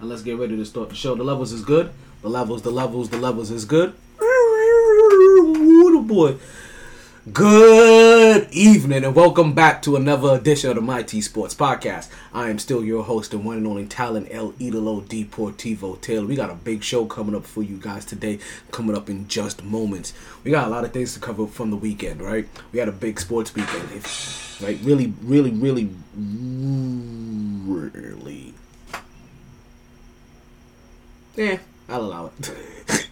and let's get ready to start the show. The levels is good. The levels, the levels, the levels is good. Ooh, boy. Good evening and welcome back to another edition of the MyT Sports Podcast. I am still your host and one and only talent El Idolo Deportivo Taylor. We got a big show coming up for you guys today, coming up in just moments. We got a lot of things to cover from the weekend, right? We had a big sports weekend, right? Really, really, really, really. Yeah, I'll allow it.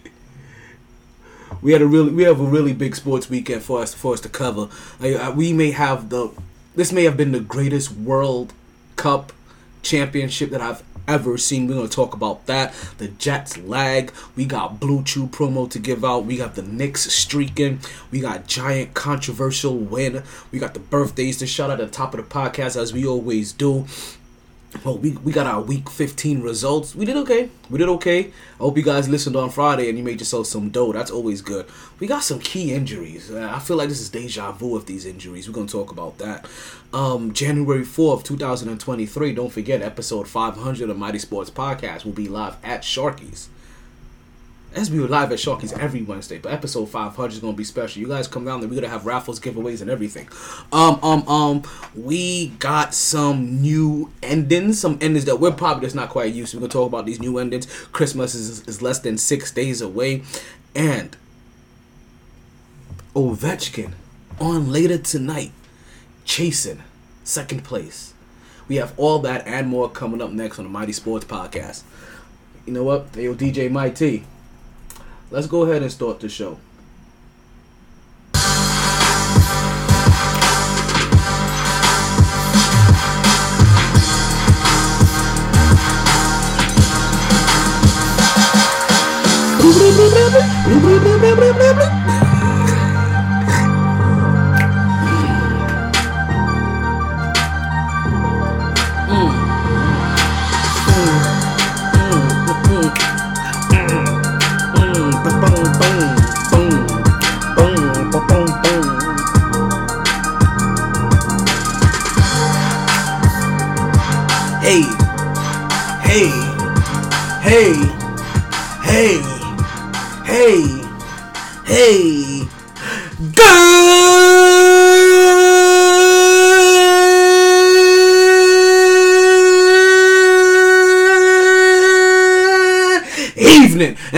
we had a really we have a really big sports weekend for us for us to cover. Uh, we may have the this may have been the greatest World Cup championship that I've ever seen. We're gonna talk about that. The Jets lag. We got Blue Chew promo to give out. We got the Knicks streaking. We got giant controversial win. We got the birthdays to shout out at the top of the podcast as we always do. Well, we, we got our week 15 results. We did okay. We did okay. I hope you guys listened on Friday and you made yourself some dough. That's always good. We got some key injuries. Uh, I feel like this is deja vu of these injuries. We're going to talk about that. Um, January 4th, 2023. Don't forget, episode 500 of MyT Sports Podcast will be live at Sharky's as we were live at Sharky's every Wednesday, but episode 500 is gonna be special. You guys come down there, we're gonna have raffles, giveaways, and everything. Um, um, um, we got some new endings, some endings that we're probably just not quite used to. We're gonna talk about these new endings. Christmas is, is less than six days away, and Ovechkin on later tonight, chasing second place. We have all that and more coming up next on the MyT Sports Podcast. You know what? Yo, DJ Mighty let's go ahead and start the show.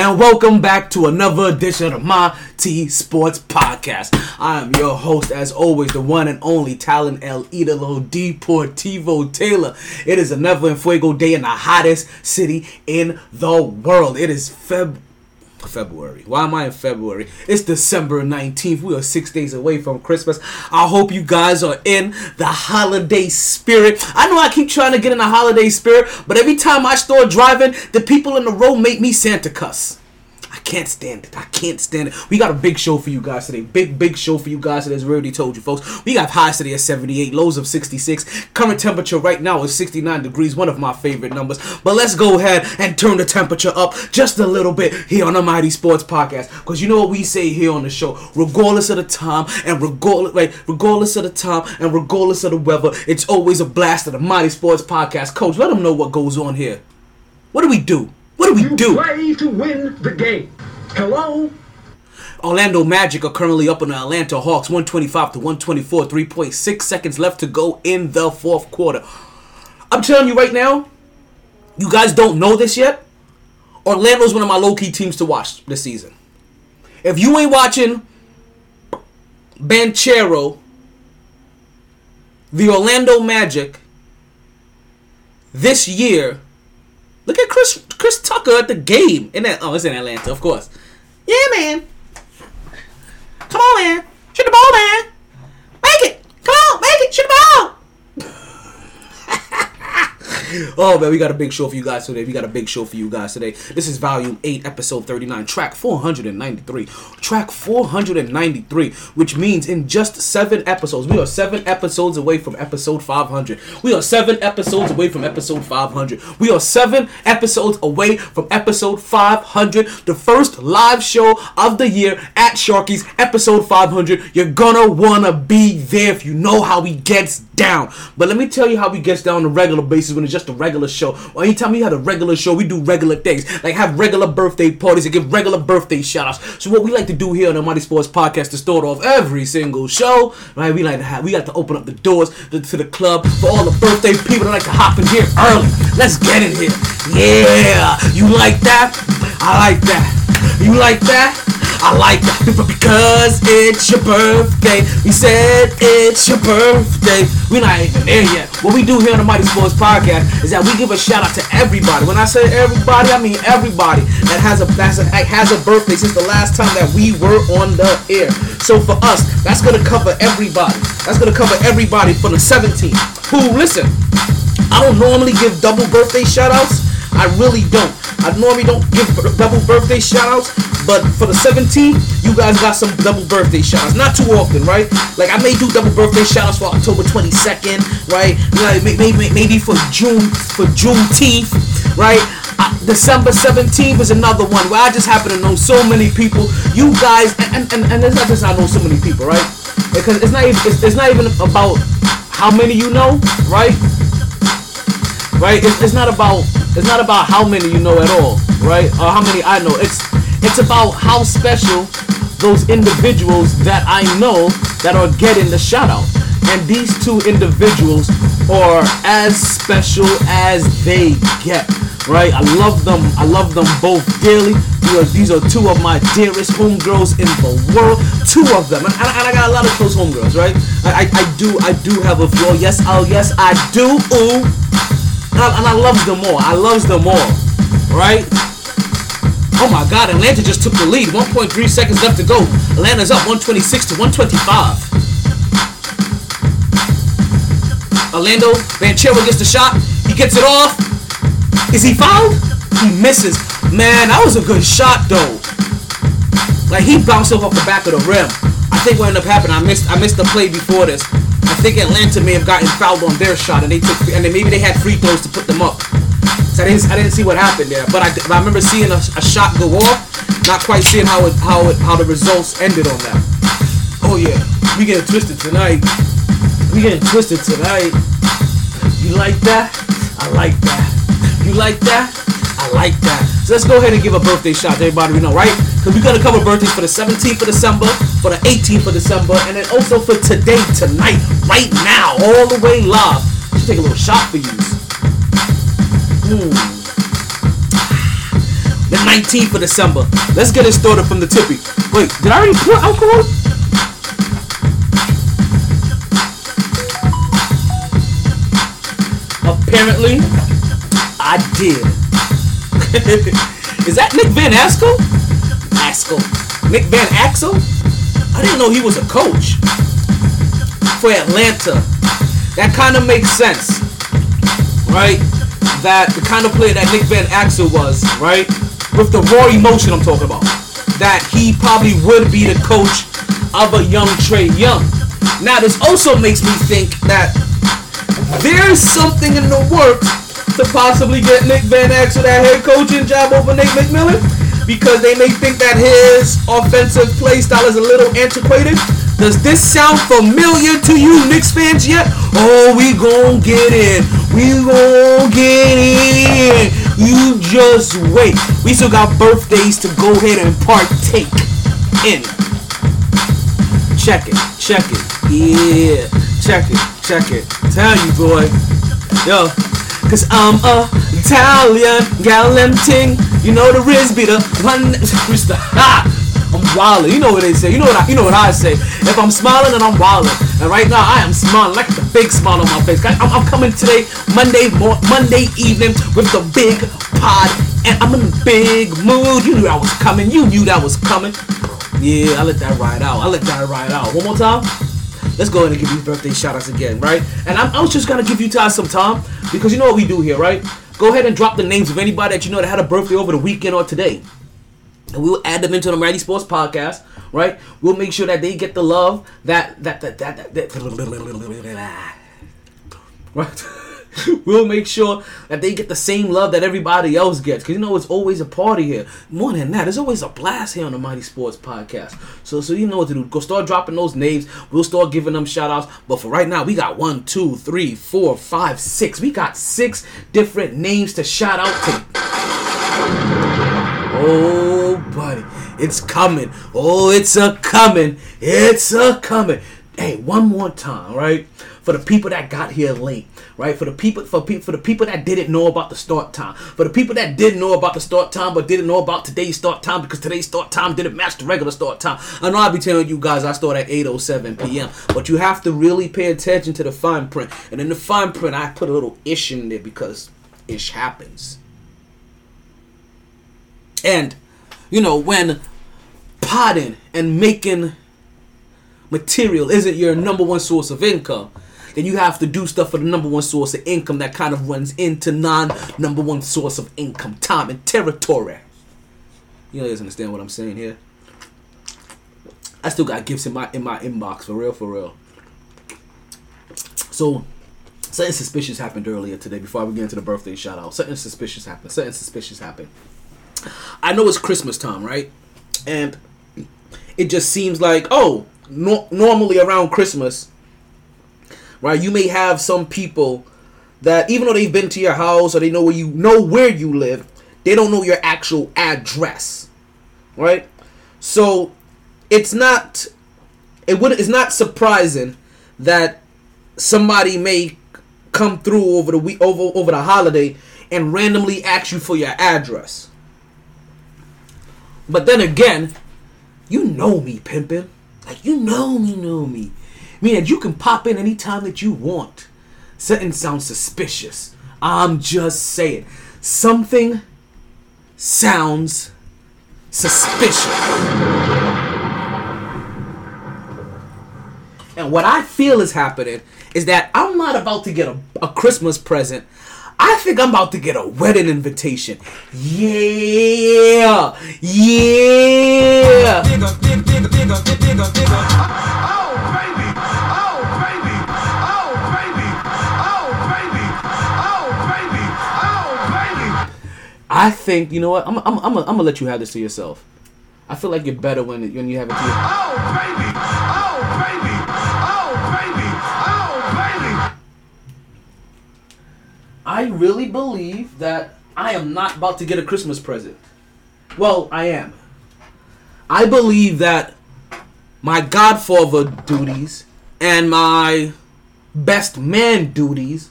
And welcome back to another edition of my T Sports Podcast. I am your host, as always, the one and only Talon El Idolo Deportivo Taylor. It is another Fuego day in the hottest city in the world. It is Feb. February. Why am I in February? It's December 19th. We are six days away from Christmas. I hope you guys are in the holiday spirit. I know I keep trying to get in the holiday spirit, but every time I start driving, the people in the road make me Santa cuss. I can't stand it. I can't stand it. We got a big show for you guys today. Big, big show for you guys today. As we already told you, folks. We got highs today at 78, lows of 66. Current temperature right now is 69 degrees, one of my favorite numbers. But let's go ahead and turn the temperature up just a little bit here on the MyT Sports Podcast. Because you know what we say here on the show. Regardless of the time and regardless, right, regardless of the time and regardless of the weather, it's always a blast of the MyT Sports Podcast. Coach, let them know what goes on here. What do we do? What do we you do? Play to win the game. Hello. Orlando Magic are currently up on the Atlanta Hawks, 125 to 124, 3.6 seconds left to go in the fourth quarter. I'm telling you right now, you guys don't know this yet. Orlando's one of my low key teams to watch this season. If you ain't watching Banchero, the Orlando Magic, this year, Look at Chris Chris Tucker at the game in that. Oh, it's in Atlanta, of course. Yeah, man. Come on, man. Shoot the ball, man. Make it. Come on, make it. Shoot the ball. oh man, we got a big show for you guys today. We got a big show for you guys today. This is volume 8, episode 39, track 493. Track 493, which means in just seven episodes, we are seven episodes away from episode 500. We are seven episodes away from episode 500. We are seven episodes away from episode 500, the first live show of the year at Sharky's, episode 500. You're gonna wanna be there if you know how he gets down. But let me tell you how he gets down on a regular basis when it's just a regular show. Or anytime we had a regular show, we do regular things. Like have regular birthday parties and give regular birthday shout outs. So what we like to do here on the MyT Sports Podcast to start off every single show, right? We like to have we got to open up the doors to, to the club for all the birthday people that like to hop in here early. Let's get in here. Yeah. You like that? I like that. You like that? I like that because it's your birthday. We said it's your birthday. We're not even there yet. What we do here on the MyT Sports Podcast is that we give a shout out to everybody. When I say everybody, I mean everybody that has a that's a, has a birthday since the last time that we were on the air. So for us, that's gonna cover everybody. That's gonna cover everybody for the 17. Who listen? I don't normally give double birthday shout outs. I really don't. I normally don't give double birthday shoutouts, but for the 17th, you guys got some double birthday shout outs. Not too often, right? Like I may do double birthday shout outs for October 22nd, right? Like maybe, maybe for June for Juneteenth, right? Uh, December 17th is another one where I just happen to know so many people. You guys, and, and, and it's not just I know so many people, right? Because it's not even it's, it's not even about how many you know, right? Right? It's, it's not about it's not about how many you know at all, right? Or how many I know. It's it's about how special those individuals that I know that are getting the shout out. And these two individuals are as special as they get. Right? I love them. I love them both dearly. These are, these are two of my dearest homegirls in the world. Two of them. And, and I got a lot of close homegirls, right? I, I, I do I do have a flaw. Yes, oh yes, I do. Ooh. And I, and I love them all. I love them all. Right? Oh my God, Atlanta just took the lead. 1.3 seconds left to go. Atlanta's up 126 to 125. Orlando Banchero gets the shot. He gets it off. Is he fouled? He misses. Man, that was a good shot though. Like he bounced off the back of the rim. I think what ended up happening, I missed I missed the play before this. I think Atlanta may have gotten fouled on their shot, and they took and then maybe they had free throws to put them up. So I didn't I didn't see what happened there, but I, but I remember seeing a, a shot go off, not quite seeing how it how it how the results ended on that. Oh yeah, we getting twisted tonight. We getting twisted tonight. You like that? I like that. You like that? I like that. So let's go ahead and give a birthday shot to everybody we know, right? Because we're gonna cover birthdays for the 17th of December, for the 18th of December, and then also for today, tonight, right now, all the way live. Let's take a little shot for you. Hmm. The 19th of December. Let's get it started from the tippy. Wait, did I already pour alcohol? Apparently, I did. Is that Nick Van Exel? Exel. Nick Van Exel? I didn't know he was a coach for Atlanta. That kind of makes sense, right? That the kind of player that Nick Van Exel was, right? With the raw emotion I'm talking about. That he probably would be the coach of a young Trae Young. Now, this also makes me think that there's something in the works to possibly get Nick Van Exel that head coaching job over Nate McMillan because they may think that his offensive play style is a little antiquated. Does this sound familiar to you, Knicks fans yet? Oh, we gon' get in. We gon' get in. You just wait. We still got birthdays to go ahead and partake in. Check it, check it, yeah. Check it, check it. Tell you, boy. Yo, Cause I'm a Italian galanting. You know the Riz be the one. Ha! I'm wildin'. You know what they say. You know what I you know what I say. If I'm smiling then I'm wildin'. And right now I am smiling like the big smile on my face. I'm, I'm coming today Monday Monday evening with the big pod. And I'm in a big mood. You knew I was coming. You knew that was coming. Yeah, I let that ride out. I let that ride out. One more time. Let's go ahead and give these birthday shout outs again, right? And I'm, I was just gonna give you guys some time because you know what we do here, right? Go ahead and drop the names of anybody that you know that had a birthday over the weekend or today. And we'll add them into the MyT Sports podcast, right? We'll make sure that they get the love that that that that that, that right. we'll make sure that they get the same love that everybody else gets. Because you know, it's always a party here. More than that, there's always a blast here on the MyT Sports Podcast. So, so you know what to do. Go start dropping those names. We'll start giving them shout outs. But for right now, we got one, two, three, four, five, six. We got six different names to shout out to. Oh, buddy. It's coming. Oh, it's a coming. It's a coming. Hey, one more time, right? For the people that got here late, right? For the people, for people, for the people that didn't know about the start time, for the people that didn't know about the start time but didn't know about today's start time because today's start time didn't match the regular start time. I know I'll be telling you guys I start at 8:07 p.m., but you have to really pay attention to the fine print. And in the fine print, I put a little ish in there because ish happens. And you know when potting and making material isn't your number one source of income, then you have to do stuff for the number one source of income that kind of runs into non number one source of income, time and territory. You guys understand what I'm saying here? I still got gifts in my in my inbox for real, for real. So something suspicious happened earlier today before we get into the birthday shout out. Something suspicious happened. Something suspicious happened. I know it's Christmas time, right? And it just seems like, oh, no- normally around Christmas, right? You may have some people that even though they've been to your house or they know where you know where you live, they don't know your actual address, right? So it's not it would it's not surprising that somebody may come through over the week over over the holiday and randomly ask you for your address. But then again, you know me, pimpin'. Like you know me, know me. Meaning you can pop in anytime that you want. Something sounds suspicious. I'm just saying. Something sounds suspicious. And what I feel is happening is that I'm not about to get a, a Christmas present. I think I'm about to get a wedding invitation. Yeah! Yeah! I think, you know what? I'm, I'm, I'm, I'm gonna let you have this to yourself. I feel like you're better when, when you have it to yourself. Oh, baby. Oh, baby. Oh, baby. Oh, baby. I really believe that I am not about to get a Christmas present. Well, I am. I believe that my godfather duties and my best man duties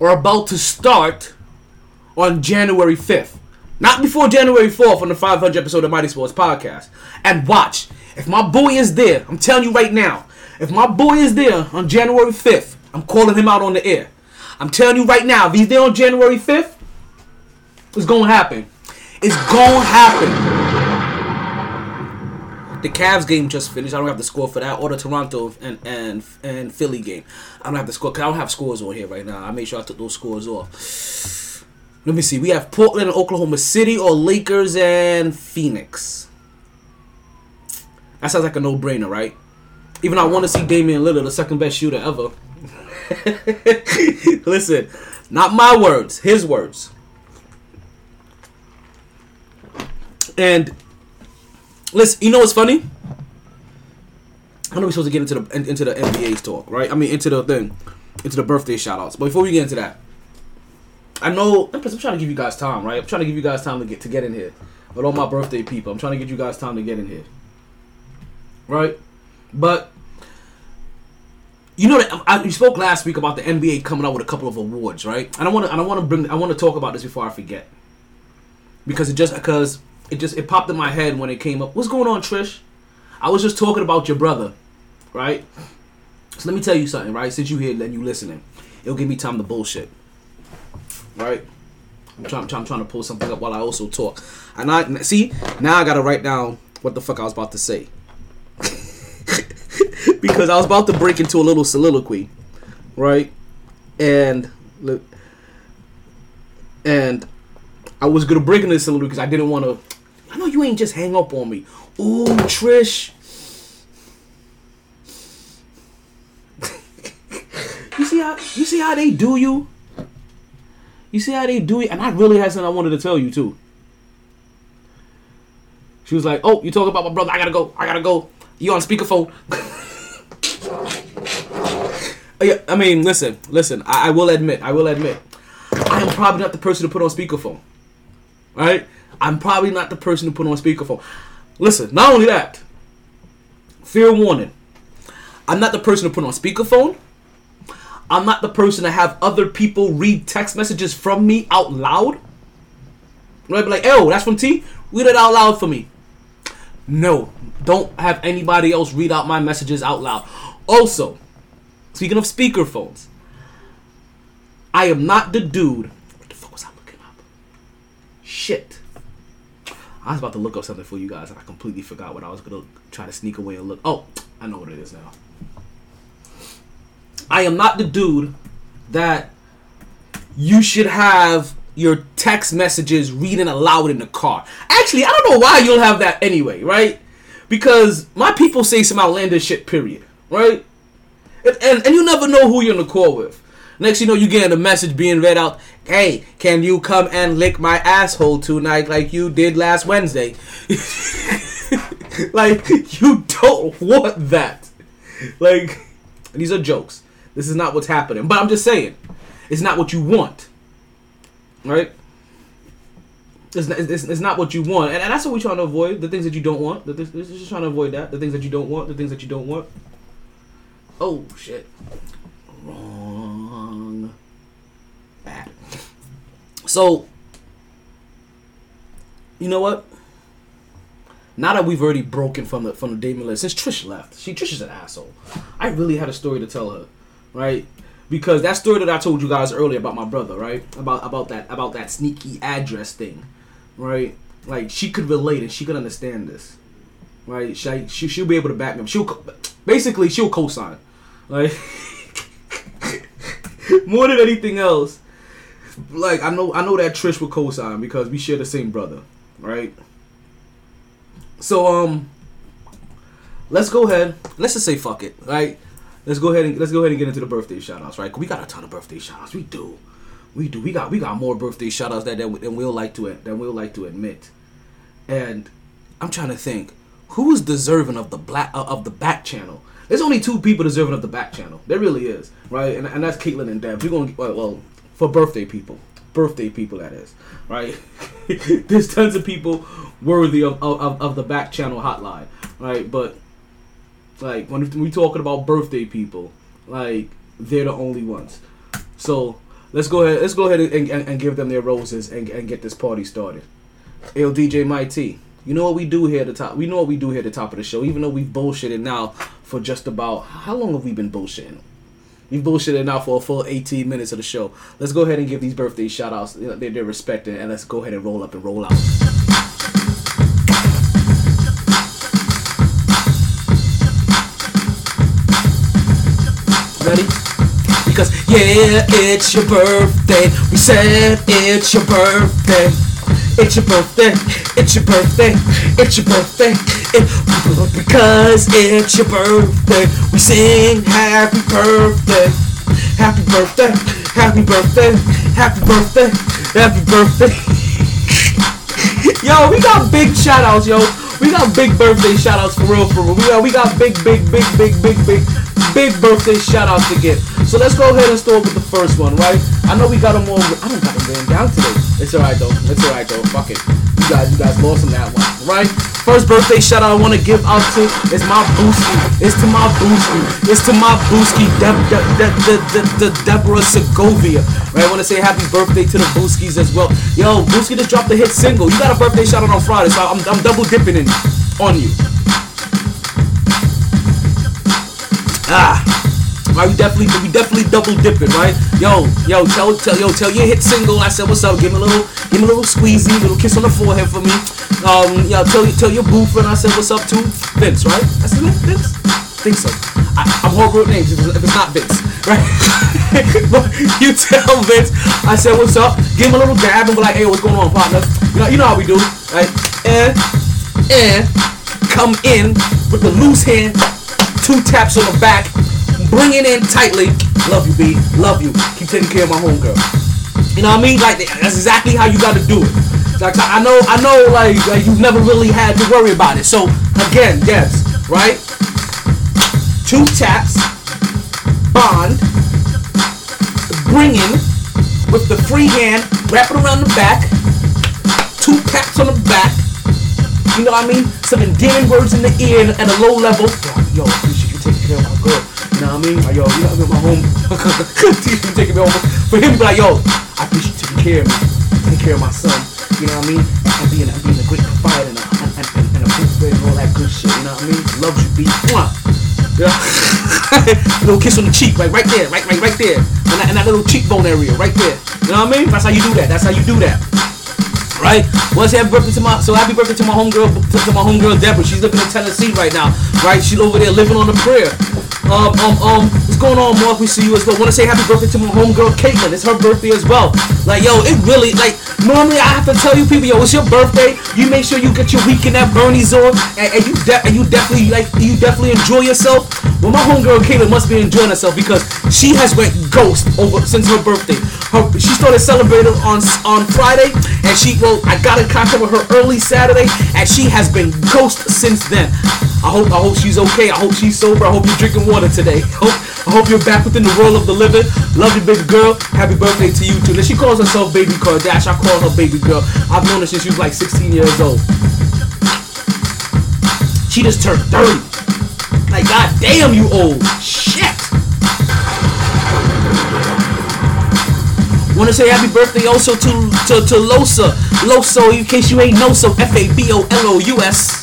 are about to start on January 5th. Not before January 4th on the 500 episode of MyT Sports Podcast. And watch, if my boy is there, I'm telling you right now, if my boy is there on January 5th, I'm calling him out on the air. I'm telling you right now, if he's there on January 5th, it's gonna happen. It's gonna happen. The Cavs game just finished. I don't have the score for that, or the Toronto and and and Philly game. I don't have the score because I don't have scores on here right now. I made sure I took those scores off. Let me see. We have Portland and Oklahoma City, or Lakers and Phoenix. That sounds like a no-brainer, right? Even I want to see Damian Lillard, the second best shooter ever. Listen, not my words, his words. And listen, you know what's funny? I know we're supposed to get into the in- into the NBA's talk, right? I mean, into the thing, into the birthday shoutouts. But before we get into that, I know I'm trying to give you guys time, right? I'm trying to give you guys time to get to get in here. But all my birthday people, I'm trying to get you guys time to get in here, right? But you know that I, you spoke last week about the NBA coming out with a couple of awards, right? And I want to, I want to bring, I want to talk about this before I forget, because it just, because it just, it popped in my head when it came up. What's going on, Trish? I was just talking about your brother, right? So let me tell you something, right? Since you here and you listening, it'll give me time to bullshit, right? I'm trying, I'm trying, I'm trying to pull something up while I also talk. And I see now I gotta write down what the fuck I was about to say because I was about to break into a little soliloquy, right? And look, and I was gonna break into this soliloquy because I didn't want to. I know you ain't just hang up on me. Oh, Trish. you see how you see how they do you? You see how they do it? And I really had something I wanted to tell you too. She was like, "Oh, you talking about my brother? I gotta go. I gotta go. You on speakerphone?" Uh, yeah, I mean, listen, listen. I, I will admit, I will admit, I am probably not the person to put on speakerphone. Right? I'm probably not the person to put on speakerphone. Listen, not only that, fear warning. I'm not the person to put on speakerphone. I'm not the person to have other people read text messages from me out loud. Right? Be like, oh, that's from T. Read it out loud for me. No, don't have anybody else read out my messages out loud. Also, speaking of speakerphones, I am not the dude. What the fuck was I looking up? Shit. I was about to look up something for you guys and I completely forgot what I was gonna try to sneak away and look. Oh, I know what it is now. I am not the dude that you should have your text messages reading aloud in the car. Actually, I don't know why you'll have that anyway, right? Because my people say some outlandish shit, period, right? And, and, and you never know who you're in the call with. Next you know, you getting a message being read out. Hey, can you come and lick my asshole tonight like you did last Wednesday? like, you don't want that. Like, these are jokes. This is not what's happening. But I'm just saying, it's not what you want. Right? It's not, it's, it's not what you want. And, and that's what we're trying to avoid. The things that you don't want. The, this, just trying to avoid that. The things that you don't want. The things that you don't want. Oh, shit. Wrong. Bad. So, you know what? Now that we've already broken from the from the dating list, since Trish left, she Trish is an asshole. I really had a story to tell her, right? Because that story that I told you guys earlier about my brother, right? About about that about that sneaky address thing, right? Like she could relate and she could understand this, right? She, she she'll be able to back me. She'll basically she'll co-sign, like more than anything else. Like I know I know that Trish would co-sign because we share the same brother, right? So um, let's go ahead. Let's just say fuck it, right? Let's go ahead and let's go ahead and get into the birthday shoutouts, right? We got a ton of birthday shoutouts. We do, we do. We got we got more birthday shoutouts that than, than we'll like to than we'll like to admit. And I'm trying to think who is deserving of the black uh, of the back channel. There's only two people deserving of the back channel. There really is, right? And, and that's Caitlyn and Deb. We're gonna well for birthday people, birthday people that is, right? There's tons of people worthy of, of, of the back channel hotline, right? But like when we talking about birthday people, like they're the only ones. So let's go ahead. Let's go ahead and, and, and give them their roses and, and get this party started. Yo, DJ Mighty. You know what we do here at the top. We know what we do here at the top of the show. Even though we've bullshitted now for just about how long have we been bullshitting? We've bullshitted now for a full 18 minutes of the show. Let's go ahead and give these birthday shout they're respected and let's go ahead and roll up and roll out. Yeah, it's your birthday. We said it's your birthday. It's your birthday. It's your birthday. It's your birthday. It, because it's your birthday. We sing happy birthday. Happy birthday. Happy birthday. Happy birthday. Happy birthday. yo, we got big shout outs, yo. We got big birthday shout outs for real, for real. We got, we got big, big, big, big, big, big, big birthday shout outs to give. So let's go ahead and start with the first one, right? I know we got them all. I don't got them written down today. It's alright though. It's alright though. Fuck it. You guys, you guys lost on that one, right? First birthday shout out I want to give out to is my booski. It's to my booski. It's to my booski, De- De- De- De- De- De- Deborah Segovia. Right? I want to say happy birthday to the booskies as well. Yo, Booski just dropped a hit single. You got a birthday shout out on Friday, so I'm, I'm double dipping in on you. Ah. Right, we definitely we definitely double dipping, right? Yo, yo, tell tell yo, tell your hit single. I said, what's up? Give me a little, give me a little squeezy, little kiss on the forehead for me. Um, yeah, tell tell your boo friend. I said, what's up to Vince, right? I said, Vince. Think so. I, I'm horrible with names if it's, if it's not Vince, right? but you tell Vince. I said, what's up? Give him a little dab and be like, hey, what's going on, partner? You know, you know how we do, right? And and come in with the loose hand, two taps on the back, bring it in tightly. Love you, B. Love you. Keep taking care of my homegirl. You know what I mean? Like that's exactly how you got to do it. Like I know, I know, like, like you've never really had to worry about it. So again, Debs, right? Two taps, bond, bring in with the free hand, wrap it around the back, two taps on the back. You know what I mean? Some endearing words in the ear at a low level. Yo, appreciate you taking care of my girl. You know what I mean? Like, yo, you know what I? My home. you taking me home. For him, be like, yo, I appreciate you taking care of me, taking care of my son. You know what I mean? And being, and being a great provider and a, and, and, and, and a big friend and all that good shit. You know what I mean? Loves you, B. Yeah. little kiss on the cheek, like right there, right, right, right there, and that, and that little cheekbone area, right there. You know what I mean? That's how you do that. That's how you do that. Right? Say happy birthday to my so happy birthday to my homegirl to, to my homegirl Deborah. She's living in Tennessee right now. Right? She's over there living on a prayer. Um, um, um, what's going on, Mark? We see you as well. Want to say happy birthday to my homegirl Caitlin. It's her birthday as well. Like, yo, it really like normally I have to tell you people, yo, it's your birthday. You make sure you get your weekend at Bernie's on, and, and you de- and you definitely like you definitely enjoy yourself. Well, my homegirl Caitlin must be enjoying herself because she has went ghost over since her birthday. Her, she started celebrating on on Friday, and she well, I got in contact with her early Saturday, and she has been ghost since then. I hope I hope she's okay. I hope she's sober. I hope you're drinking water today. Hope I hope you're back within the world of the living. Love you, baby girl. Happy birthday to you too. Now she calls herself Baby Kardashian. I call her Baby Girl. I've known her since she was like 16 years old. She just turned 30. Like, god damn, you old. Shit. Want to say happy birthday also to to, to Losa. Loso, in case you ain't know so, F A B O L O U S.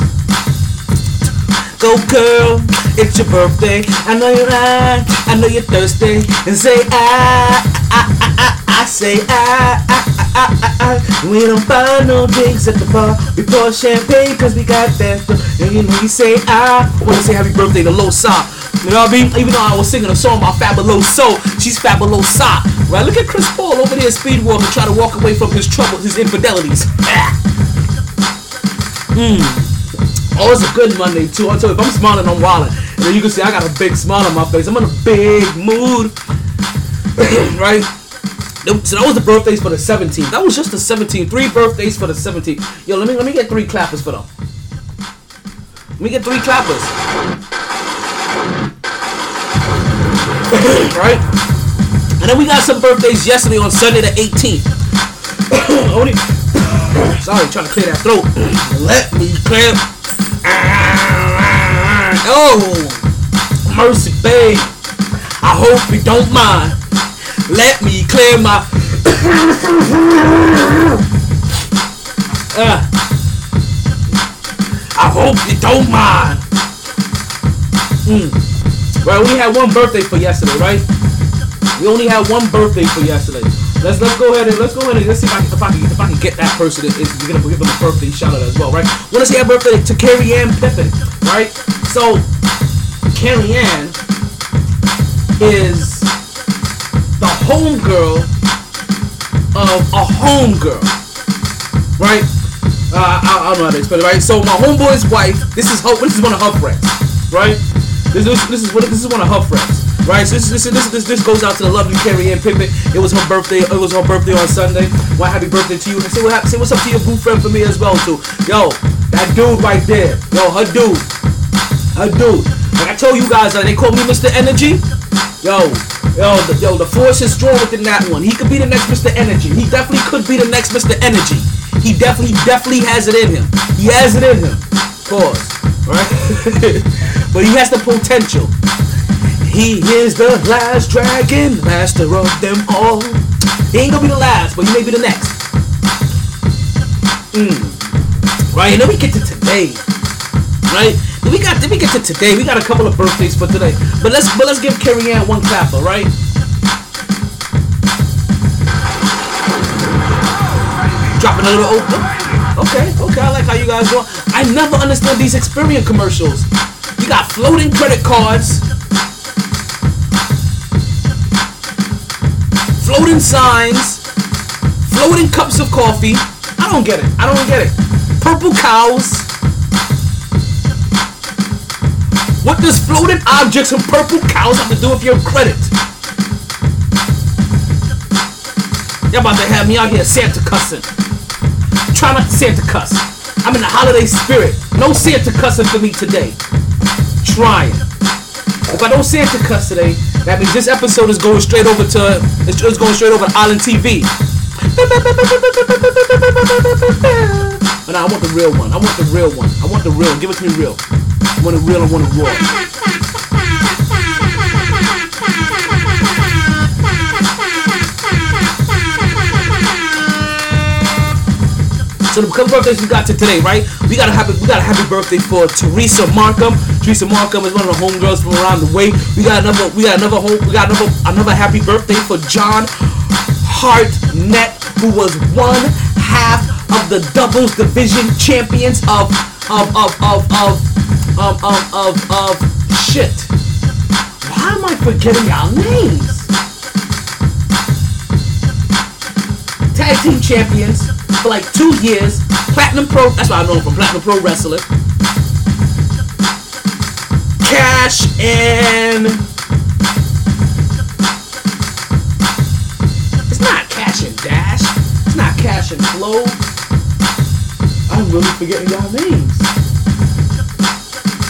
Go girl, it's your birthday. I know you're right, I know you're thirsty. And say I, I, I, I, I say I, I, I, I, I. We don't buy no drinks at the bar. We pour champagne cause we got that. And you say I wanna say happy birthday to Losa. You know what I mean? Even though I was singing a song about Fabuloso, she's Fabulosa. Right? Look at Chris Paul over there speed walking, trying to walk away from his troubles, his infidelities. Hmm. Oh, it's a good Monday too. I tell you, if I'm smiling, I'm wilding. And then you can see I got a big smile on my face. I'm in a big mood. right? So that was the birthdays for the 17th. That was just the 17th. Three birthdays for the 17th. Yo, let me let me get three clappers for them. Let me get three clappers. right? And then we got some birthdays yesterday on Sunday the 18th. Only sorry, trying to clear that throat. Let me clear. Oh, mercy, babe. I hope you don't mind. Let me clear my. Uh, I hope you don't mind. Mm. Well, we had one birthday for yesterday, right? We only had one birthday for yesterday. Let's let's go ahead and let's go ahead and let's see if I can if I can, if I can get that person. If we're gonna give them a birthday shout out as well, right? Want to say happy birthday to Carrie Ann Pippin, right? So Carrie Ann is the homegirl of a homegirl, right? Uh, I, I don't know how to explain it, right? So my homeboy's wife, this is her, this is one of her friends, right? This, this, this is this is one of her friends, right? So this, this, this, this, this goes out to the lovely Carrie Ann Pippin. It was her birthday. It was her birthday on Sunday. Why happy birthday to you? And say what say what's up to your boo friend for me as well too. Yo, that dude right there. Yo, her dude, her dude. Like I told you guys, uh, they call me Mr. Energy. Yo, yo, the, yo, the force is strong within that one. He could be the next Mr. Energy. He definitely could be the next Mr. Energy. He definitely, definitely has it in him. He has it in him. Pause. Right? but he has the potential. He is the last dragon, master of them all. He ain't gonna be the last, but he may be the next. Mm. Right, and then we get to today. Right? Then we got then we get to today. We got a couple of birthdays for today. But let's but let's give Carrie Ann one clap, alright? Dropping a little open. Okay, okay, I like how you guys go. I never understood these Experian commercials. Got floating credit cards, floating signs, floating cups of coffee. I don't get it. I don't get it. Purple cows. What does floating objects and purple cows have to do with your credit? Y'all about to have me out here Santa cussing. Try not to Santa cuss. I'm in the holiday spirit. No Santa cussing for me today. Trying. If I don't Santa cuss today, that means this episode is going straight over to it's going straight over to Island TV. But nah, I want the real one. I want the real one. I want the real. One. Give it to me real. I want it real. I want it raw. So the birthdays we got to today, right? We got a happy we got a happy birthday for Teresa Markham. Teresa Markham is one of the homegirls from around the way. We got another we got another home we got another another happy birthday for John Hartnett, who was one half of the doubles division champions of of of of of of of of, of shit. Why am I forgetting y'all names? tag team champions for like two years. Platinum Pro, that's why I know him from Platinum Pro Wrestler. Cash and. It's not Cash and Dash. It's not Cash and Flow. I'm really forgetting y'all names.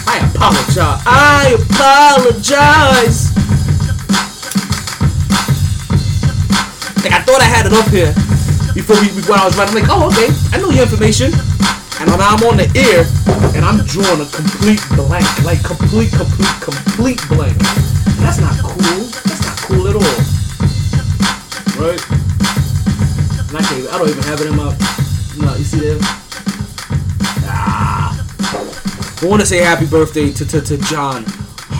I apologize. I apologize. Like I thought I had it up here before we when I was writing. I'm like, oh okay, I know your information. And now I'm on the air and I'm drawing a complete blank, like complete, complete, complete blank. That's not cool. That's not cool at all. Right? And I can't. Even, I don't even have it in my. No, you see there? Ah. I want to say happy birthday to, to, to John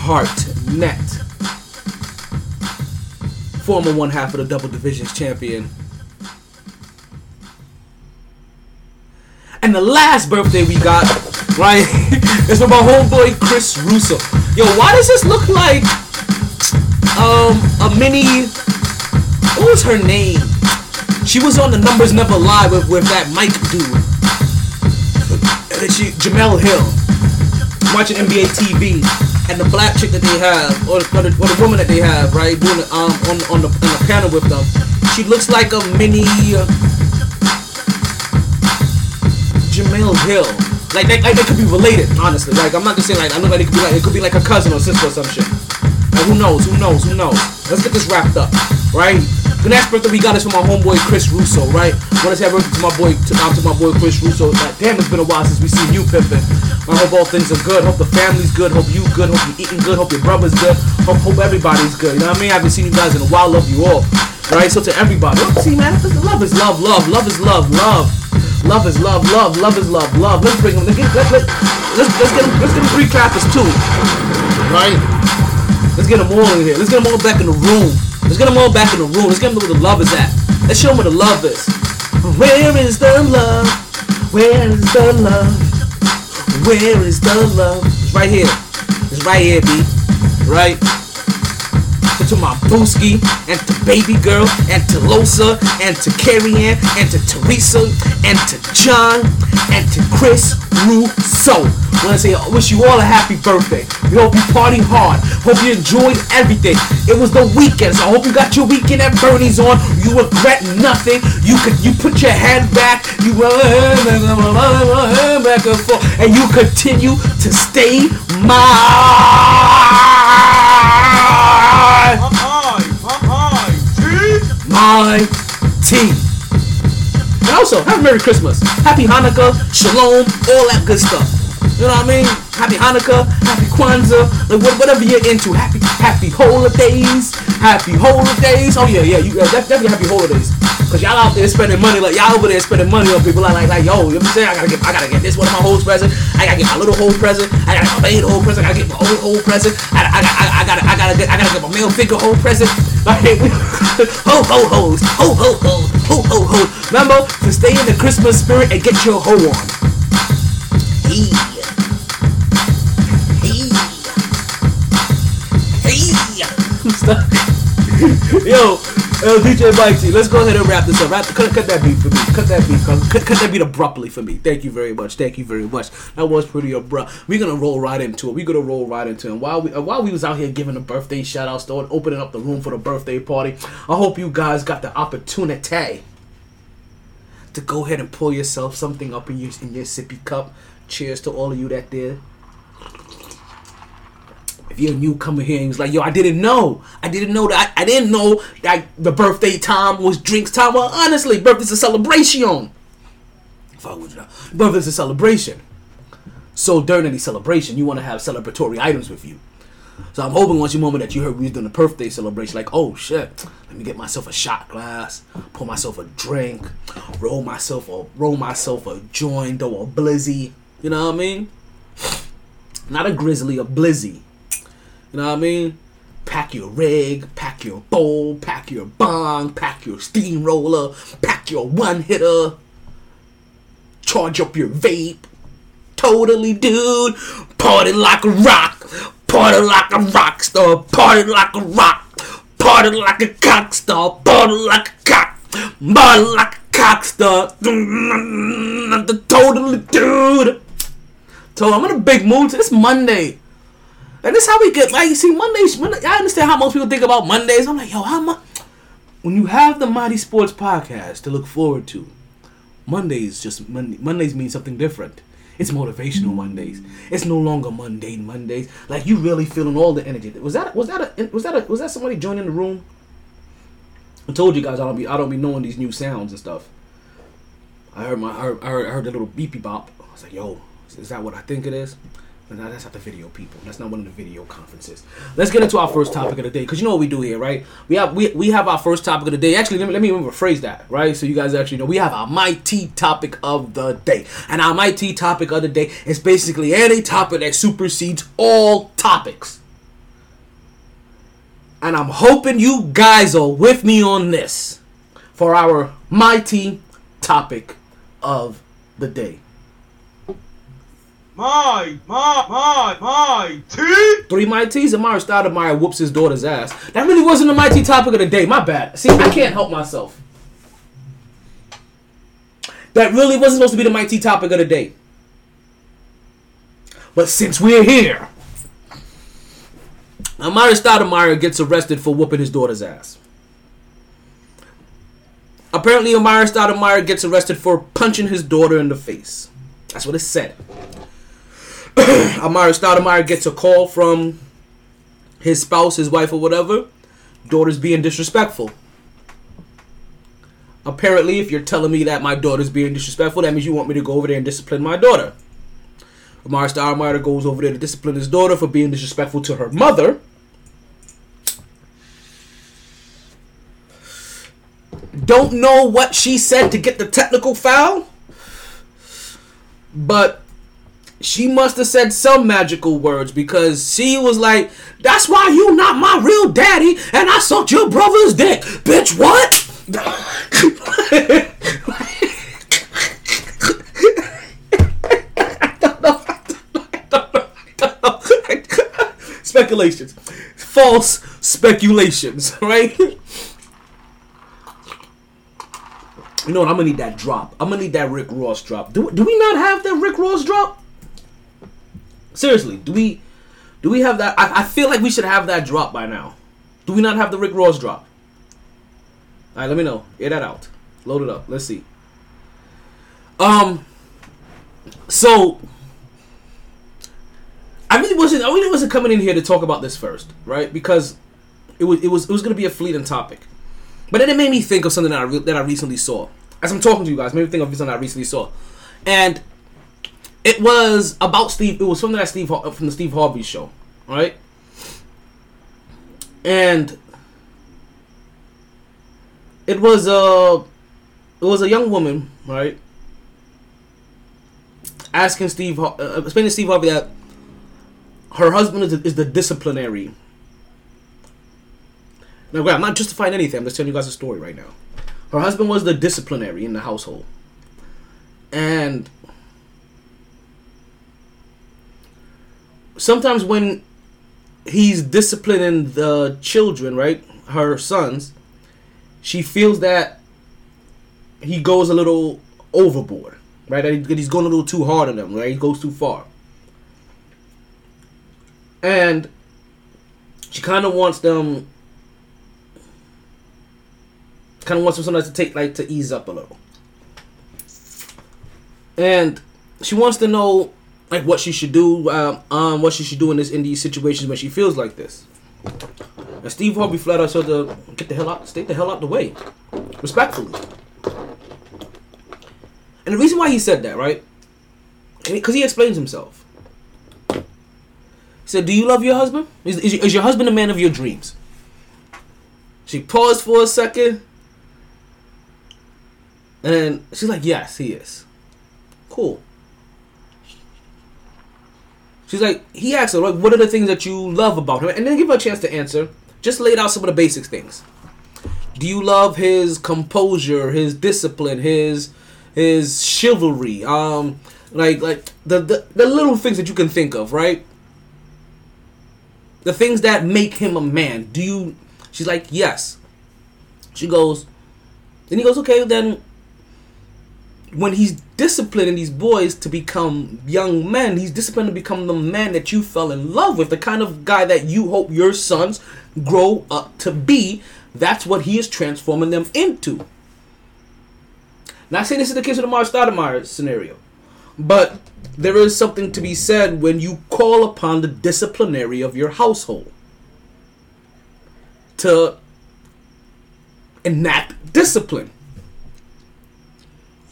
Hartnett former one half of the double divisions champion. And the last birthday we got, right, is from my homeboy Chris Russo. Yo, why does this look like um a mini what was her name? She was on the Numbers Never Lie with, with that Mike dude. And she Jemele Hill. Watching NBA TV and the black chick that they have, or, or, the, or the woman that they have, right, doing um on on the on the panel with them. She looks like a mini uh, Hill. Like they, like they could be related, honestly. Like I'm not just saying like I know like it could be like it could be like a cousin or sister or some shit. Like who knows? Who knows? Who knows? Let's get this wrapped up, right? The next birthday we got is from my homeboy Chris Russo, right? Want to say birthday to my boy, to, um, to my boy Chris Russo. God damn, it's been a while since we seen you pimping. I hope all things are good. Hope the family's good. Hope you good. Hope you eating good. Hope your brother's good. Hope, hope everybody's good. You know what I mean? I haven't seen you guys in a while. Love you all. Right? So to everybody, see man, love is love, love, love is love, love. Love is love, love, love is love, love. Let's bring them. Let's, let's, let's, let's, let's get them, let's get them three clappers too. Right? Let's get them all in here. Let's get them all back in the room. Let's get them all back in the room. Let's get them where the love is at. Let's show them where the love is. Where is the love? Where is the love? Where is the love? It's right here. It's right here, B. Right? To my Booski and to Baby Girl and to Losa and to Carrie Ann and to Teresa and to John and to Chris Russo. Want to say, I wish you all a happy birthday. We hope you party hard. Hope you enjoyed everything. It was the weekend, so I hope you got your weekend at Bernie's on. You regret nothing. You could you put your head back. You back and forth, and you continue to stay my my team. And also, have a Merry Christmas, Happy Hanukkah, Shalom, all that good stuff. You know what I mean? Happy Hanukkah, Happy Kwanzaa, like whatever you're into. Happy Happy holidays, Happy holidays. Oh yeah, yeah, you uh, definitely Happy holidays. Cause y'all out there spending money like y'all over there spending money on people like like like yo, you know what I'm saying? I gotta get I gotta get this one of my hoes present. I gotta get my little hoe present. I gotta get my main hoe present. I gotta get my old hoe present. I, I, I, I gotta I gotta get I gotta get my male figure hoe present. Like ho ho hoes, ho ho hoes, ho ho hoes. Remember to stay in the Christmas spirit and get your hoe on. Hey. Stuck. Yo, Yo, DJ Mikey, let's go ahead and wrap this up. Wrap, cut, cut that beat for me. Cut that beat. Cut, cut that beat abruptly for me. Thank you very much. Thank you very much. That was pretty abrupt. We're gonna roll right into it. We're gonna roll right into it. And while we uh, while we was out here giving the birthday shout outs, though, opening up the room for the birthday party, I hope you guys got the opportunity to go ahead and pour yourself something up in your in your sippy cup. Cheers to all of you that did. If you're a newcomer here and was like, yo, I didn't know. I didn't know that. I, I didn't know that the birthday time was drinks time. Well, honestly, birthday's a celebration. I would know. Birthday's a celebration. So during any celebration, you want to have celebratory items with you. So I'm hoping once you moment that you heard we was doing a birthday celebration, like, oh shit, let me get myself a shot glass, pour myself a drink, roll myself a roll myself a joint or a blizzy. You know what I mean? Not a grizzly, a blizzy. You know what I mean? Pack your rig, pack your bowl, pack your bong, pack your steamroller, pack your one hitter, charge up your vape. Totally, dude. Party like a rock, party like a rock star, party like a rock, party like a cock star, party like a cock, party like a cock star. Totally, dude. So I'm in a big mood. It's Monday. And this how we get like you see Mondays. Monday, I understand how most people think about Mondays. I'm like, yo, how much? When you have the MyT Sports podcast to look forward to, Mondays just Monday, Mondays mean something different. It's motivational Mondays. It's no longer mundane Mondays. Like you really feeling all the energy. Was that was that a, was that a, was that somebody joining the room? I told you guys I don't be I don't be knowing these new sounds and stuff. I heard my I heard, I heard, I heard the little beepy bop. I was like, yo, is that what I think it is? But no, that's not the video people. That's not one of the video conferences. Let's get into our first topic of the day, because you know what we do here, right? We have we, we have our first topic of the day. Actually, let me let me rephrase that, right? So you guys actually know we have our mighty topic of the day, and our mighty topic of the day is basically any topic that supersedes all topics. And I'm hoping you guys are with me on this for our mighty topic of the day. My, my, my, my. Three Mighties, Amar'e Stoudemire whoops his daughter's ass. That really wasn't the Mighty topic of the day. My bad. See, I can't help myself. That really wasn't supposed to be the Mighty topic of the day. But since we're here, Amar'e Stoudemire gets arrested for whooping his daughter's ass. Apparently, Amar'e Stoudemire gets arrested for punching his daughter in the face. That's what it said. Amar'e Stoudemire gets a call from his spouse, his wife, or whatever. Daughter's being disrespectful. Apparently, if you're telling me that my daughter's being disrespectful, that means you want me to go over there and discipline my daughter. Amar'e Stoudemire goes over there to discipline his daughter for being disrespectful to her mother. Don't know what she said to get the technical foul, but she must have said some magical words because she was like, "That's why you not my real daddy, and I sucked your brother's dick, bitch." What? Speculations, false speculations, right? You know what? I'm gonna need that drop. I'm gonna need that Rick Ross drop. Do, do we not have that Rick Ross drop? Seriously, do we do we have that? I, I feel like we should have that drop by now. Do we not have the Rick Ross drop? All right, let me know. Get that out. Load it up. Let's see. Um. So. I really wasn't. I really wasn't coming in here to talk about this first, right? Because it was it was it was gonna be a fleeting topic, but then it made me think of something that I re- that I recently saw. As I'm talking to you guys, made me think of something I recently saw, and it was about Steve. It was something that Steve from the Steve Harvey show, right? And it was a it was a young woman, right? Asking Steve, uh, explaining to Steve Harvey that her husband is the, is the disciplinary. Now, I'm not justifying anything. I'm just telling you guys a story right now. Her husband was the disciplinary in the household, and sometimes when he's disciplining the children, right, her sons, she feels that he goes a little overboard, right? That he's going a little too hard on them, right? He goes too far. And she kind of wants them, kind of wants them sometimes to take, like, to ease up a little. And she wants to know, like, what she should do, um, um, what she should do in this in these situations when she feels like this. And Steve Harvey flat out said to get the hell out, stay the hell out the way, respectfully. And the reason why he said that, right? Because he explains himself. He said, "Do you love your husband? Is, is, is your husband the man of your dreams?" She paused for a second, and then she's like, "Yes, he is." Cool. She's like, he asked her, like, what are the things that you love about him? And then give her a chance to answer. Just laid out some of the basic things. Do you love his composure, his discipline, his his chivalry? Um, like like the, the the little things that you can think of, right? The things that make him a man. Do you? She's like, yes. She goes. Then he goes, okay, then when he's disciplining these boys to become young men, he's disciplined to become the man that you fell in love with, the kind of guy that you hope your sons grow up to be. That's what he is transforming them into. Not saying this is the case with the Mark Stoudemire scenario, but there is something to be said when you call upon the disciplinary of your household to enact discipline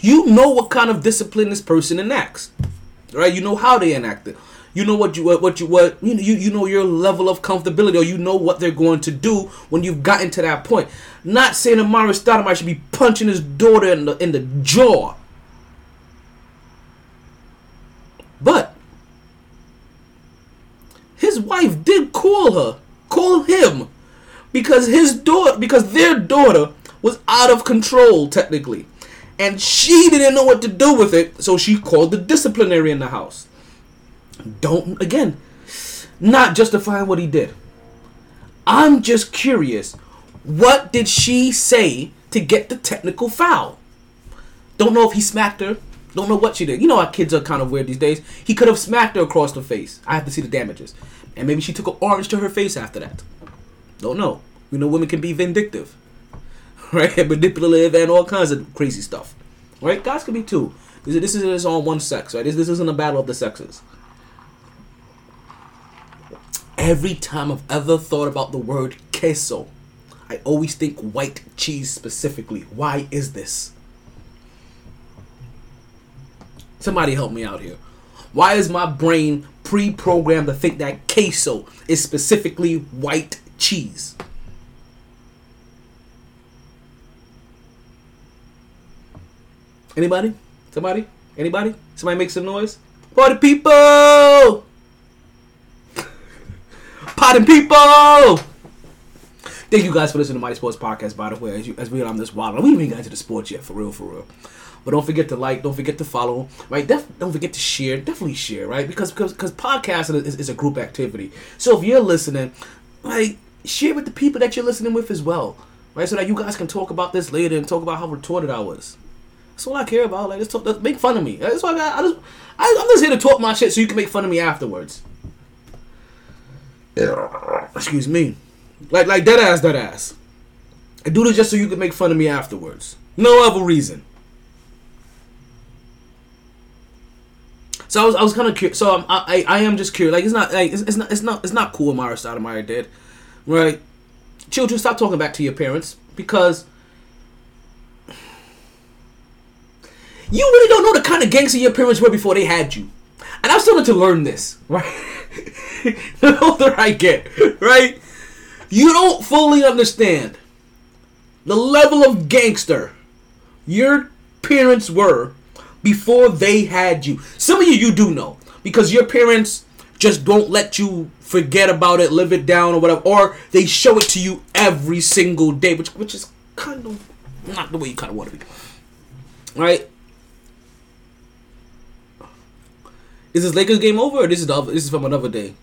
you know what kind of discipline this person enacts, right? You know how they enact it. You know what you what, you what you, know, you you know your level of comfortability, or you know what they're going to do when you've gotten to that point. Not saying Amar'e Stoudemire should be punching his daughter in the in the jaw, but his wife did call her, call him, because his daughter, because their daughter was out of control technically and she didn't know what to do with it, so she called the disciplinary in the house. Don't again, not justifying what he did. I'm just curious, what did she say to get the technical foul? Don't know if he smacked her. Don't know what she did. You know how kids are kind of weird these days. He could have smacked her across the face. I have to see the damages. And maybe she took an orange to her face after that. Don't know. We know women can be vindictive right? Manipulative and all kinds of crazy stuff, right? Guys can be too. This, this isn't just on one sex, right? This, this isn't a battle of the sexes. Every time I've ever thought about the word queso, I always think white cheese specifically. Why is this? Somebody help me out here. Why is my brain pre-programmed to think that queso is specifically white cheese? Anybody? Somebody? Anybody? Somebody make some noise? Party people! Party people! Thank you guys for listening to MyT Sports Podcast, by the way, as, you, as we are on this wild. We haven't even got into the sports yet, for real, for real. But don't forget to like, don't forget to follow, right? Def- don't forget to share, definitely share, right? Because because because podcasting is, is a group activity. So if you're listening, like share with the people that you're listening with as well, right? So that you guys can talk about this later and talk about how retorted I was. That's all I care about. Like, let's talk, let's make fun of me. That's why I got. I just, I, I'm just here to talk my shit so you can make fun of me afterwards. Excuse me. Like, like dead ass, dead ass. I do this just so you can make fun of me afterwards. No other reason. So I was, I was kind of curious. So I'm, I, I am just curious. Like, it's not, like, it's, it's not, it's not, it's not cool. Mara Stoudemire did, right? Children, stop talking back to your parents because you really don't know the kind of gangster your parents were before they had you. And I'm starting to learn this, right? the older I get, right? You don't fully understand the level of gangster your parents were before they had you. Some of you, you do know because your parents just don't let you forget about it, live it down, or whatever, or they show it to you every single day, which which is kind of not the way you kind of want to be, right? Is this Lakers game over, or this is the this is from another day?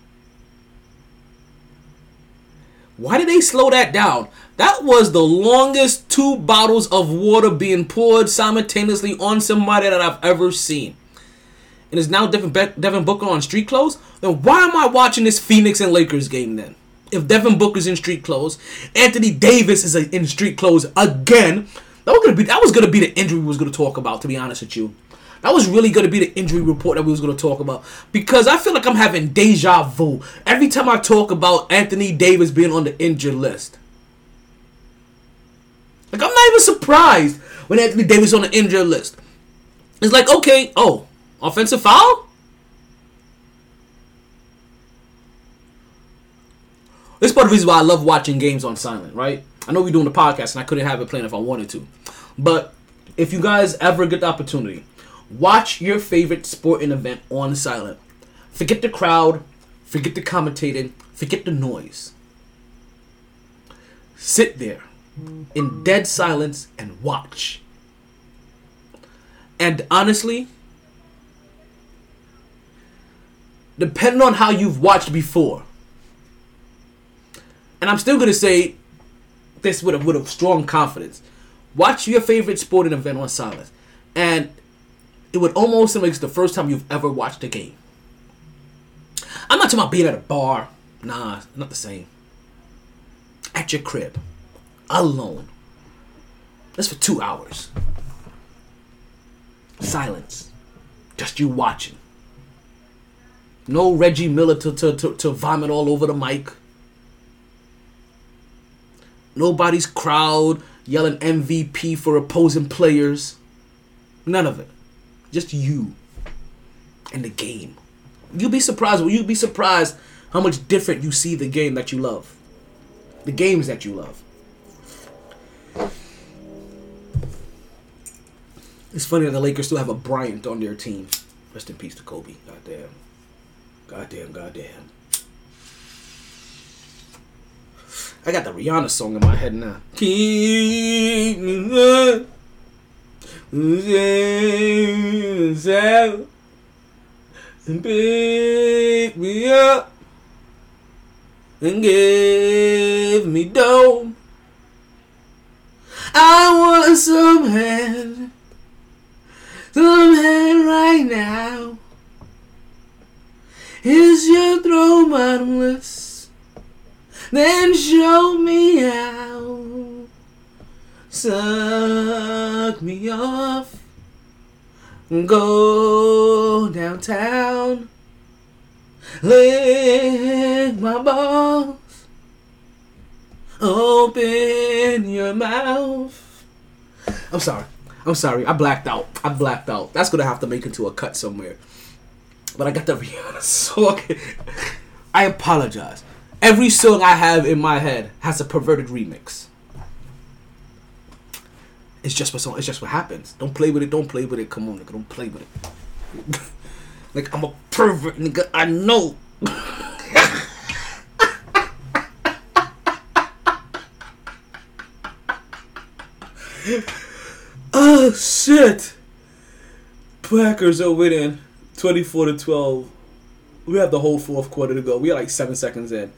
Why did they slow that down? That was the longest two bottles of water being poured simultaneously on somebody that I've ever seen. And it's now Devin, Be- Devin Booker on street clothes? Then why am I watching this Phoenix and Lakers game then? If Devin Booker's in street clothes, Anthony Davis is in street clothes again. That was gonna be that was gonna be the injury we was gonna talk about. To be honest with you, that was really gonna be the injury report that we was gonna talk about because I feel like I'm having deja vu every time I talk about Anthony Davis being on the injured list. Like I'm not even surprised when Anthony Davis on the injured list. It's like okay, oh, offensive foul. This part of the reason why I love watching games on silent, right? I know we're doing the podcast and I couldn't have it playing if I wanted to. But if you guys ever get the opportunity, watch your favorite sporting event on silent. Forget the crowd, forget the commentating, forget the noise. Sit there in dead silence and watch. And honestly, depending on how you've watched before, and I'm still gonna say this with a, with a strong confidence. Watch your favorite sporting event on silence, and it would almost seem like it's the first time you've ever watched a game. I'm not talking about being at a bar. Nah, not the same. At your crib, alone. That's for two hours. Silence. Just you watching. No Reggie Miller to, to, to, to vomit all over the mic. Nobody's crowd yelling MVP for opposing players. None of it. Just you and the game. You'll be surprised. Will you be surprised how much different you see the game that you love? The games that you love. It's funny that the Lakers still have a Bryant on their team. Rest in peace to Kobe. Goddamn. Goddamn, goddamn. I got the Rihanna song in my head now. Me and pick me up and give me dough. I want some hand, some hand right now. Is your throne bottomless? Then show me how. Suck me off. Go downtown. Lick my balls. Open your mouth. I'm sorry. I'm sorry. I blacked out. I blacked out. That's gonna have to make into a cut somewhere. But I got the Rihanna song. I apologize. Every song I have in my head has a perverted remix. It's just what. It's just what happens. Don't play with it. Don't play with it. Come on, nigga. Don't play with it. like I'm a pervert, nigga. I know. oh shit! Packers are winning, twenty-four to twelve. We have the whole fourth quarter to go. We are like seven seconds in.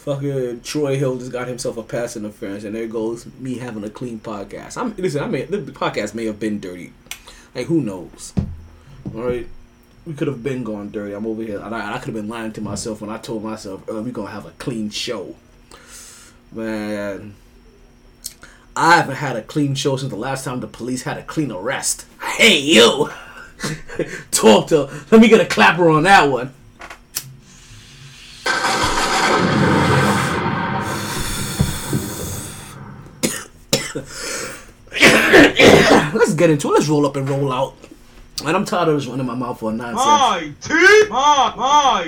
Fucking Troy Hill just got himself a pass interference, and there goes me having a clean podcast. I'm listen. I mean, the podcast may have been dirty. Like who knows? All right, we could have been going dirty. I'm over here, I, I could have been lying to myself when I told myself uh, we're gonna have a clean show. Man, I haven't had a clean show since the last time the police had a clean arrest. Hey you, talk to. Let me get a clapper on that one. Let's get into it. Let's roll up and roll out. And I'm tired of this running my mouth for nonsense. My team, my, my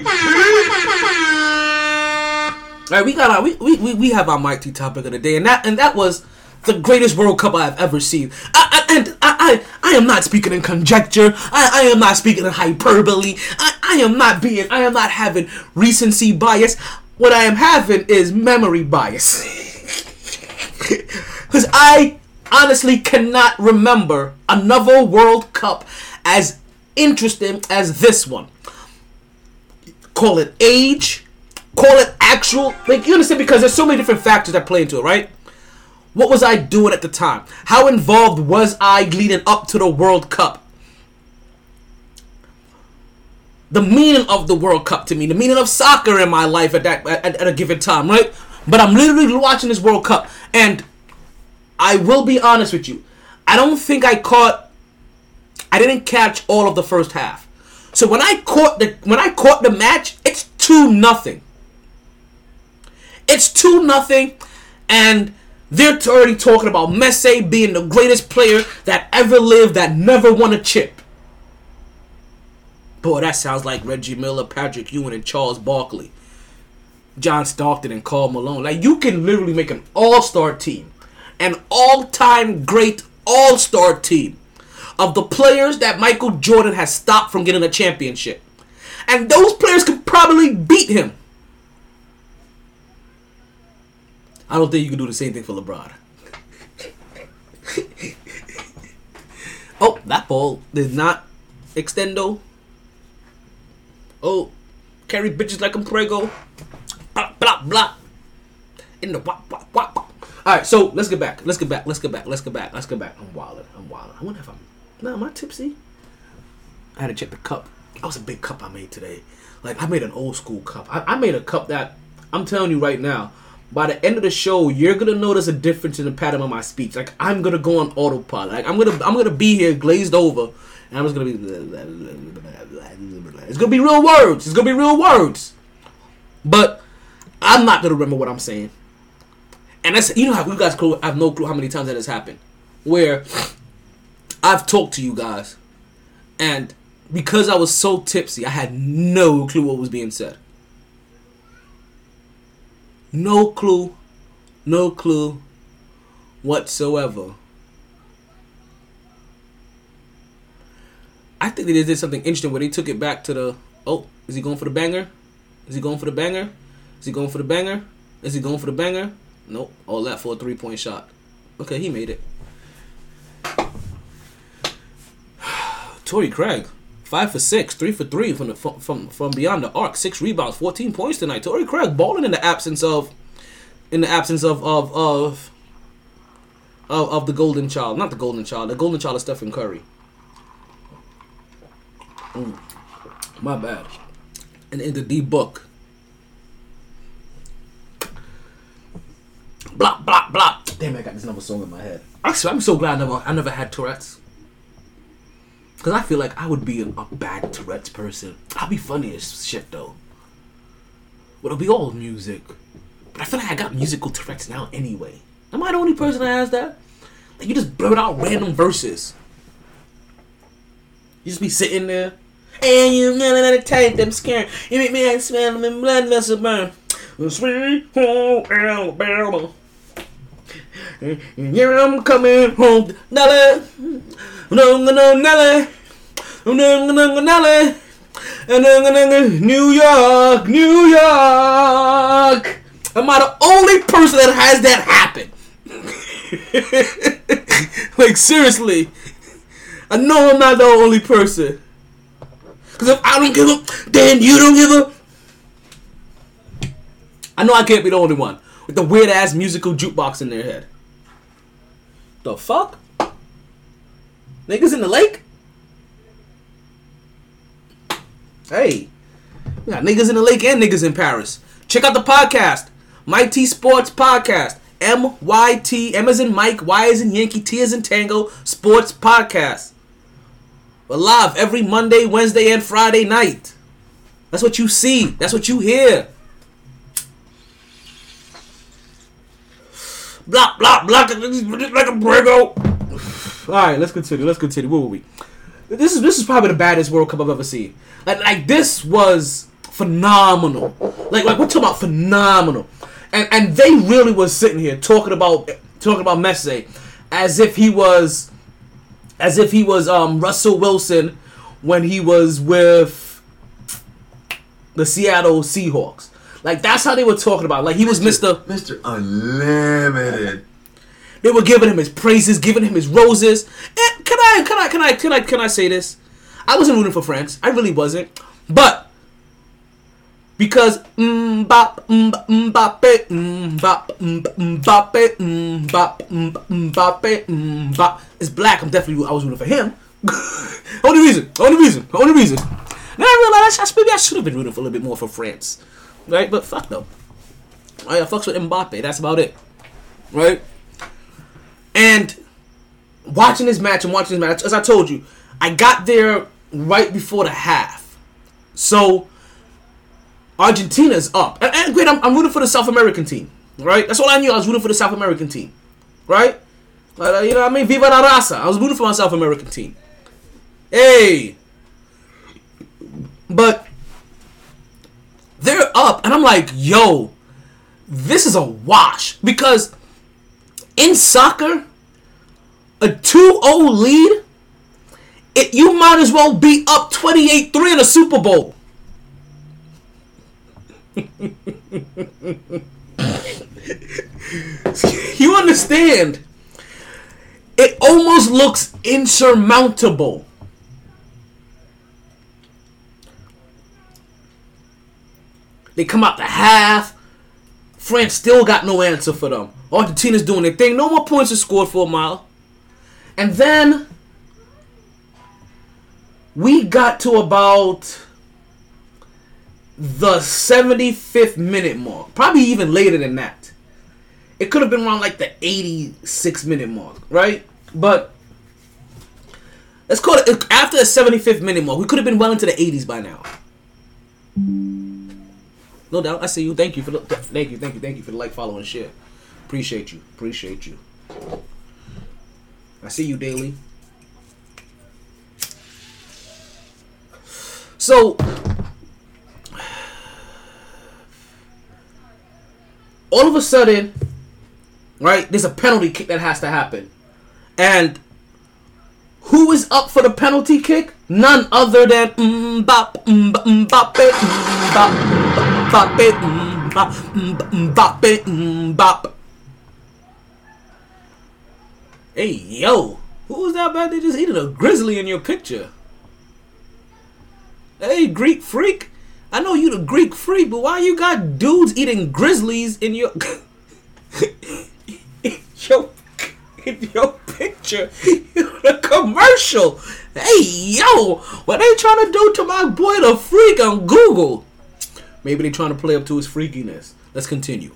All right, we got our we, we, we, have our mighty topic of the day, and that and that was the greatest World Cup I've ever seen. I, I, and I, I I am not speaking in conjecture. I, I am not speaking in hyperbole. I, I am not being. I am not having recency bias. What I am having is memory bias. Because I honestly cannot remember another World Cup as interesting as this one. Call it age, call it actual. Like you understand because there's so many different factors that play into it, right? What was I doing at the time? How involved was I leading up to the World Cup? The meaning of the World Cup to me, the meaning of soccer in my life at that at, at a given time, right? But I'm literally watching this World Cup, and I will be honest with you. I don't think I caught. I didn't catch all of the first half. So when I caught the when I caught the match, it's two nothing. It's two nothing, and they're already talking about Messi being the greatest player that ever lived that never won a chip. Boy, that sounds like Reggie Miller, Patrick Ewing, and Charles Barkley. John Stockton and Carl Malone. Like you can literally make an all-star team. An all-time great all-star team of the players that Michael Jordan has stopped from getting a championship. And those players could probably beat him. I don't think you can do the same thing for LeBron. oh, that ball did not extendo. Oh, carry bitches like I'm prego. Blah blah blah. In the wop wop wop. All right, so let's get back. Let's get back. Let's get back. Let's get back. Let's get back. I'm wilding. I'm wilding. I wonder if I'm. No, am I tipsy? I had to check the cup. That was a big cup I made today. Like I made an old school cup. I, I made a cup that I'm telling you right now. By the end of the show, you're gonna notice a difference in the pattern of my speech. Like I'm gonna go on autopilot. Like I'm gonna I'm gonna be here glazed over, and I'm just gonna be. It's gonna be real words. It's gonna be real words. But I'm not gonna remember what I'm saying. And that's you know how you guys clue. I have no clue how many times that has happened, where I've talked to you guys, and because I was so tipsy, I had no clue what was being said. No clue, no clue whatsoever. I think they did something interesting where they took it back to the. Oh, is he going for the banger? Is he going for the banger? Is he going for the banger? Is he going for the banger? Nope. All that for a three point shot. Okay, he made it. Torrey Craig, five for six, three for three from the from from, beyond the arc, six rebounds, fourteen points tonight. Torrey Craig balling in the absence of, in the absence of of of. Of, of the golden child, not the golden child. The golden child is Stephen Curry. Mm, my bad. And in the D book. Blah blah blah. Damn, I got this another song in my head. Actually, I'm so glad I never I never had Tourette's. Cause I feel like I would be a, a bad Tourette's person. I'll be funny as shit though. But it'll be all music. But I feel like I got musical Tourette's now anyway. Am I the only person that has that? Like you just blurt out random verses. You just be sitting there. And you it taste them scared. You make me smell them in blood vessel burn. Sweet home Alabama. And here I'm coming home. Nelly. No, no, no, Nelly. No, no, no, Nelly. And then New York, New York. Am I the only person that has that happen? like seriously, I know I'm not the only person. Cause if I don't give a, then you don't give a. I know I can't be the only one with the weird ass musical jukebox in their head. The fuck? Niggas in the lake? Hey, we got niggas in the lake and niggas in Paris. Check out the podcast, MyT Sports Podcast. M Y T M as in Mike, Y as in Yankee, T as in Tango, Sports Podcast. We're live every Monday, Wednesday, and Friday night. That's what you see. That's what you hear. Blah blah blah. Like a brego. All right, let's continue. Let's continue. Where were we? This is this is probably the baddest World Cup I've ever seen. Like like this was phenomenal. Like like we're talking about phenomenal. And and they really was sitting here talking about talking about Messi as if he was as if he was um Russell Wilson when he was with the Seattle Seahawks. Like that's how they were talking about. Like he was Mr. Mr. Unlimited. They were giving him his praises, giving him his roses. And can I, can I, can I, can I, can I say this? I wasn't rooting for France. I really wasn't. But because Mbappe, Mbappe, Mbappe, Mbappe, Mbappe, Mbappe, Mbappe is black. I'm definitely I was rooting for him. only reason, only reason, only reason. Then I realized I, maybe I should have been rooting for a little bit more for France, right? But fuck no. I fucks with Mbappe. That's about it, right? And watching this match and watching this match, as I told you, I got there right before the half. So Argentina's up. And, and great, I'm, I'm rooting for the South American team. Right? That's all I knew. I was rooting for the South American team. Right? You know what I mean? Viva la raza. I was rooting for my South American team. Hey. But they're up, and I'm like, yo, this is a wash. Because in soccer, a 2-0 lead, it, you might as well be up 28-3 in a Super Bowl. you understand? It almost looks insurmountable. They come out the half. France still got no answer for them. Argentina's doing their thing. No more points are scored for a mile. And then we got to about the 75th minute mark. Probably even later than that. It could have been around like the 86 minute mark, right? But let's call it after the 75th minute mark. We could have been well into the 80s by now. No doubt. I see you. Thank you for the thank you, thank you, thank you for the like, follow, and share. Appreciate you. Appreciate you. I see you daily. So all of a sudden, right, there's a penalty kick that has to happen. And who is up for the penalty kick? None other than Mbappe, Mbappe, Mbappe, Mbappe, Mbappe, Mbappe. Hey, yo, who was that bad? They just eating a grizzly in your picture. Hey, Greek freak. I know you the Greek freak, but why you got dudes eating grizzlies in your in your in your picture in a commercial? Hey yo, what they trying to do to my boy the freak on Google? Maybe they're trying to play up to his freakiness. Let's continue.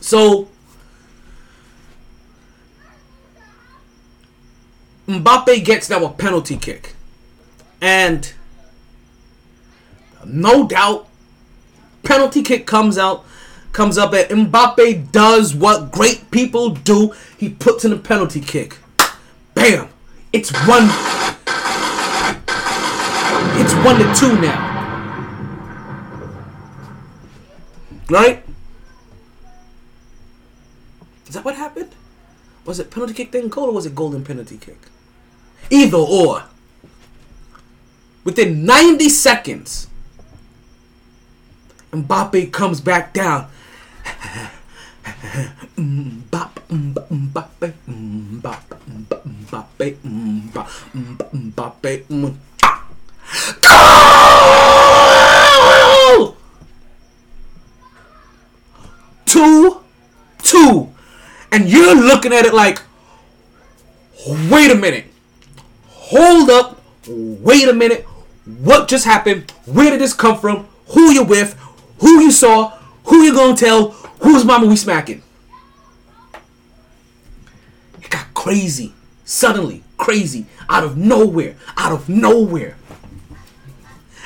So Mbappe gets now a penalty kick. And no doubt, penalty kick comes out, comes up, and Mbappe does what great people do. He puts in a penalty kick. Bam! It's one. It's one to two now. Right? Is that what happened? Was it penalty kick then goal or was it golden penalty kick? Either or. Within 90 seconds, Mbappe comes back down. Mbappe, Mbappe, Mbappe, Mbappe, Mbappe, Mbappe. Goal! Two, two, and you're looking at it like, wait a minute, hold up, wait a minute, what just happened? Where did this come from? Who you with? Who you saw? Who you gonna tell? Whose mama we smacking? It got crazy. Suddenly, crazy. Out of nowhere. Out of nowhere.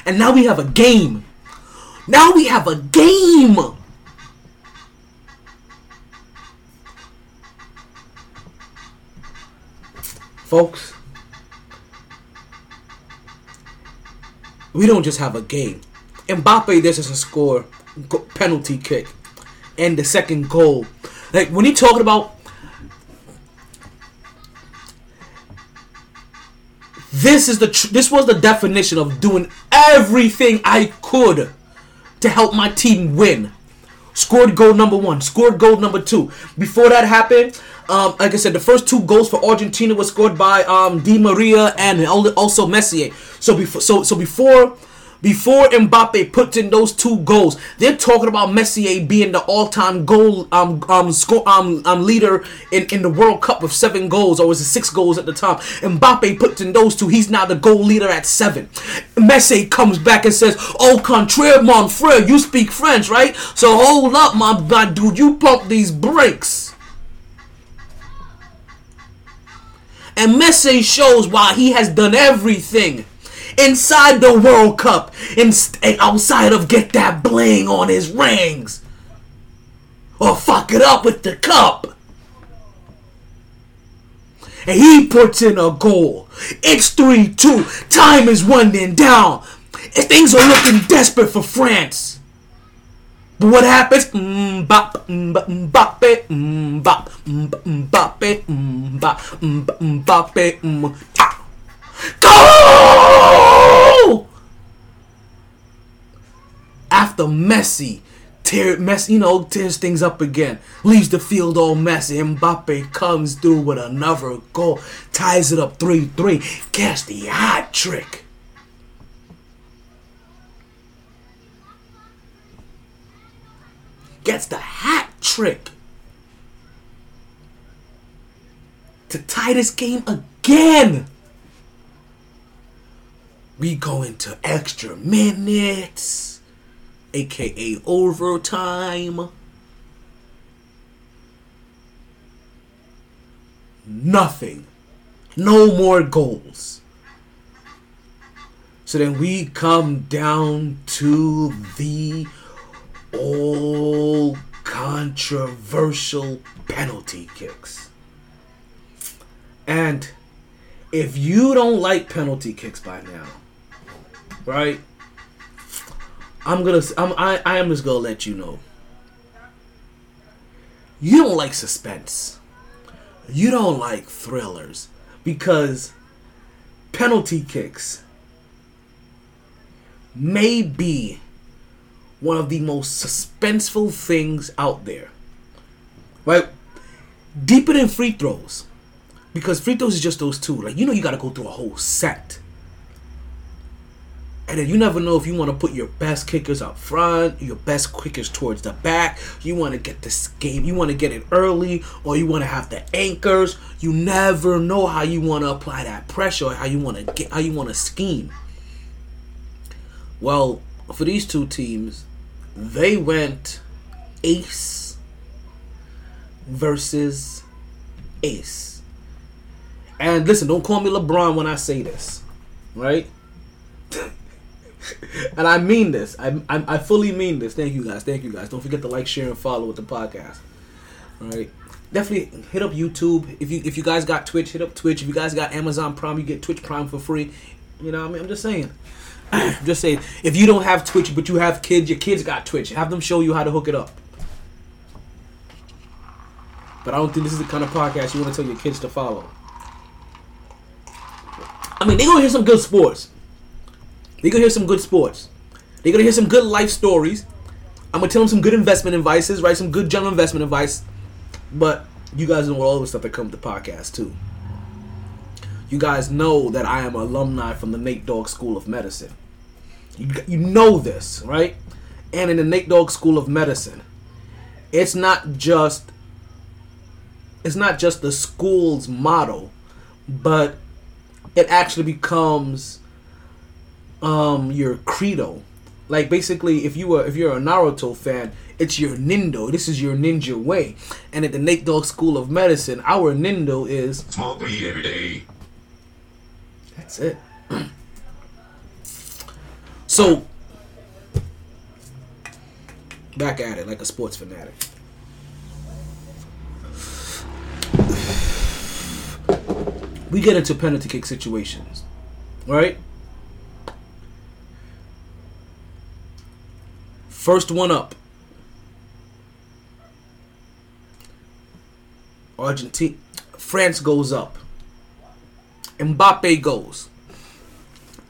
And now we have a game. Now we have a game. Folks, we don't just have a game. Mbappe, this is a score, penalty kick, and the second goal. Like when you talking about this is the tr- this was the definition of doing everything I could to help my team win. Scored goal number one, scored goal number two. Before that happened, um, like I said, the first two goals for Argentina was scored by um, Di Maria and also Messi. So before, so so before before Mbappe puts in those two goals, they're talking about Messier being the all-time goal um um score um, um leader in, in the World Cup with seven goals, or was it six goals at the time? Mbappe puts in those two. He's now the goal leader at seven. Messi comes back and says, "Au contraire, mon frère, you speak French, right? So hold up, my, my dude, you pump these brakes." And Messi shows why he has done everything inside the World Cup and outside of get that bling on his rings or fuck it up with the cup. And he puts in a goal. It's 3 2. Time is winding down. And things are looking desperate for France. But what happens? Mbop, mbop, mbop, mbop, mbop. Go! After Messi tear Messi, you know, tears things up again, leaves the field all messy. Mbappe comes through with another goal, ties it up 3-3, gets the hat trick. Gets the hat trick. To tie this game again. We go into extra minutes, aka overtime. Nothing. No more goals. So then we come down to the all controversial penalty kicks. And if you don't like penalty kicks by now, right? I'm gonna. I'm. I. I am just gonna let you know. You don't like suspense. You don't like thrillers because penalty kicks may be one of the most suspenseful things out there. Right? Deeper than free throws. Because free throws is just those two. Like you know you gotta go through a whole set. And then you never know if you want to put your best kickers up front, your best kickers towards the back. You want to get this game, you want to get it early, or you want to have the anchors. You never know how you want to apply that pressure, how you want to get, how you want to scheme. Well, for these two teams, they went ace versus ace. And listen, don't call me LeBron when I say this, right? And I mean this. I, I, I fully mean this. Thank you guys. Thank you guys. Don't forget to like, share, and follow with the podcast. All right. Definitely hit up YouTube. If you if you guys got Twitch, hit up Twitch. If you guys got Amazon Prime, you get Twitch Prime for free. You know, I mean, I'm just saying. just saying. If you don't have Twitch, but you have kids, your kids got Twitch. Have them show you how to hook it up. But I don't think this is the kind of podcast you want to tell your kids to follow. I mean, they're gonna hear some good sports. They gonna hear some good sports. They're gonna hear some good life stories. I'm gonna tell them some good investment advices, right? Some good general investment advice. But you guys know all the stuff that comes with the podcast too. You guys know that I am an alumni from the Nate Dogg School of Medicine. You, you know this, right? And in the Nate Dogg School of Medicine, it's not just it's not just the school's motto, but it actually becomes um your credo. Like basically, if you were if you're a Naruto fan, it's your Nindo. This is your ninja way. And at the Nate Dogg School of Medicine, our Nindo is Smoke weed every day. that's it. so back at it like a sports fanatic. We get into penalty kick situations, right? First one up. Argentina, France goes up. Mbappe goes.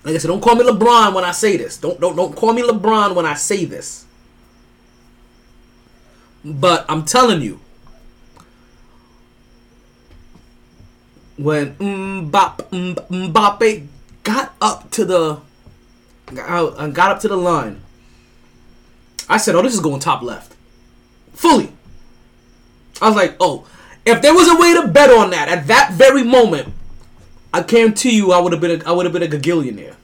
Like I said, don't call me LeBron when I say this. Don't don't don't call me LeBron when I say this. But I'm telling you, when Mbappe, Mbappe got up to the got uh, up to the line. I said, "Oh, this is going top left, fully." I was like, "Oh, if there was a way to bet on that at that very moment, I guarantee you, I would have been, a, I would have been a gagillionaire,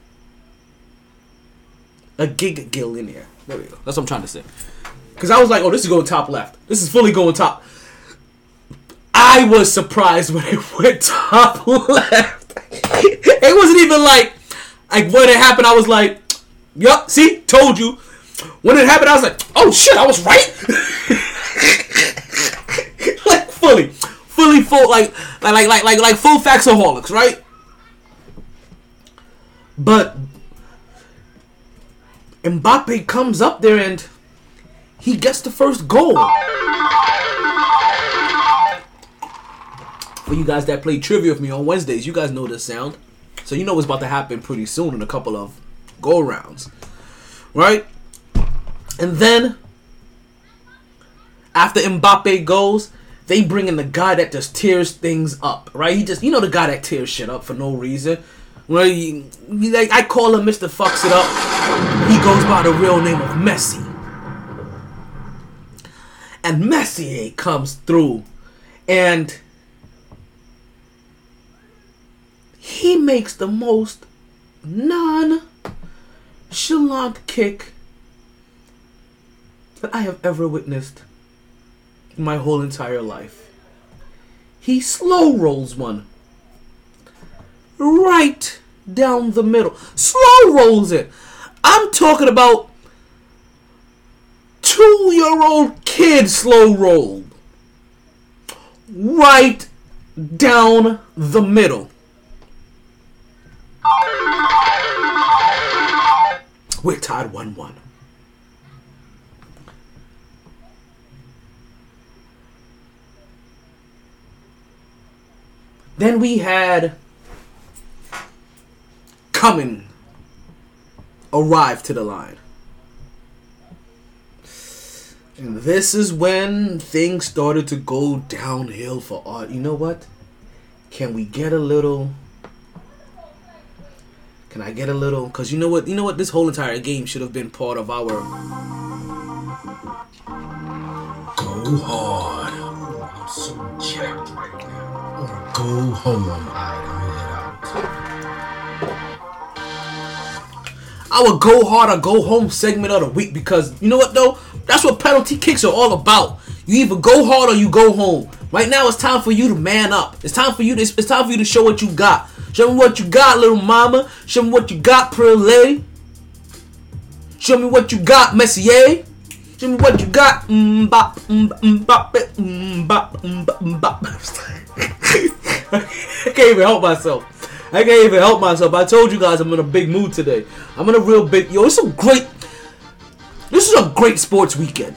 a gigillionaire. There we go. That's what I'm trying to say. Because I was like, "Oh, this is going top left. This is fully going top." I was surprised when it went top left. it wasn't even like, like when it happened. I was like, "Yup, see, told you." When it happened, I was like, "Oh shit, I was right." like fully, fully full, like, like, like, like, like full faxaholics, right? But Mbappe comes up there and he gets the first goal. For you guys that play trivia with me on Wednesdays, you guys know this sound. So you know what's about to happen pretty soon in a couple of go rounds. Right? And then after Mbappe goes, they bring in the guy that just tears things up, right? He just, you know, the guy that tears shit up for no reason. Right? He, like I call him Mr. Fucks It Up. He goes by the real name of Messi. And Messier comes through, and he makes the most nonchalant kick that I have ever witnessed in my whole entire life. He slow rolls one right down the middle. Slow rolls it. I'm talking about two year old kid slow rolled right down the middle. We're tied 1 1. Then we had Coman arrive to the line. And this is when things started to go downhill for art. You know what? Can we get a little Can I get a little cuz you know what? You know what this whole entire game should have been part of our Go hard. I'm so jacked right now. Go home. Our go hard or go home segment of the week because you know what though? That's what penalty kicks are all about. You either go hard or you go home. Right now it's time for you to man up. It's time for you to it's, it's time for you to show what you got. Show me what you got, little mama. Show me what you got, pretty lady. Show me what you got, Messier. Show me what you got. Mbop, mbop, mbop, mbop. I can't even help myself. I can't even help myself. I told you guys I'm in a big mood today. I'm in a real big. Yo, it's a great. This is a great sports weekend.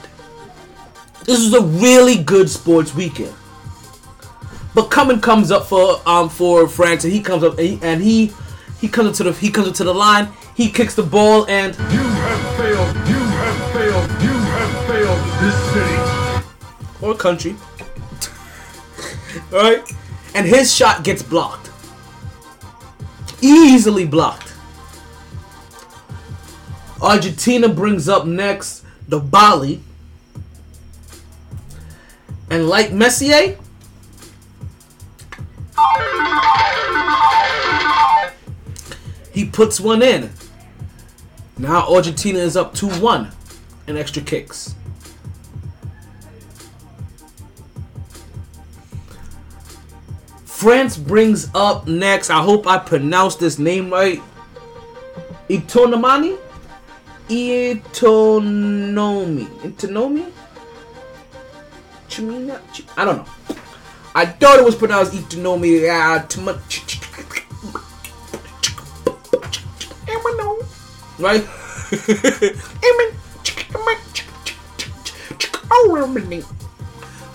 This is a really good sports weekend. But Coman comes up for um for France and he comes up and he and he, he comes up to the he comes up to the line. He kicks the ball and You have failed. You have failed. You have failed this city. or country. Alright? And his shot gets blocked. Easily blocked. Argentina brings up next Dybala. And like Messier, he puts one in. Now Argentina is up 2 1 in extra kicks. France brings up next. I hope I pronounced this name right. Itonomani? Itonomi. Itonomi? Chimina? I don't know. I thought it was pronounced Itonomi. Right?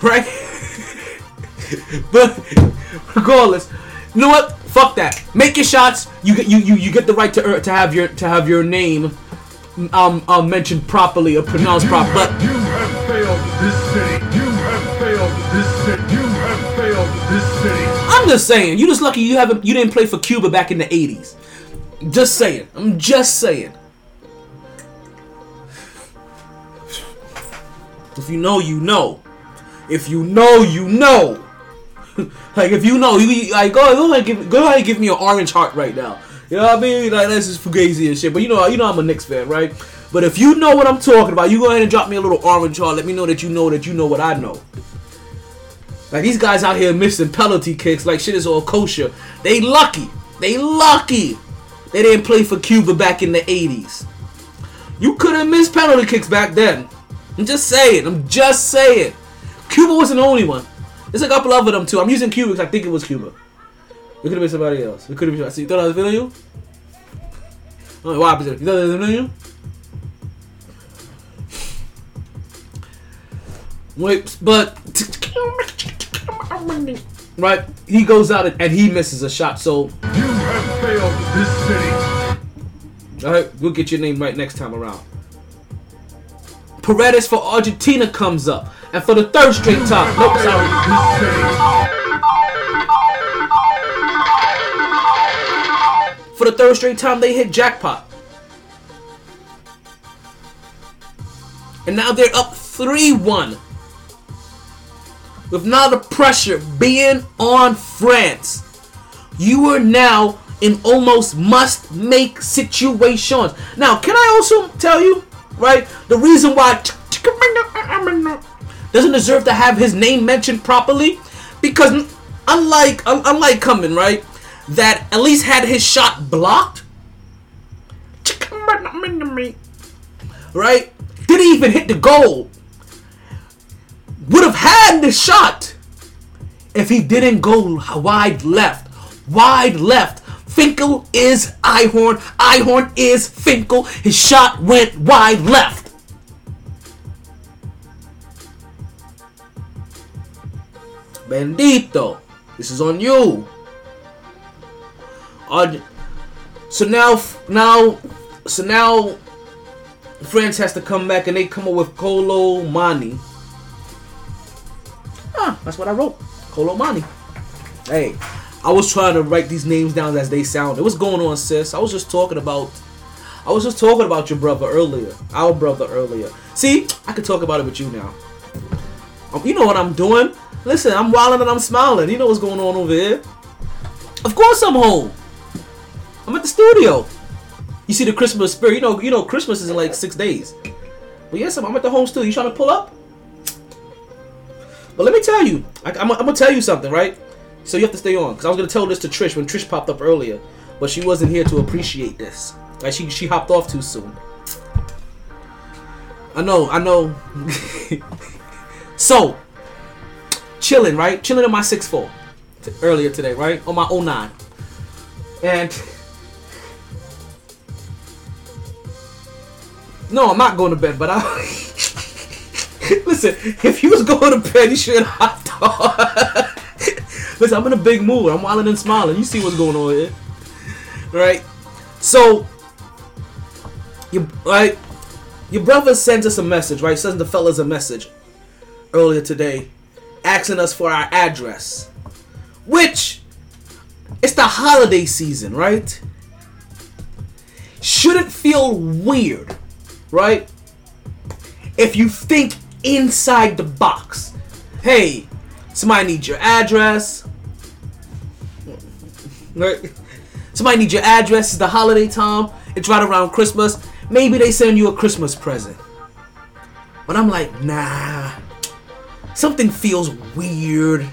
right? but regardless, you know what? Fuck that. Make your shots. You get you you, you get the right to uh, to have your to have your name um, um mentioned properly or pronounced properly. But you have failed this city. You have failed this city. You have failed this city. I'm just saying. You just lucky you haven't you didn't play for Cuba back in the '80s. Just saying. I'm just saying. If you know, you know. If you know, you know like if you know, you like go go ahead give go ahead give me an orange heart right now. You know what I mean? Like that's just fugazi and shit. But you know you know I'm a Knicks fan, right? But if you know what I'm talking about, you go ahead and drop me a little orange heart. Let me know that you know that you know what I know. Like these guys out here missing penalty kicks like shit is all kosher. They lucky. They lucky. They didn't play for Cuba back in the 80s. You could have missed penalty kicks back then. I'm just saying. I'm just saying. Cuba wasn't the only one. There's a couple of them too. I'm using Cuba because I think it was Cuba. It could have been somebody else. It could have been. So you thought I was feeling you? Oh, what happened? You thought I was feeling you? Wait, but right, he goes out and, and he misses a shot. So, You have failed this city. all right, we'll get your name right next time around. Paredes for Argentina comes up, and for the third straight time, nope, sorry. For the third straight time, they hit jackpot. And now they're up 3 1. With now the pressure being on France. You are now in almost must make situations. Now, can I also tell you, right, the reason why doesn't deserve to have his name mentioned properly? Because unlike unlike Coman, right, that at least had his shot blocked. Right? Didn't even hit the goal. Would have had the shot if he didn't go wide left. Wide left. Finkle is Einhorn. Einhorn is Finkle. His shot went wide left. Bendito. This is on you. Arge- So now, now, so now, France has to come back and they come up with Colo Mani. That's what I wrote. Colo Mani. Hey, I was trying to write these names down as they sounded. What's going on, sis? I was just talking about. I was just talking about your brother earlier. Our brother earlier. See, I could talk about it with you now. Um, You know what I'm doing? Listen, I'm wilding and I'm smiling. You know what's going on over here. Of course I'm home. I'm at the studio. You see the Christmas spirit. You know, you know Christmas is in like six days. But yes, I'm, I'm at the home studio. You trying to pull up? But let me tell you, I, I'm, I'm gonna tell you something, right? So you have to stay on, because I was gonna tell this to Trish when Trish popped up earlier, but she wasn't here to appreciate this. Like she she hopped off too soon. I know, I know. so, chilling, right? Chilling in my 6'4 t- earlier today, right? On my 09. And No, I'm not going to bed, but I Listen, if you was going to bed, you should have hopped. Listen, I'm in a big mood. I'm wilding and smiling. You see what's going on here. Right? So you right your brother sends us a message, right? Sends the fellas a message earlier today asking us for our address. Which it's the holiday season, right? Shouldn't feel weird, right? If you think inside the box. Hey, somebody needs your address. Somebody needs your address. It's the holiday time. It's right around Christmas. Maybe they send you a Christmas present. But I'm like, nah. Something feels weird.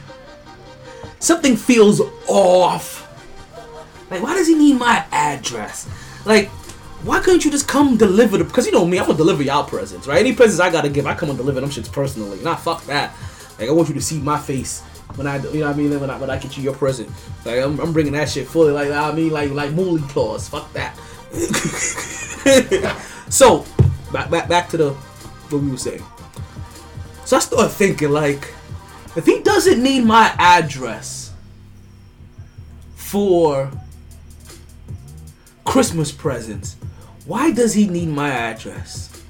Something feels off. Like, why does he need my address? Like, why couldn't you just come deliver the? Because you know me, I'm gonna deliver y'all presents, right? Any presents I gotta give, I come and deliver them shits personally. Nah, fuck that. Like, I want you to see my face when I, you know what I mean, when I, when I get you your present. Like, I'm, I'm bringing that shit fully. Like, I mean, like, like mooly claws. Fuck that. so, back, back, back to the what we were saying. So I started thinking, like, if he doesn't need my address for Christmas presents, why does he need my address?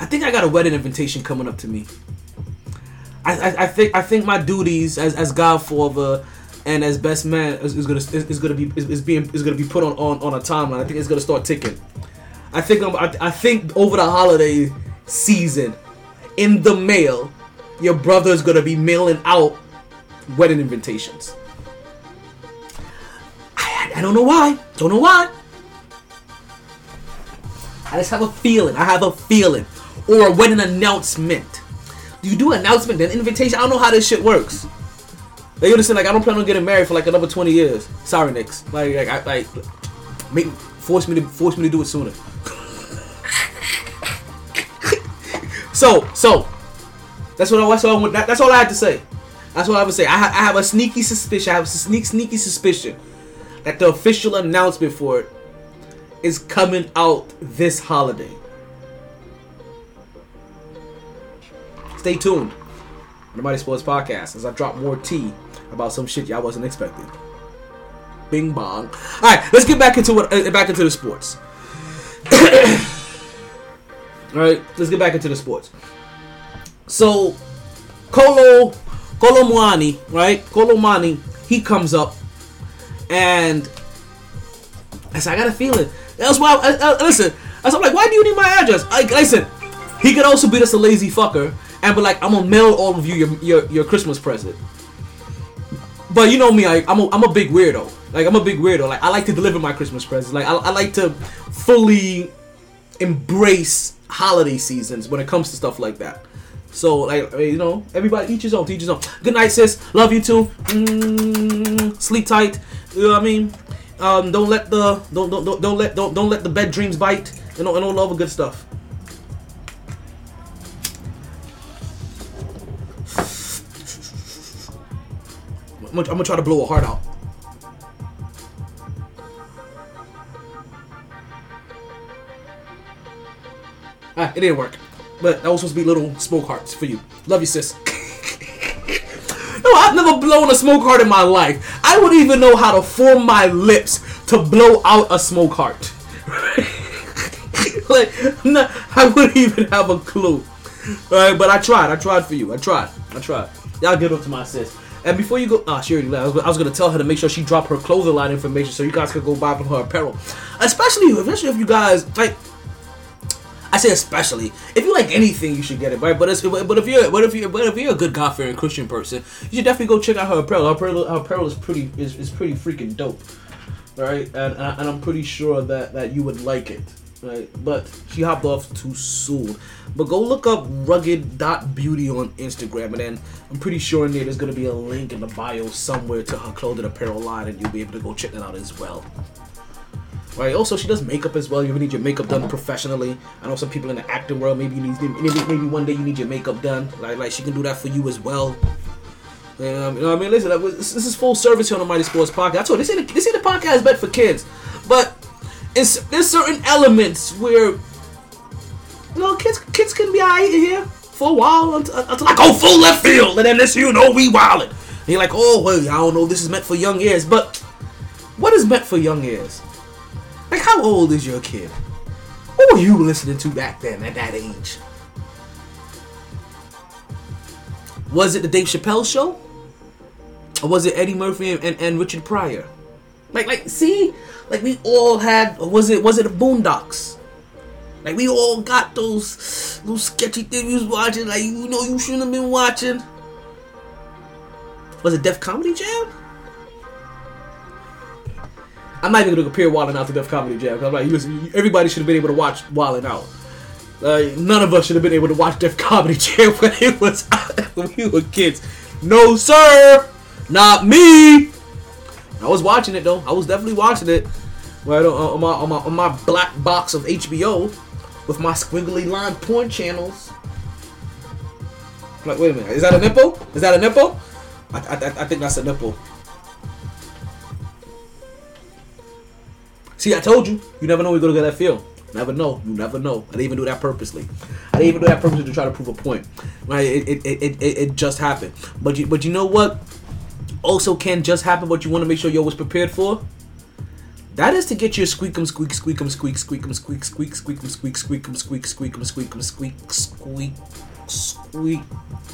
I think I got a wedding invitation coming up to me. I, I, I think I think my duties as as godfather and as best man is, is gonna is, gonna be is, is being is gonna be put on, on on a timeline. I think it's gonna start ticking. I think I'm, I, I think over the holiday season, in the mail, your brother is gonna be mailing out wedding invitations. I, I don't know why. Don't know why. I just have a feeling. I have a feeling. Or a wedding announcement. Do you do announcement then invitation? I don't know how this shit works. You understand? Like I don't plan on getting married for like another twenty years. Sorry, Knicks. Like, like, I, like, make force me to force me to do it sooner. So, so that's what I. That's all. I, that's all I had to say. That's what I would say. I, ha- I have a sneaky suspicion. I have a sneak, sneaky suspicion that the official announcement for it is coming out this holiday. Stay tuned. The MyT Sports Podcast as I drop more tea about some shit y'all wasn't expecting. Bing bong. All right, let's get back into what uh, back into the sports. All right, let's get back into the sports. So, Kolo Kolo Muani, right? Kolo Muani, he comes up, and I said, I got a feeling. That's why. I, I, listen, I was like, why do you need my address? Like, listen, he could also be just a lazy fucker and be like, I'm gonna mail all of you your your, your Christmas present. But you know me, I, I'm a, I'm a big weirdo. Like I'm a big weirdo. Like I like to deliver my Christmas presents. Like I, I like to fully embrace holiday seasons when it comes to stuff like that. So like you know, everybody each his own, each his own. Good night, sis. Love you too. Mm, sleep tight. You know what I mean? Um, don't let the don't don't don't, don't let don't, don't let the bed dreams bite. You know, and all the other good stuff. I'm gonna, I'm gonna try to blow a heart out. Ah, it didn't work. But that was supposed to be little smoke hearts for you. Love you, sis. no, I've never blown a smoke heart in my life. I wouldn't even know how to form my lips to blow out a smoke heart. like, not, I wouldn't even have a clue. Alright, but I tried. I tried for you. I tried. I tried. Y'all get up to my sis. And before you go, ah, she already left. I was, gonna tell her to make sure she drop her clothing line information so you guys could go buy from her apparel. Especially, especially if you guys like. I say especially if you like anything, you should get it, right? But but if you're but if you but if you're a good God fearing Christian person, you should definitely go check out her apparel. Her apparel, her apparel is pretty is, is pretty freaking dope, right? And and, I, I'm pretty sure that that you would like it, right? But she hopped off too soon. But go look up rugged.beauty on Instagram, and then I'm pretty sure in there there's gonna be a link in the bio somewhere to her clothing apparel line, and you'll be able to go check that out as well. Right. Also, she does makeup as well. You need your makeup done professionally. I know some people in the acting world. Maybe you need maybe, maybe one day you need your makeup done. Like like she can do that for you as well. Um, you know what I mean? Listen, this, this is full service here on the MyT Sports Podcast. I told you, this ain't, this ain't the podcast meant for kids, but it's there's certain elements where you know kids kids can be here for a while until, until I go full left field, and then this you know we wildin'. And you're like, oh well, I don't know, this is meant for young ears, but what is meant for young ears? Like, how old is your kid? What were you listening to back then at that age? Was it the Dave Chappelle show? Or was it Eddie Murphy and, and, Richard Pryor? Like, like, see? Like, we all had, was it, was it the Boondocks? Like, we all got those, those sketchy things we was watching, like, you know, you shouldn't have been watching. Was it Def Comedy Jam? I'm not even gonna compare Wildin' Out to Def Comedy Jam. 'cause I'm like, listen, everybody should have been able to watch Wildin' Out. Uh, none of us should have been able to watch Def Comedy Jam when it was when we were kids. No, sir, not me. I was watching it though. I was definitely watching it. Right on, my on my on my black box of HBO with my squiggly line porn channels. Like, wait a minute, is that a nipple? Is that a nipple? I, I, I think that's a nipple. See, I told you. You never know you're gonna get that feel. Never know. You never know. I didn't even do that purposely. I didn't even do that purposely to try to prove a point. Right? It it, it, it, it just happened. But you but you know what? Also can just happen. What you want to make sure you're always prepared for. That is to get your squeakum squeak squeakum squeak squeakum squeak squeak squeakum squeak squeakum squeak squeakum squeakum squeak squeak squeak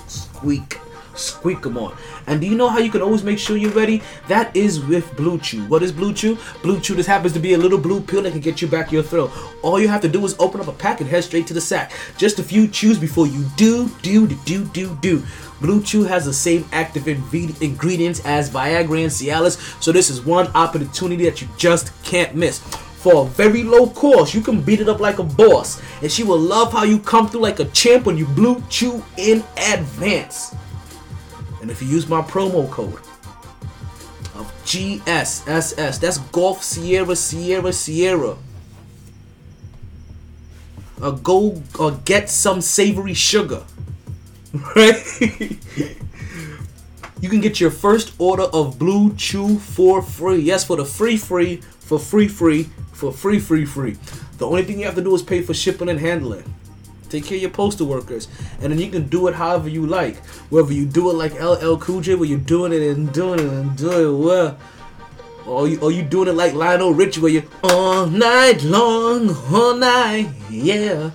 squeak squeak them on. And do you know how you can always make sure you're ready? That is with Blue Chew. What is Blue Chew? Blue Chew just happens to be a little blue pill that can get you back your thrill. All you have to do is open up a pack and head straight to the sack. Just a few chews before you do, do, do, do, do. Blue Chew has the same active ingredients as Viagra and Cialis, so this is one opportunity that you just can't miss. For a very low cost, you can beat it up like a boss, and she will love how you come through like a champ when you Blue Chew in advance. And if you use my promo code of GSSS, that's Golf Sierra Sierra Sierra. Go uh, get some savory sugar right? you can get your first order of Blue Chew for free. Yes, for the free, free, for free, free, for free, free, free. The only thing you have to do is pay for shipping and handling. Take care of your postal workers, and then you can do it however you like. Whether you do it like LL Cool J, where you're doing it and doing it and doing it well, or you, or you doing it like Lionel Richie, where you all night long, all night, yeah.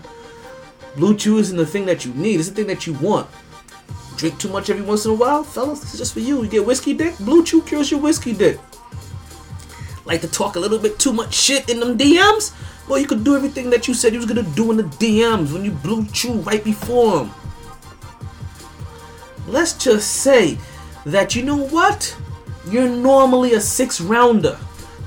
Blue Chew isn't the thing that you need. It's the thing that you want. Drink too much every once in a while, fellas. This is just for you. You get whiskey dick. Blue Chew cures your whiskey dick. Like to talk a little bit too much shit in them DMs? Well, you could do everything that you said you was gonna do in the DMs when you blew Chew right before him. Let's just say that you know what? You're normally a six rounder,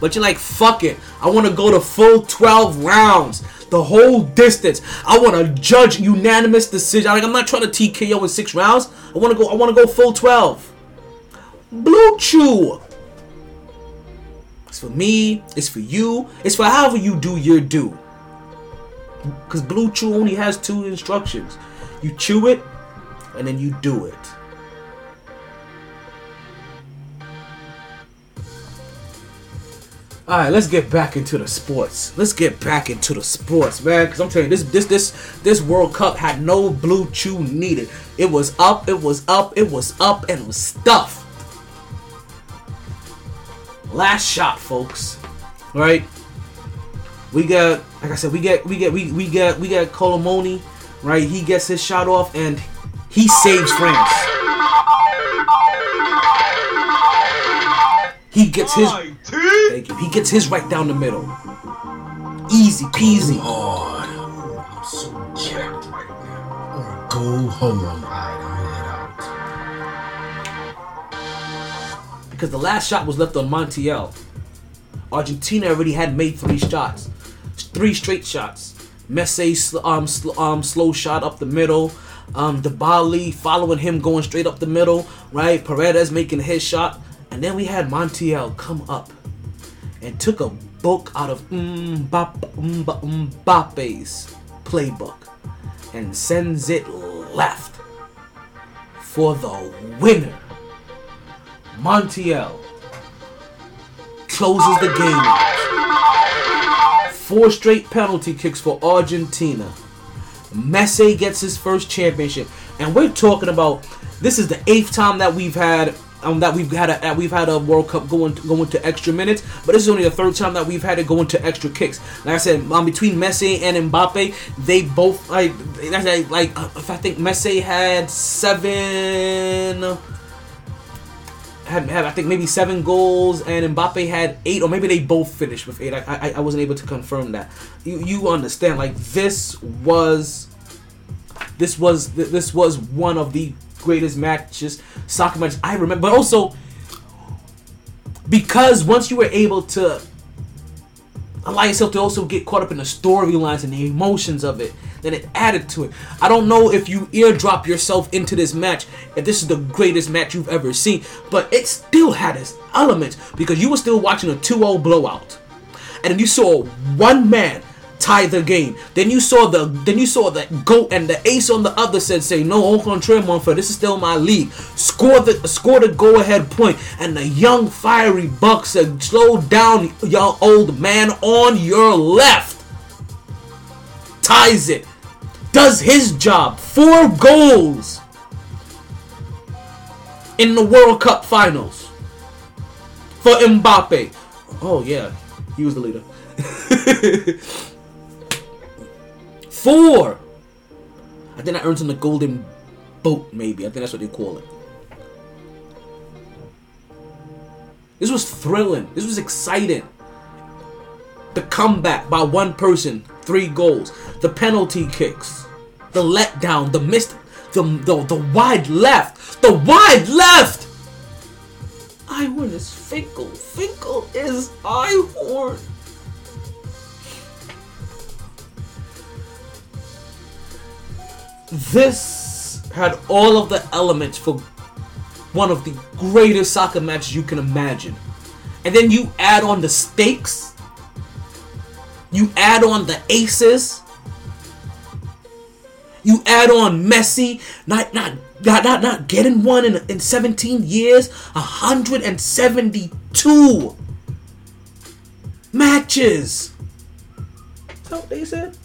but you're like, fuck it. I want to go to full 12 rounds the whole distance. I want to judge unanimous decision. Like I'm not trying to TKO in six rounds. I want to go. I want to go full twelve. Blue Chew. It's for me. It's for you. It's for however you do your do. Because Blue Chew only has two instructions. You chew it, and then you do it. All right, let's get back into the sports. Let's get back into the sports, man. Because I'm telling you, this this this this World Cup had no blue chew needed. It was up, it was up, it was up, and it was stuff. Last shot, folks. Right? We got, like I said, we get, we get, we we got, we got Kolo Muani. Right? He gets his shot off, and he saves France. He gets his. Thank you. He gets his right down the middle. Easy peasy. Lord, I'm so jacked right now. I wanna go home. Alright, because the last shot was left on Montiel. Argentina already had made three shots, three straight shots. Messi um, sl- um, slow shot up the middle. Um, Dybala following him going straight up the middle. Right, Paredes making his shot, and then we had Montiel come up and took a book out of Mbappe, Mbappe, Mbappe's playbook and sends it left for the winner. Montiel closes the game out. Four straight penalty kicks for Argentina. Messi gets his first championship, and we're talking about this is the eighth time that we've had um, that we've had a we've had a World Cup going going to extra minutes, but this is only the third time that we've had it going to extra kicks. Like I said, um, between Messi and Mbappe, they both like like, like if I think Messi had seven had, had I think maybe seven goals, and Mbappe had eight, or maybe they both finished with eight. I, I, I wasn't able to confirm that. You you understand? Like this was, this was this was one of the greatest matches, soccer matches I remember. But also because once you were able to allow yourself to also get caught up in the storylines and the emotions of it, then it added to it. I don't know if you eardrop yourself into this match, if this is the greatest match you've ever seen, but it still had its elements because you were still watching a 2-0 blowout. And then you saw one man tie the game. Then you saw the then you saw the goat and the ace on the other said say no au contraire frère, this is still my league. Score the score the go ahead point and the young fiery buck said slow down young old man on your left. Ties it does his job. Four goals in the World Cup Finals for Mbappe. Oh yeah, he was the leader. Four. I think I earned him the golden boot, maybe. I think that's what they call it. This was thrilling. This was exciting. The comeback by one person three goals. The penalty kicks, the letdown, the missed, the the, the wide left, the wide left. Einhorn is Finkle. Finkle is Einhorn. This had all of the elements for one of the greatest soccer matches you can imagine. And then you add on the stakes. You add on the aces. You add on Messi not not not not, not getting one in, in 17 years, 172 matches. What they said?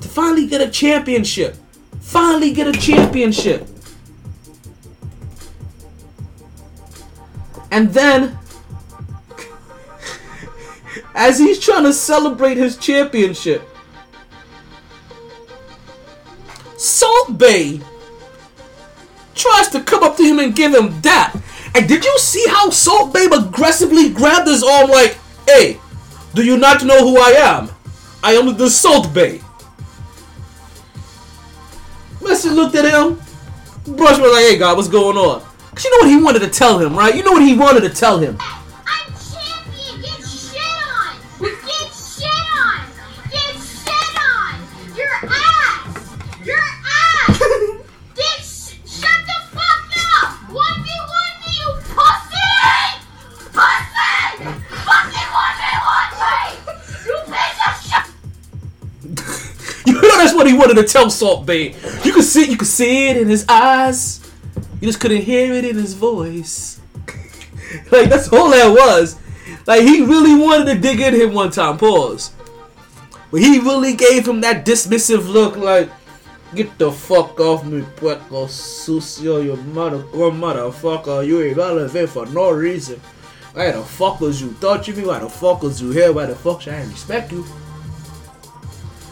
To finally get a championship. Finally get a championship. And then as he's trying to celebrate his championship. Salt Bae tries to come up to him and give him that. And did you see how Salt Babe aggressively grabbed his arm like, hey, do you not know who I am? I am the Salt Bae. Messi looked at him. Brush was like, hey, God, what's going on? Because you know what he wanted to tell him, right? You know what he wanted to tell him. That's what he wanted to tell Salt Bae. You could see, you could see it in his eyes. You just couldn't hear it in his voice. like that's all that was. Like he really wanted to dig in him one time. Pause. But he really gave him that dismissive look, like, "Get the fuck off me, puerco sucio, you mother, motherfucker. You ain't relevant for no reason. Why the fuck was you touching me? Why the fuck was you here? Why the fuck should I respect you?"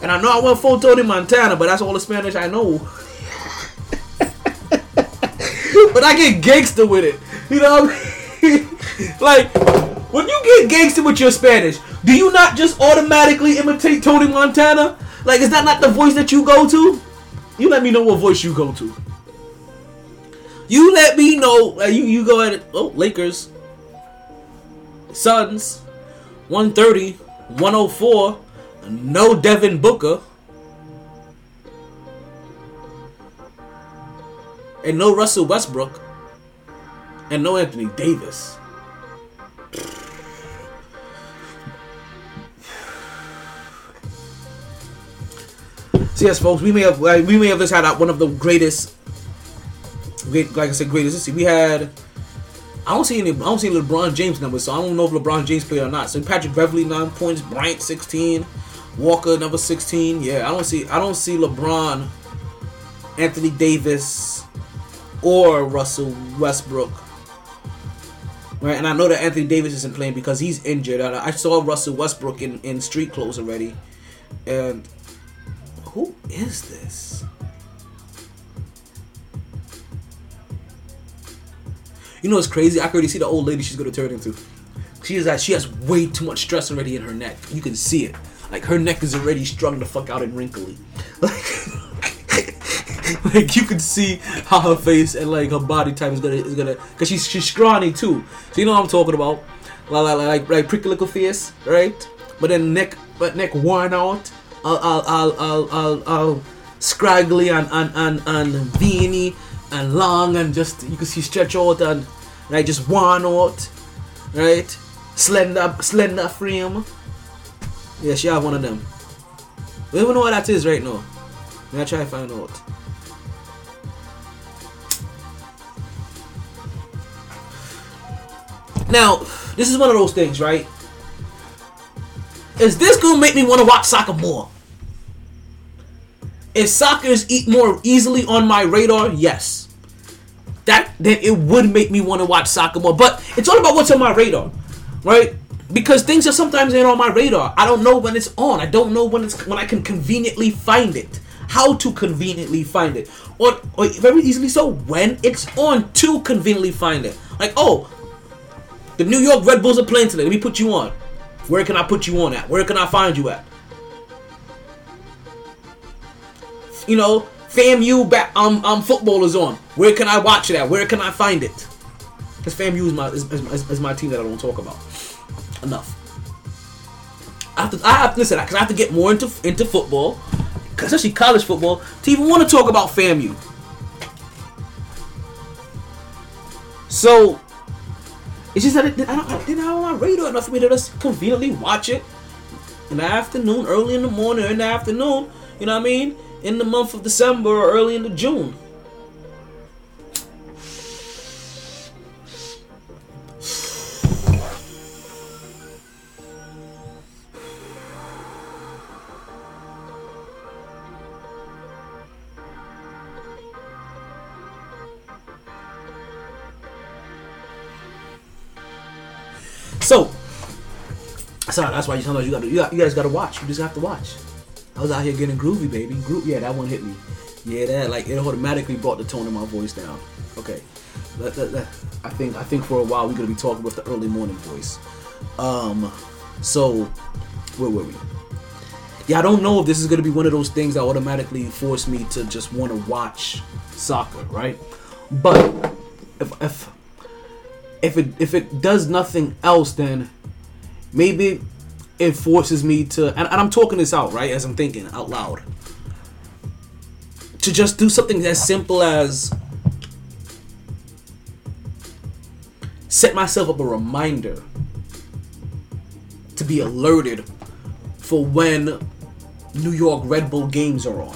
And I know I went full Tony Montana, but that's all the Spanish I know. but I get gangster with it. You know I mean? like, when you get gangster with your Spanish, do you not just automatically imitate Tony Montana? Like, is that not the voice that you go to? You let me know what voice you go to. You let me know. Like, you, you go at it. Oh, Lakers. Suns. 130. 104. No Devin Booker. And no Russell Westbrook. And no Anthony Davis. So yes, folks, we may have like, we may have just had one of the greatest, great, like I said, greatest. See, we had. I don't see any. I don't see LeBron James numbers, so I don't know if LeBron James played or not. So Patrick Beverley nine points, Bryant sixteen, Walker number sixteen. Yeah, I don't see. I don't see LeBron, Anthony Davis, or Russell Westbrook. Right, and I know that Anthony Davis isn't playing because he's injured. I I saw Russell Westbrook in, in street clothes already, and who is this? You know what's crazy? I can already see the old lady she's gonna turn into. She is that she has way too much stress already in her neck. You can see it. Like her neck is already strung the fuck out and wrinkly. Like, like you can see how her face and like her body type is gonna is gonna cause she's she's scrawny too. So you know what I'm talking about. Like like like, like pretty little face, right? But then neck but neck worn out. I'll I'll I'll I'll I'll, I'll scraggly and and and and veiny and long and just you can see stretch out and right just worn out, right? Slender slender frame. Yeah, she have one of them. We don't even know what that is right now. May I try to find out. Now, this is one of those things, right? Is this gonna make me want to watch soccer more? If soccer is e- more easily on my radar, yes. That then it would make me want to watch soccer more. But it's all about what's on my radar, right? Because things are sometimes ain't on my radar. I don't know when it's on. I don't know when it's when I can conveniently find it. how to conveniently find it, or, or very easily so when it's on to conveniently find it. Like, oh, the New York Red Bulls are playing today. Let me put you on. Where can I put you on at? Where can I find you at? You know, FAMU back um um football is on. Where can I watch it at? Where can I find it? Because FAMU is my is, is, is my team that I don't talk about enough. I have to, I have listen because I have to get more into into football, especially college football, to even want to talk about FAMU. So it's just that it, I don't, I didn't have my radar enough for me to just conveniently watch it in the afternoon, early in the morning, or in the afternoon. You know what I mean? In the month of December or early into June. So that's why you sometimes you got you, got, you guys got to watch. You just have to watch. I was out here getting groovy, baby. Group, yeah, that one hit me. Yeah, that like it automatically brought the tone of my voice down. Okay, I think I think for a while we're gonna be talking with the early morning voice. Um, so where were we? Yeah, I don't know if this is gonna be one of those things that automatically force me to just want to watch soccer, right? But if if if it if it does nothing else, then maybe it forces me to and, and I'm talking this out, right, as I'm thinking out loud. To just do something as simple as set myself up a reminder to be alerted for when New York Red Bull games are on.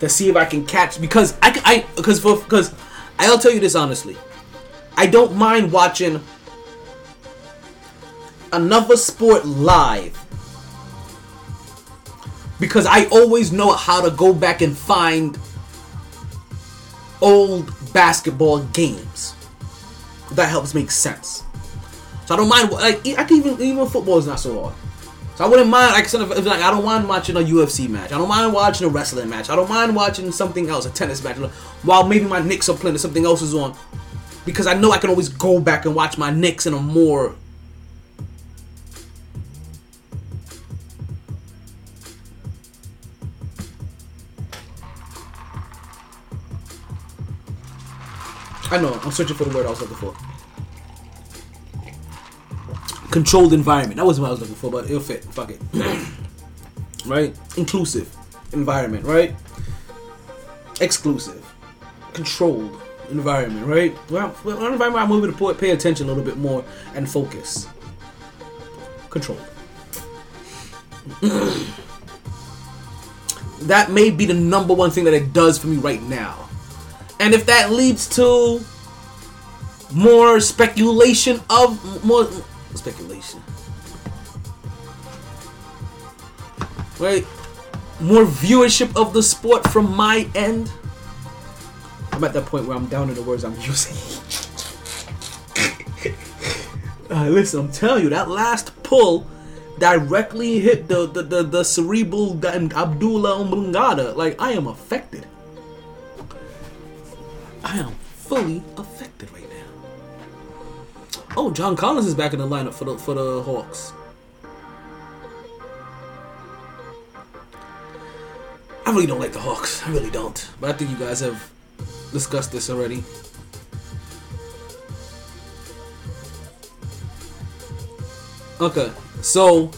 To see if I can catch because I I because for because I'll tell you this honestly. I don't mind watching another sport live because I always know how to go back and find old basketball games. That helps make sense. So I don't mind. Like I can even even football is not so hard. So I wouldn't mind like sort of like I don't mind watching a UFC match. I don't mind watching a wrestling match. I don't mind watching something else, a tennis match, while maybe my Knicks are playing or something else is on, because I know I can always go back and watch my Knicks in a more I know. I'm searching for the word I was looking for. Controlled environment. That wasn't what I was looking for, but it'll fit. Fuck it. right? Inclusive environment, right? Exclusive. Controlled environment, right? Well, well environment I'm moving to pay attention a little bit more and focus. Controlled. that may be the number one thing that it does for me right now. And if that leads to more speculation of more speculation, right? More viewership of the sport from my end. I'm at that point where I'm down in the words I'm using. uh, listen, I'm telling you, that last pull directly hit the the, the, the cerebral Abdullah Umbungada. Like I am affected. I am fully affected right now. Oh, John Collins is back in the lineup for the for the Hawks. I really don't like the Hawks. I really don't. But I think you guys have discussed this already. Okay, so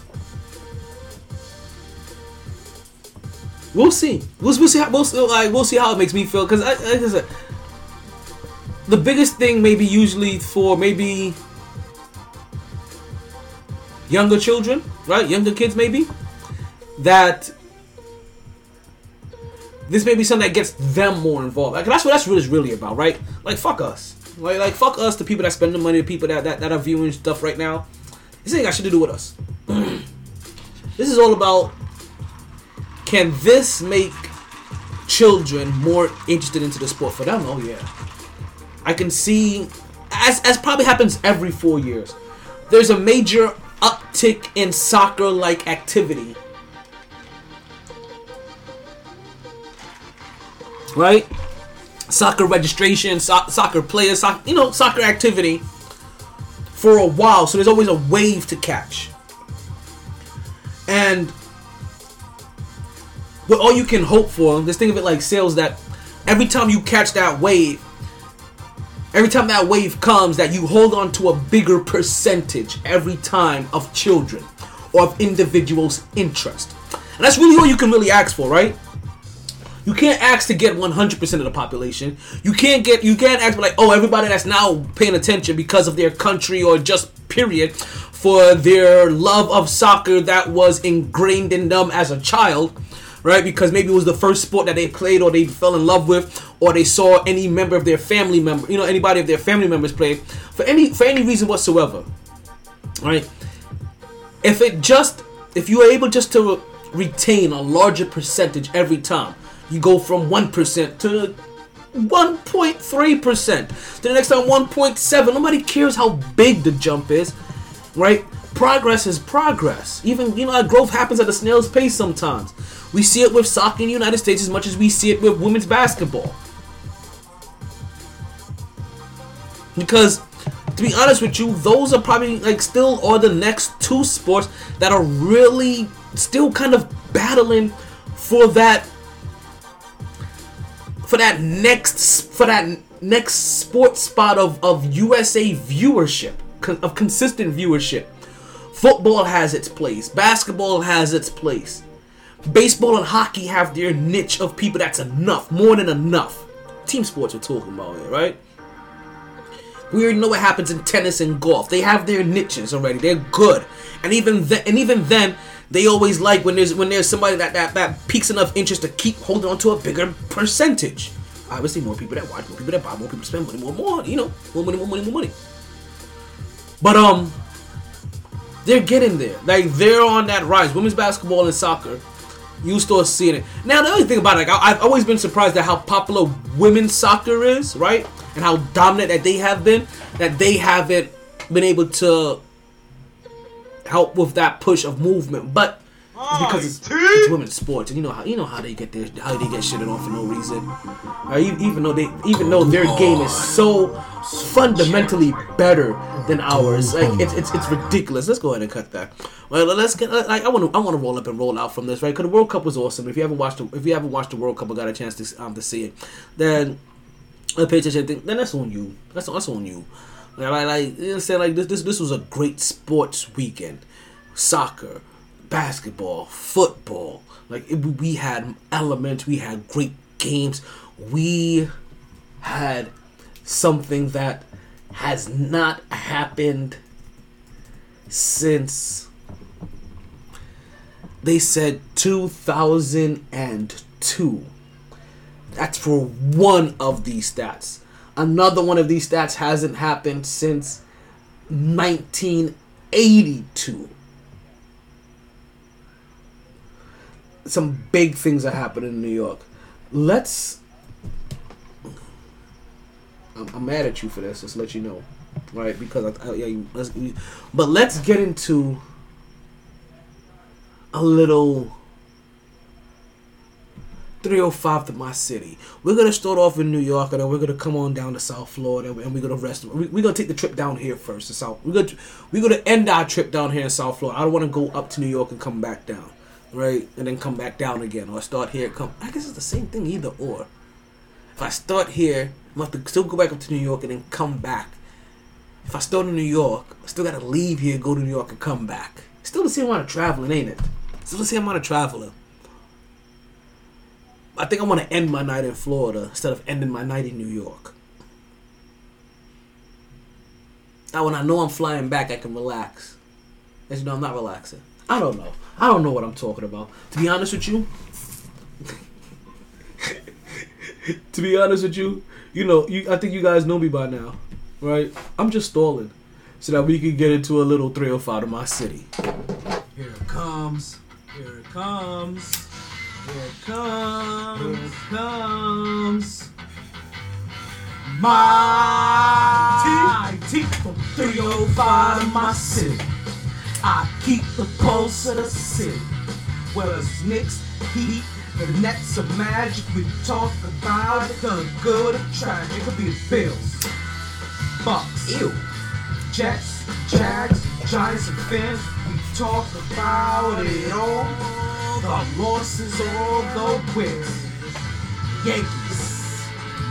we'll see. We'll, we'll see. How, we'll like we'll see how it makes me feel. Because like I said, the biggest thing maybe usually for maybe younger children, right? Younger kids maybe that this may be something that gets them more involved. Like that's what that's what it's really about, right? Like fuck us. Like like fuck us, the people that spend the money, the people that that, that are viewing stuff right now. This ain't got shit to do with us. this is all about can this make children more interested into the sport for them? Oh yeah. I can see, as, as probably happens every four years, there's a major uptick in soccer like activity. Right? Soccer registration, so- soccer players, so- you know, soccer activity for a while. So there's always a wave to catch. And what all you can hope for, just think of it like sales that every time you catch that wave, every time that wave comes, that you hold on to a bigger percentage every time of children or of individuals' interest. And that's really all you can really ask for, right? You can't ask to get 100% of the population. You can't get you can't ask for like, oh, everybody that's now paying attention because of their country or just period for their love of soccer that was ingrained in them as a child, right? Because maybe it was the first sport that they played or they fell in love with or they saw any member of their family member, you know, anybody of their family members play for any for any reason whatsoever. Right? If it just if you are able just to retain a larger percentage every time, you go from 1% to 1.3% to the next time 1.7 nobody cares how big the jump is right progress is progress even you know growth happens at a snail's pace sometimes we see it with soccer in the united states as much as we see it with women's basketball because to be honest with you those are probably like still are the next two sports that are really still kind of battling for that for that next for that next sports spot of of USA viewership of consistent viewership. Football has its place. Basketball has its place. Baseball and hockey have their niche of people that's enough, more than enough. Team sports we're talking about here, right? We already know what happens in tennis and golf. They have their niches already. They're good, and even then, and even then, they always like when there's when there's somebody that that that piques enough interest to keep holding on to a bigger percentage. Obviously, more people that watch, more people that buy, more people spend money, more more, you know, more money, more money, more money. But um, they're getting there. Like they're on that rise. Women's basketball and soccer, you start seeing it. Now the other thing about it, like I, I've always been surprised at how popular women's soccer is, right? And how dominant that they have been. That they haven't been able to help with that push of movement, but it's because it's, it's women's sports, and you know how you know how they get their how they get shitted on for no reason. Uh, e- even though they even though their game is so fundamentally better than ours, like it's it's, it's ridiculous. Let's go ahead and cut that. Well, let's get like I want to I want to roll up and roll out from this right because the World Cup was awesome. If you haven't watched the, if you haven't watched the World Cup or got a chance to um to see it, then uh, pay attention. Then that's on you. That's that's on you. Like, like, like you know what I'm saying? Like this, this, this was a great sports weekend. Soccer, basketball, football. Like it, we had elements. We had great games. We had something that has not happened since they said 2002. That's for one of these stats. Another one of these stats hasn't happened since 1982. Some big things are happening in New York. Let's. I'm, I'm mad at you for this. Just let you know, right? Because I, I, yeah, you- let's, we- but let's get into a little 305 to my city. We're gonna start off in New York, and then we're gonna come on down to South Florida, and we're gonna rest. we- We're gonna take the trip down here first to South. We're gonna we're gonna end our trip down here in South Florida. I don't want to go up to New York and come back down, right? And then come back down again, or start here. Come. I guess it's the same thing, either or. If I start here, I'm gonna have to still go back up to New York and then come back. If I start in New York, I still gotta leave here, go to New York, and come back. Still the same amount of traveling, ain't it? Still the same amount of traveling. I think I want to end my night in Florida instead of ending my night in New York. Now, when I know I'm flying back, I can relax. As you know, I'm not relaxing. I don't know. I don't know what I'm talking about. To be honest with you, to be honest with you, you know, you, I think you guys know me by now, right? I'm just stalling so that we can get into a little 305 to my city. Here it comes. Here it comes. Here it comes. Here it comes. My T from 305 in my city. I keep the pulse of the city. Whether it's Knicks, Heat, The Nets of magic, we talk about it. The good, the tragic, it could be the Bills, Bucks, Ew. Jets, Jags, Giants, and Fins. We talk about it all. The losses, all the wins. Yankees,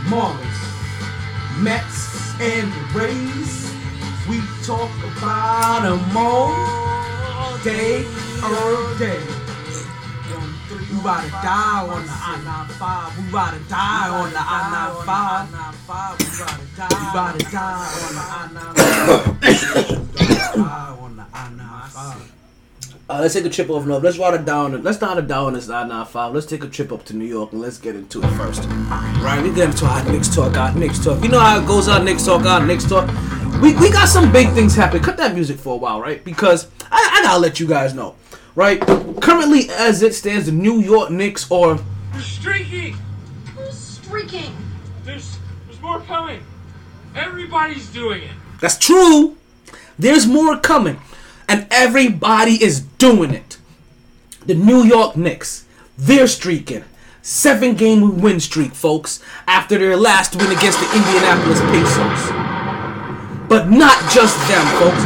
Marlins, Mets, and the Rays. We talk about them all day, every day. We ride to die on the I-95. We ride or die on the I-95. We ride or die on the I-95. on the I-95. Uh, let's take a trip over north. Let's ride it down. Let's ride it down this I-95. Let's take a trip up to New York and let's get into it first. Right, we get into our Knicks talk. Our Knicks talk. You know how it goes. Our Knicks talk. Our Knicks talk. We, we got some big things happening. Cut that music for a while, right? Because I, I gotta let you guys know, right? Currently, as it stands, the New York Knicks are They're streaking! Who's streaking? There's there's more coming. Everybody's doing it. That's true. There's more coming. And everybody is doing it. The New York Knicks, they're streaking. Seven game win streak, folks, after their last win against the Indianapolis Pacers. But not just them, folks.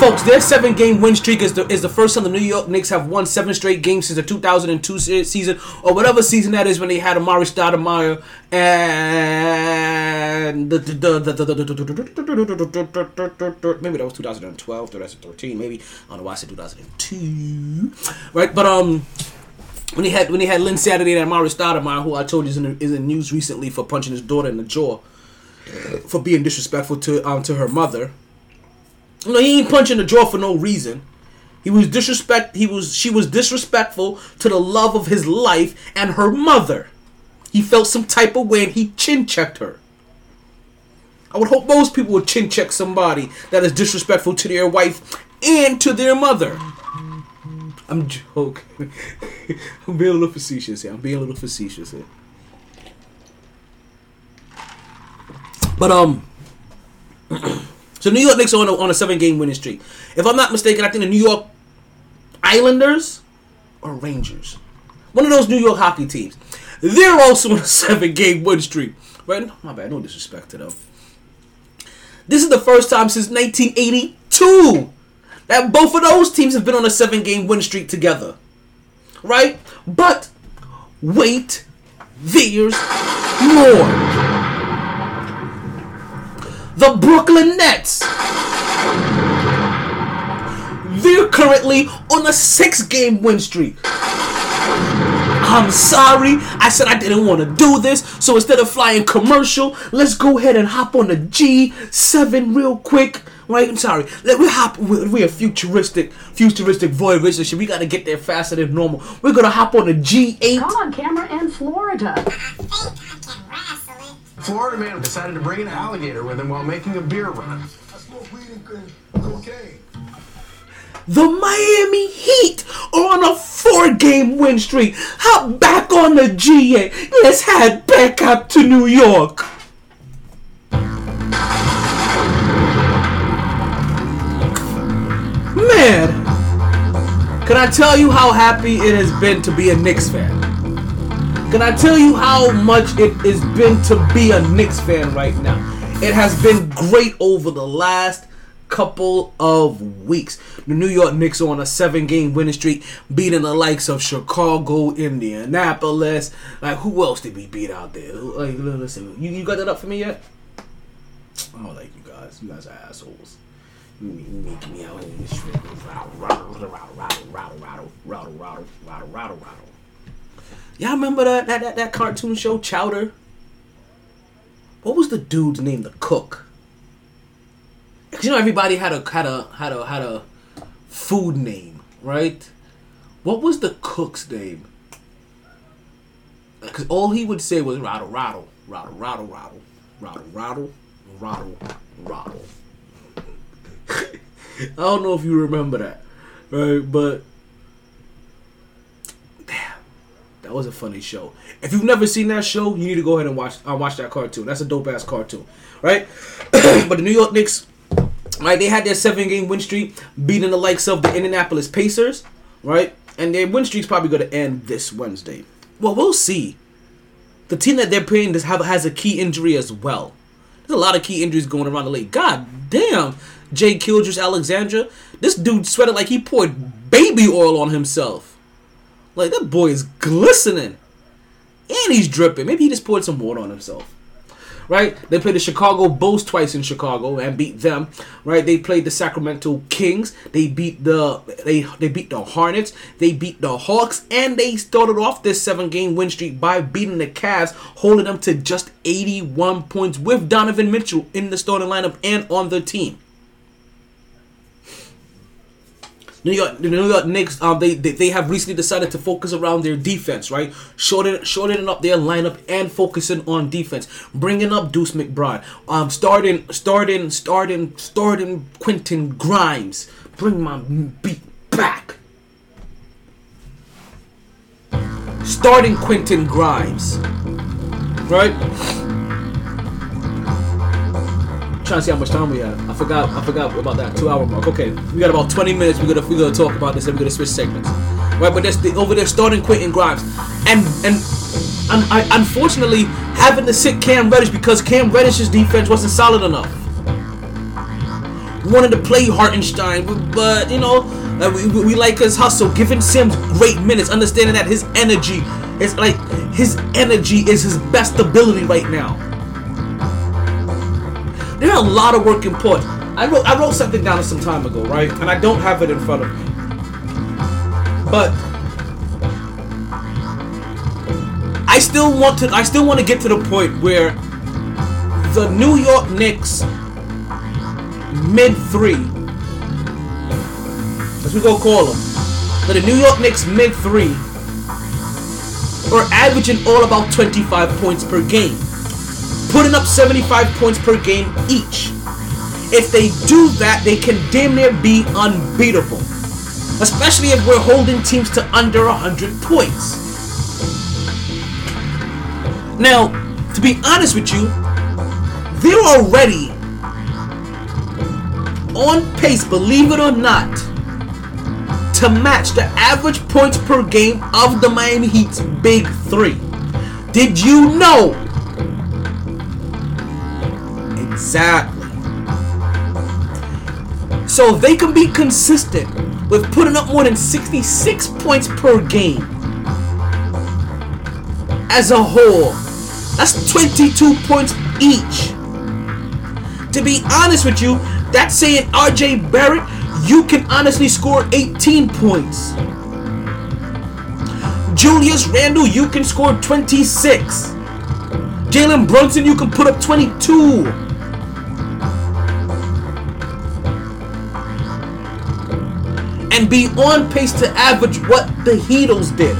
Folks, their seven game win streak is the, is the first time the New York Knicks have won seven straight games since the 2002 se- season, or whatever season that is when they had Amar'e Stoudemire and the, the, the, maybe that was 2012, 2013, maybe. I don't know why I said 2002. Right, but um, when he had when he had Lynn Saturday and Amar'e Stoudemire, who I told you is in, the, is in news recently for punching his daughter in the jaw for being disrespectful to um to her mother. You know, he ain't punching the jaw for no reason. He was disrespect. He was. She was disrespectful to the love of his life and her mother. He felt some type of way and he chin checked her. I would hope most people would chin check somebody that is disrespectful to their wife and to their mother. I'm joking. I'm being a little facetious here. I'm being a little facetious here. But um, so New York Knicks are on a, on a seven game winning streak. If I'm not mistaken, I think the New York Islanders or Rangers, one of those New York hockey teams, they're also on a seven game win streak. Right? My bad. No disrespect to them. This is the first time since 1982 that both of those teams have been on a seven game win streak together. Right? But wait, there's more the Brooklyn Nets. They're currently on a six game win streak. I'm sorry, I said I didn't want to do this, so instead of flying commercial, let's go ahead and hop on the G7 real quick. Right, I'm sorry. Let we hop. we- We're futuristic, futuristic void relationship. We gotta get there faster than normal. We're gonna hop on the G8. Come on camera in Florida. Florida man decided to bring an alligator with him while making a beer run. I smoke weed and cocaine. The Miami Heat are on a four-game win streak. Hop back on the G8. Let's head back up to New York. Man, can I tell you how happy it has been to be a Knicks fan? Can I tell you how much it has been to be a Knicks fan right now? It has been great over the last couple of weeks. The New York Knicks are on a seven game winning streak, beating the likes of Chicago, Indianapolis. Like, who else did we beat out there? Like, listen, you, you got that up for me yet? I don't like you guys. You guys are assholes. You make me out in shit. Rattle, rattle, rattle, rattle, rattle, rattle, rattle, rattle, rattle, rattle, rattle. Y'all remember that, that that that cartoon show Chowder? What was the dude's name? The cook. 'Cause you know everybody had a had a had a had a food name, right? What was the cook's name? Because all he would say was rattle, rattle, rattle, rattle, rattle, rattle, rattle, rattle, rattle. I don't know if you remember that, right? But damn, that was a funny show. If you've never seen that show, you need to go ahead and watch uh, watch that cartoon. That's a dope ass cartoon, right? but the New York Knicks, right? They had their seven game win streak, beating the likes of the Indianapolis Pacers, right? And their win streak's probably going to end this Wednesday. well, we'll see. The team that they're playing does have has a key injury as well. There's a lot of key injuries going around the league. God damn, Shai Gilgeous-Alexander. This dude sweated like he poured baby oil on himself. Like that boy is glistening. And he's dripping. Maybe he just poured some water on himself. Right? They played the Chicago Bulls twice in Chicago and beat them. Right? They played the Sacramento Kings. They beat the they they beat the Hornets. They beat the Hawks and they started off this seven game win streak by beating the Cavs, holding them to just 81 points with Donovan Mitchell in the starting lineup and on the team. New York, the New York Knicks, um, they, they they have recently decided to focus around their defense, right? Shorten, shortening up their lineup and focusing on defense, bringing up Deuce McBride, um, starting, starting, starting, starting Quentin Grimes, bring my beat back. Starting Quentin Grimes, right? Trying to see how much time we have. I forgot. I forgot about that two hour mark. Okay, we got about twenty minutes. We're gonna we're gonna talk about this and we're gonna switch segments. Right, but that's the, over there starting Quentin Grimes, and and and I, unfortunately having to sit Cam Reddish because Cam Reddish's defense wasn't solid enough. We wanted to play Hartenstein, but, but you know uh, we, we, we like his hustle, giving Sims great minutes, understanding that his energy is like his energy is his best ability right now. There are a lot of working points. I wrote I wrote something down some time ago, right? And I don't have it in front of me. But I still want to I still want to get to the point where the New York Knicks mid three as we go call them. But the New York Knicks mid three are averaging all about 25 points per game putting up 75 points per game each. If they do that, they can damn near be unbeatable. Especially if we're holding teams to under 100 points. Now, to be honest with you, they're already on pace, believe it or not, to match the average points per game of the Miami Heat's Big Three. Did you know Exactly. So if they can be consistent with putting up more than 66 points per game as a whole, that's 22 points each. To be honest with you, that's saying RJ Barrett, you can honestly score 18 points. Julius Randle, you can score 26. Jalen Brunson, you can put up 22. And be on pace to average what the Heatles did.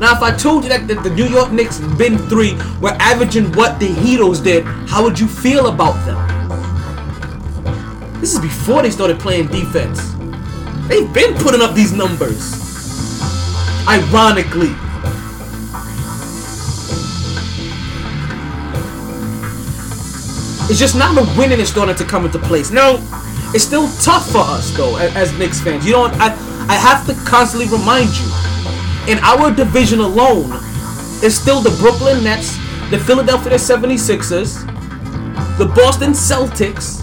Now, if I told you that the, New York Knicks been three were averaging what the Heatles did, how would you feel about them? This is before they started playing defense. They've been putting up these numbers. Ironically. It's just now the winning is starting to come into place. Now, it's still tough for us though, as, Knicks fans. You know, I I have to constantly remind you. In our division alone, it's still the Brooklyn Nets, the Philadelphia 76ers, the Boston Celtics,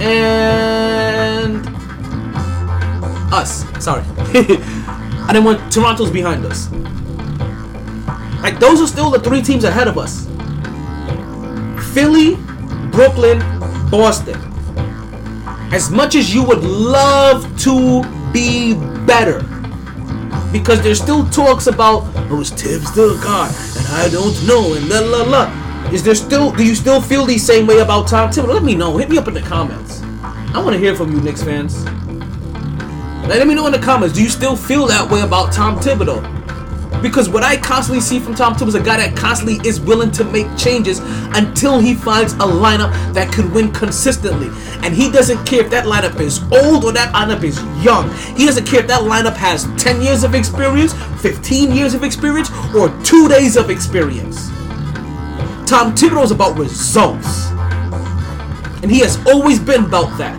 and us. Sorry. I didn't want Toronto's behind us. Like those are still the three teams ahead of us. Philly, Brooklyn, Boston. As much as you would love to be better, because there's still talks about, oh, is Thibs still God? And I don't know, and la la la. Is there still, do you still feel the same way about Tom Thibodeau? Let me know. Hit me up in the comments. I want to hear from you, Knicks fans. Let me know in the comments. Do you still feel that way about Tom Thibodeau? Because what I constantly see from Tom Thibodeau is a guy that constantly is willing to make changes until he finds a lineup that can win consistently. And he doesn't care if that lineup is old or that lineup is young. He doesn't care if that lineup has 10 years of experience, 15 years of experience, or two days of experience. Tom Thibodeau is about results. And he has always been about that.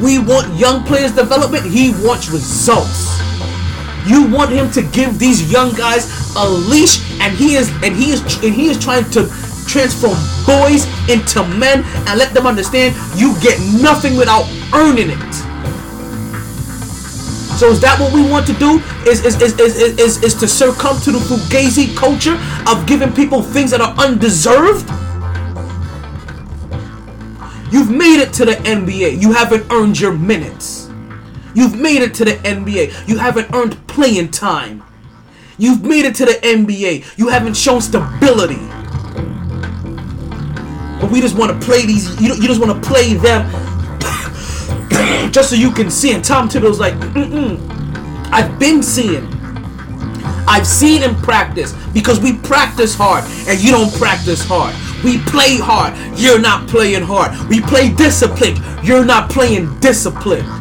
We want young players development. He wants results. You want him to give these young guys a leash, and he is and he is and he is trying to transform boys into men and let them understand you get nothing without earning it. So is that what we want to do? Is is is is, is, is, is to succumb to the fugazi culture of giving people things that are undeserved? You've made it to the NBA. You haven't earned your minutes. You've made it to the NBA. You haven't earned playing time. You've made it to the NBA. You haven't shown stability. But we just want to play these. You, you just want to play them just so you can see. And Tom Thibodeau's like, Mm-mm. I've been seeing. I've seen him practice because we practice hard and you don't practice hard. We play hard, you're not playing hard. We play disciplined, you're not playing disciplined.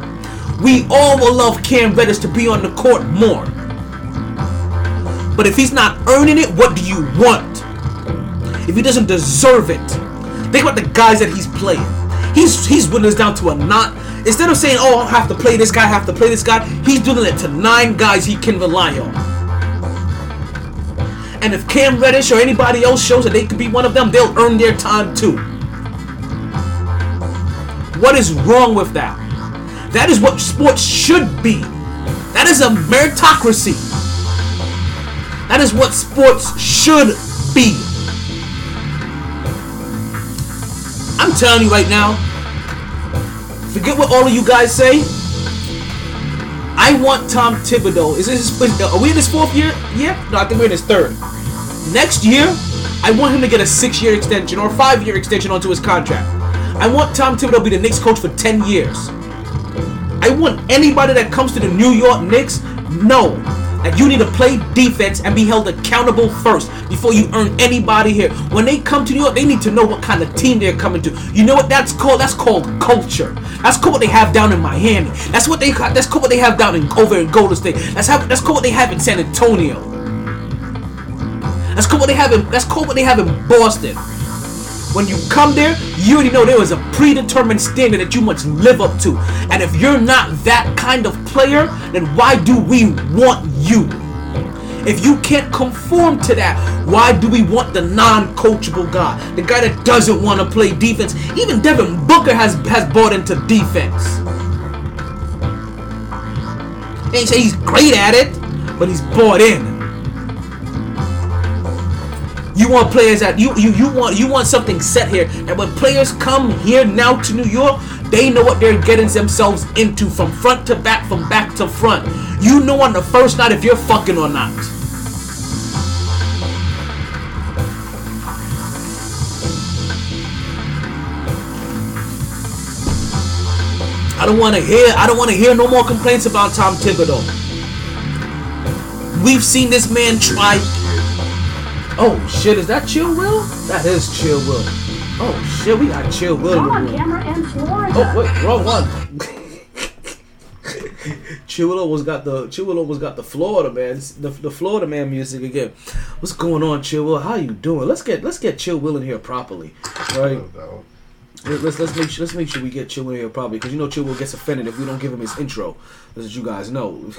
We all will love Cam Reddish to be on the court more. But if he's not earning it, what do you want? If he doesn't deserve it, think about the guys that he's playing. He's he's winning down to a knot. Instead of saying, "Oh, I have to play this guy, I have to play this guy," he's doing it to nine guys he can rely on. And if Cam Reddish or anybody else shows that they could be one of them, they'll earn their time too. What is wrong with that? That is what sports should be. That is a meritocracy. That is what sports should be. I'm telling you right now, forget what all of you guys say. I want Tom Thibodeau. Is this are we in his fourth year? Yeah? No, I think we're in his third. Next year, I want him to get a six-year extension or a five-year extension onto his contract. I want Tom Thibodeau to be the Knicks coach for 10 years. I want anybody that comes to the New York Knicks know that you need to play defense and be held accountable first before you earn anybody here. When they come to New York, they need to know what kind of team they're coming to. You know what that's called? That's called culture. That's called what they have down in Miami. That's what they that's called what they have down in over in Golden State. That's how that's called what they have in San Antonio. That's called what they have in that's called what they have in Boston. When you come there, you already know there is a predetermined standard that you must live up to. And if you're not that kind of player, then why do we want you? If you can't conform to that, why do we want the non-coachable guy? The guy that doesn't want to play defense. Even Devin Booker has has bought into defense. Ain't say he's great at it, but he's bought in. You want players that you you you want you want something set here. And when players come here now to New York, they know what they're getting themselves into from front to back, from back to front. You know on the first night if you're fucking or not. I don't want to hear. I don't want to hear no more complaints about Tom Thibodeau. We've seen this man try. Oh shit! Is that Chill Will? That is Chill Will. Oh shit! We got Chill Will. in the On room. camera in Florida. Oh wait, wrong one. Chill almost got the Chill almost got the Florida man, the, the Florida man music again. What's going on, Chill Will? How you doing? Let's get let's get Chill Will in here properly, right? Let- Let's let's make sure let's make sure we get Chill Will in here properly because you know Chill Will gets offended if we don't give him his intro. As you guys know.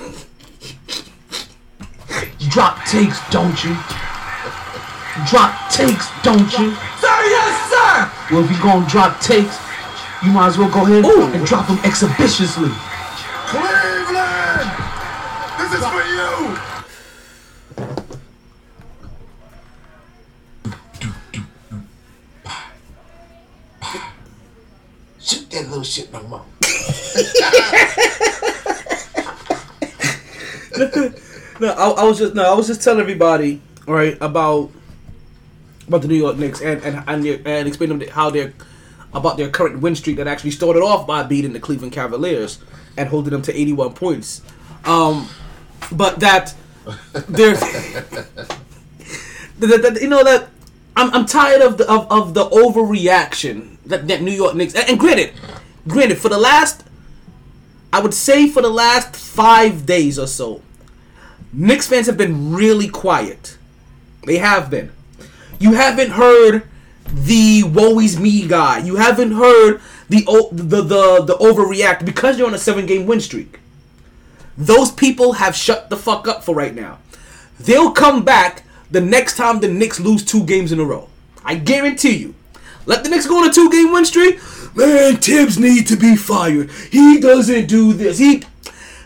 Drop takes, don't you? Drop takes, don't you? Sir, yes, sir! Well, if you're gonna drop takes, you might as well go ahead Ooh. and drop them exhibitiously. Cleveland! This is for you! Shoot that little shit no more. No, I, I was just no, I was just telling everybody right about about the New York Knicks and and and, their, and explaining them how they're about their current win streak that actually started off by beating the Cleveland Cavaliers and holding them to 81 points. Um, but that they're that, that- you know that I'm, I'm tired of the of, of the overreaction that, that New York Knicks and, and granted, granted for the last I would say for the last five days or so, Knicks fans have been really quiet. They have been. You haven't heard the woe is me guy. You haven't heard the the the the overreact because you're on a seven game win streak. Those people have shut the fuck up for right now. They'll come back the next time the Knicks lose two games in a row. I guarantee you. Let the Knicks go on a two game win streak. Man, Thibs need to be fired. He doesn't do this. He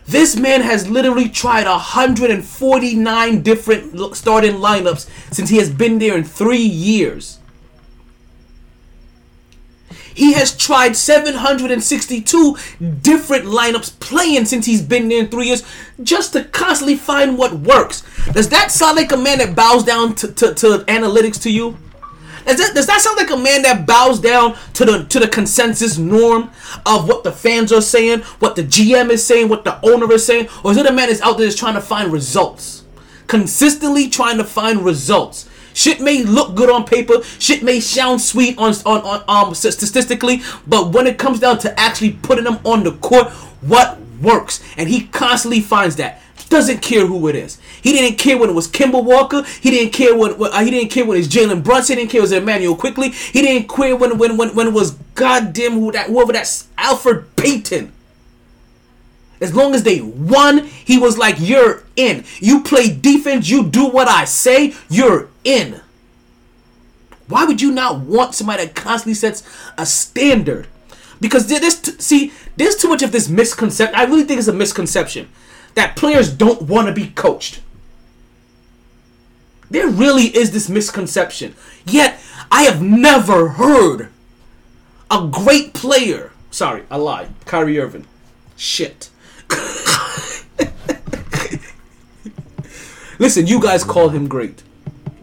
this man has literally tried 149 different starting lineups since he has been there in three years. He has tried 762 different lineups playing since he's been there in three years just to constantly find what works. Does that sound like a man that bows down to, to, to analytics to you? Does that, does that sound like a man that bows down to the to the consensus norm of what the fans are saying, what the GM is saying, what the owner is saying, or is it a man that's out there that's trying to find results, consistently trying to find results? Shit may look good on paper, shit may sound sweet on on, on um statistically, but when it comes down to actually putting them on the court, what works? And he constantly finds that doesn't care who it is. He didn't care when it was Kemba Walker. He didn't care when, when uh, he didn't care when it's Jalen Brunson. He didn't care when it was Immanuel Quickley. He didn't care when when when, when it was goddamn who that whoever that's Elfrid Payton. As long as they won, he was like, "You're in. You play defense. You do what I say. You're in." Why would you not want somebody that constantly sets a standard? Because there's see, there's too much of this misconception. I really think it's a misconception that players don't want to be coached. There really is this misconception. Yet I have never heard a great player. Sorry, I lied. Kyrie Irving. Shit. Listen, you guys call him great.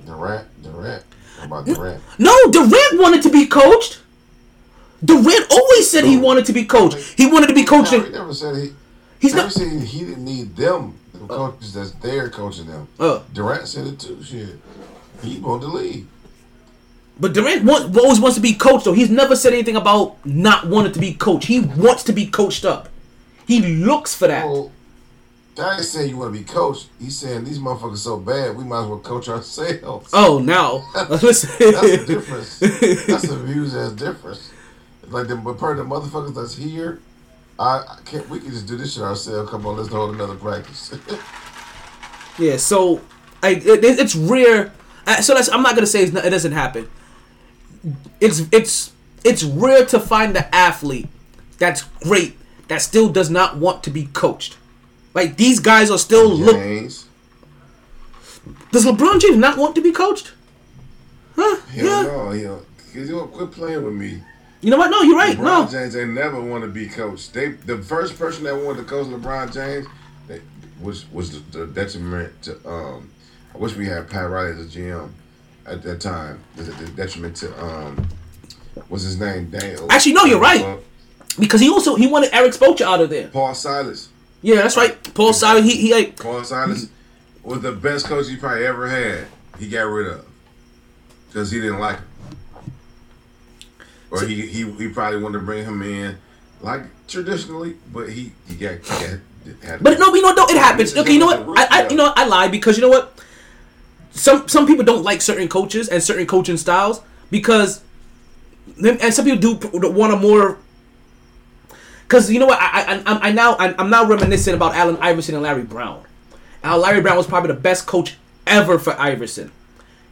Durant, Durant. How about Durant? No, Durant wanted to be coached. Durant always said he wanted to be coached. He wanted to be coached. In- never said he. He's never not. said he didn't need them. The coaches that's there coaching them. Uh. Durant said it too. Shit, he wanted to leave. But Durant want, always wants to be coached, though. He's never said anything about not wanting to be coached. He wants to be coached up. He looks for that. Well, that ain't saying you want to be coached. He's saying these motherfuckers so bad, we might as well coach ourselves. Oh, now. That's the difference. That's the views as difference. Like the but per the motherfuckers that's here, I, I can't. We can just do this shit ourselves. Come on, let's hold another practice. Yeah, so I it, it's rare. So that's I'm not gonna say it's not, it doesn't happen. It's it's it's rare to find the athlete that's great that still does not want to be coached. Like these guys are still look. Does LeBron James not want to be coached? Huh? hell yeah. no, he don't. Cause you quit playing with me. You know what? No, you're right. LeBron No. James ain't never want to be coached. They the first person that wanted to coach LeBron James they, was was the, the detriment to. Um, I wish we had Pat Riley as a GM at that time. The, the detriment to um, what's his name? Daniel. Actually, no, you're right. Because he also he wanted Erik Spoelstra out of there. Paul Silas. Yeah, that's right. Paul Silas. He he like Paul Silas was the best coach he probably ever had. He got rid of because he didn't like him, or he, he he probably wanted to bring him in like traditionally, but he he got, he got had. But no, you know, no, it happens. Okay, you know what? I, I, you know? I lie because you know what? Some some people don't like certain coaches and certain coaching styles because, and some people do want a more. Because you know what? I I, I, I now I, I'm now reminiscing about Allen Iverson and Larry Brown. Now Larry Brown was probably the best coach ever for Iverson,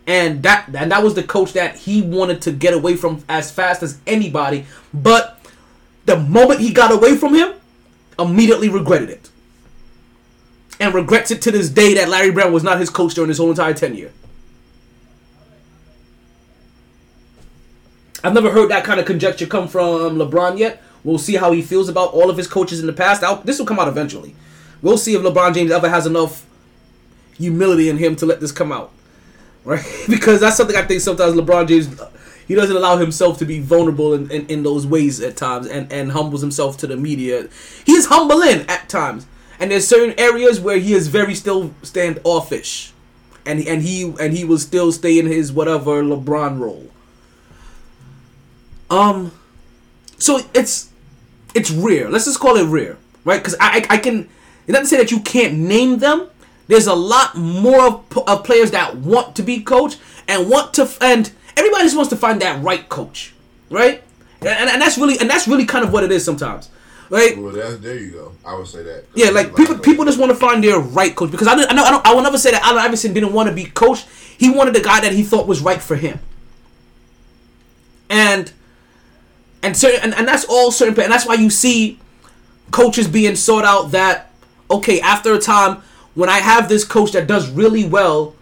and that and that was the coach that he wanted to get away from as fast as anybody. But the moment he got away from him, immediately regretted it. And regrets it to this day that Larry Brown was not his coach during his whole entire tenure. I've never heard that kind of conjecture come from LeBron yet. We'll see how he feels about all of his coaches in the past. I'll, this will come out eventually. We'll see if LeBron James ever has enough humility in him to let this come out. Right? because that's something I think sometimes LeBron James he doesn't allow himself to be vulnerable in, in, in those ways at times and, and humbles himself to the media. He is humbling at times. And there's certain areas where he is very still standoffish. And and he and he will still stay in his whatever LeBron role. Um so it's it's rare. Let's just call it rare, right? Because I, I I can not to say that you can't name them. There's a lot more of, of players that want to be coached and want to and everybody just wants to find that right coach, right? And, and that's really and that's really kind of what it is sometimes, right? Well, there you go. I would say that. Yeah, like people people just want to find their right coach because I, don't- I know I, don't, I will never say that Allen Iverson didn't want to be coached. He wanted the guy that he thought was right for him. And and certain and, and that's all certain and that's why you see coaches being sought out that okay after a time when I have this coach that does really well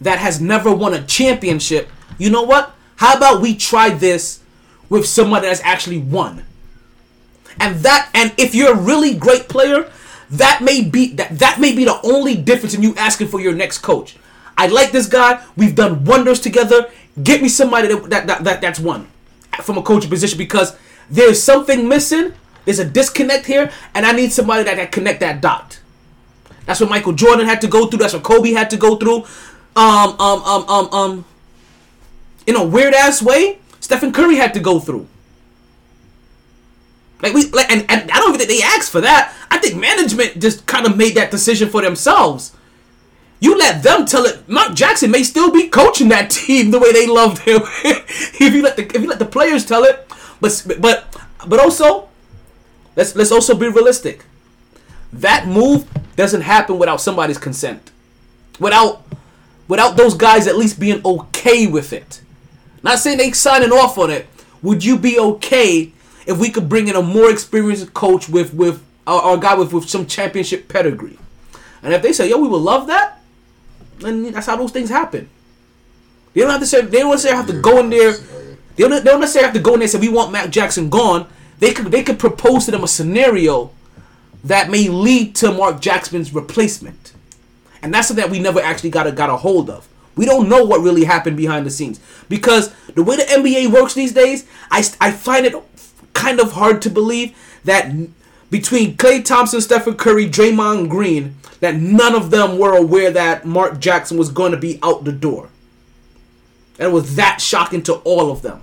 that has never won a championship, you know what? How about we try this with somebody that's actually won? And that and if you're a really great player, that may be that that may be the only difference in you asking for your next coach. I like this guy. We've done wonders together. Get me somebody that that, that, that that's won from a coaching position because there's something missing. There's a disconnect here, and I need somebody that can connect that dot. That's what Michael Jordan had to go through. That's what Kobe had to go through. Um, um, um, um, um. In a weird ass way, Stephen Curry had to go through. Like we like, and, and I don't think they asked for that. I think management just kind of made that decision for themselves. You let them tell it. Mark Jackson may still be coaching that team the way they loved him. if you let the if you let the players tell it, but but but also, let's let's also be realistic. That move doesn't happen without somebody's consent. Without without those guys at least being okay with it. Not saying they signing off on it. Would you be okay if we could bring in a more experienced coach with with a guy with, with some championship pedigree? And if they say, "Yo, we would love that," then that's how those things happen. They don't have to say. They don't necessarily have to go in there. They don't, they don't necessarily have to go in there and say, "We want Mac Jackson gone." They could they could propose to them a scenario that may lead to Mark Jackson's replacement, and that's something that we never actually got a got a hold of. We don't know what really happened behind the scenes because the way the NBA works these days, I, I find it kind of hard to believe that between Klay Thompson, Stephen Curry, Draymond Green, that none of them were aware that Mark Jackson was going to be out the door. And it was that shocking to all of them.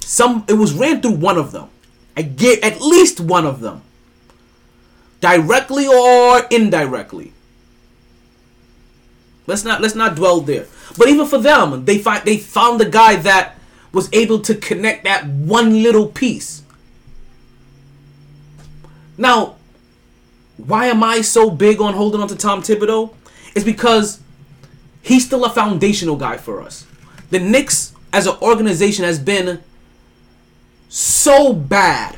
Some it was ran through one of them. I get at least one of them. Directly or indirectly. Let's not let's not dwell there. But even for them, they find they found the guy that was able to connect that one little piece. Now, why am I so big on holding on to Tom Thibodeau? It's because he's still a foundational guy for us. The Knicks as an organization has been so bad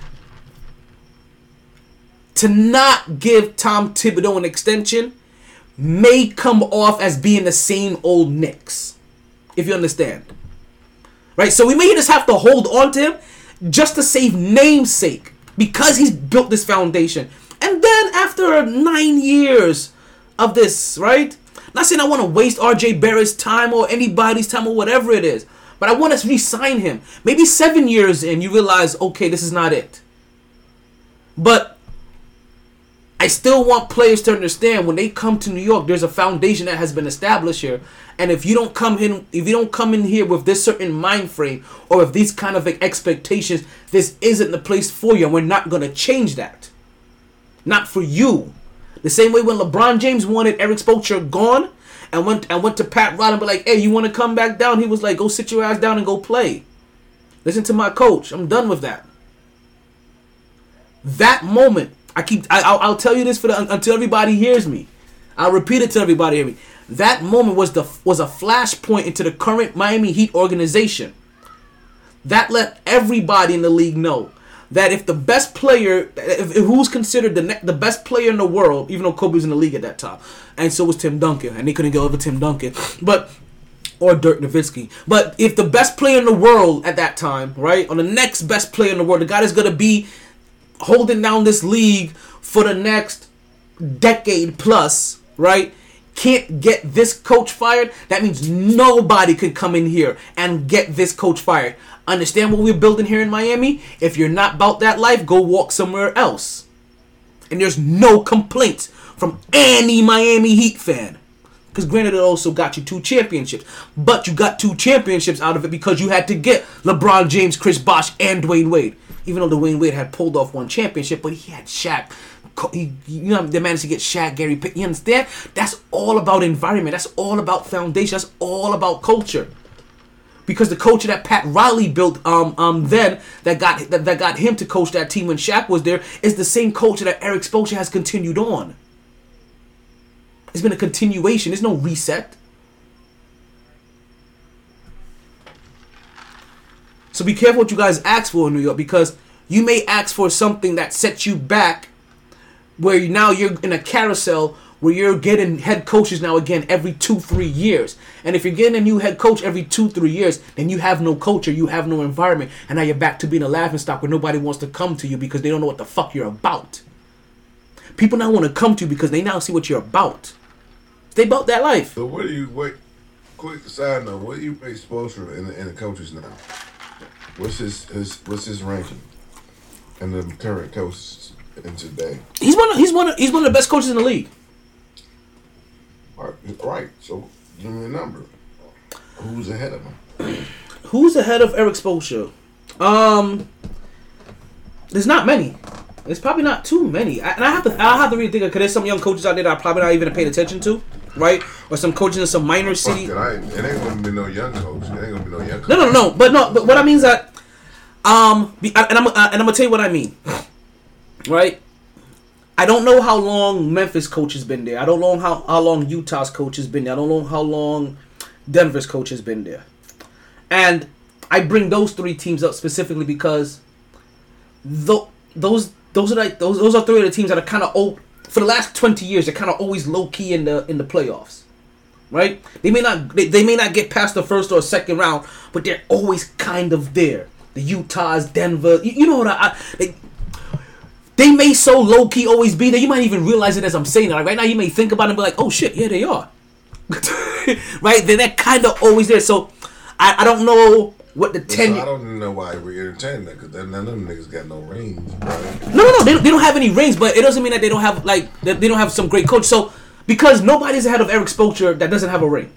to not give Tom Thibodeau an extension may come off as being the same old Knicks. If you understand. Right? So we may just have to hold on to him just to save namesake because he's built this foundation. And then after nine years of this, right? Not saying I want to waste RJ Barrett's time or anybody's time or whatever it is, but I want to re-sign him. Maybe seven years in, you realize, okay, this is not it. But I still want players to understand when they come to New York, there's a foundation that has been established here. And if you don't come in, if you don't come in here with this certain mind frame or with these kind of expectations, this isn't the place for you. And we're not gonna change that. Not for you. The same way when LeBron James wanted Erik Spoelstra gone and went and went to Pat Riley and be like, "Hey, you want to come back down?" He was like, "Go sit your ass down and go play. Listen to my coach. I'm done with that." That moment, I keep. I, I'll, I'll tell you this for the, until everybody hears me. I'll repeat it to everybody hear me. That moment was the was a flashpoint into the current Miami Heat organization. That let everybody in the league know that if the best player, if, if who's considered the ne- the best player in the world, even though Kobe was in the league at that time, and so was Tim Duncan, and they couldn't go over Tim Duncan, but or Dirk Nowitzki. But if the best player in the world at that time, right, or the next best player in the world, the guy that's gonna be holding down this league for the next decade plus, right? Can't get this coach fired, that means nobody could come in here and get this coach fired. Understand what we're building here in Miami? If you're not about that life, go walk somewhere else. And there's no complaints from any Miami Heat fan. Because granted, it also got you two championships. But you got two championships out of it because you had to get LeBron James, Chris Bosh, and Dwyane Wade. Even though Dwyane Wade had pulled off one championship, but he had Shaq, he, you know, they managed to get Shaq, Gary Pitt. You understand? That's all about environment. That's all about foundation. That's all about culture. Because the culture that Pat Riley built, um, um, then that got that, that got him to coach that team when Shaq was there, is the same culture that Erik Spoelstra has continued on. It's been a continuation. There's no reset. So be careful what you guys ask for in New York because you may ask for something that sets you back where now you're in a carousel where you're getting head coaches now again every two, three years. And if you're getting a new head coach every two, three years, then you have no culture, you have no environment, and now you're back to being a laughing stock where nobody wants to come to you because they don't know what the fuck you're about. People now want to come to you because they now see what you're about. They about that life. So what do you wait? Quick side note: What do you pay Spoelstra in the, in the coaches now? What's his, his what's his ranking? And the current coaches in today. He's one. Of, he's one. Of, he's one of the best coaches in the league. All right. So give me a number. Who's ahead of him? Who's ahead of Erik Spoelstra? Um, there's not many. There's probably not too many. I, and I have to. I have to really think because there's some young coaches out there that I probably not even paying attention to, right? Or some coaches in some minor city. it, I ain't, it ain't gonna be no young coach. It ain't gonna be no young coach. No, no, no. But no. But what I mean is that, um, and I'm and I'm gonna tell you what I mean, right? I don't know how long Memphis coach has been there. I don't know how how long Utah's coach has been there. I don't know how long Denver's coach has been there. And I bring those three teams up specifically because tho- those those are like those those are three of the teams that are kind of old for the last 20 years they're kind of always low key in the in the playoffs right they may not they, they may not get past the first or second round but they're always kind of there the utahs denver you, you know what i, I they, they may so low key always be there you might even realize it as i'm saying it like right now you may think about it and be like oh shit yeah they are right then they're kind of always there so I, I don't know what the 10 So I don't know why we're entertaining that because none of them niggas got no rings, bro. No, no, no. They, they don't have any rings, but it doesn't mean that they don't have like that they don't have some great coach. So because nobody's ahead of Erik Spoelstra that doesn't have a ring.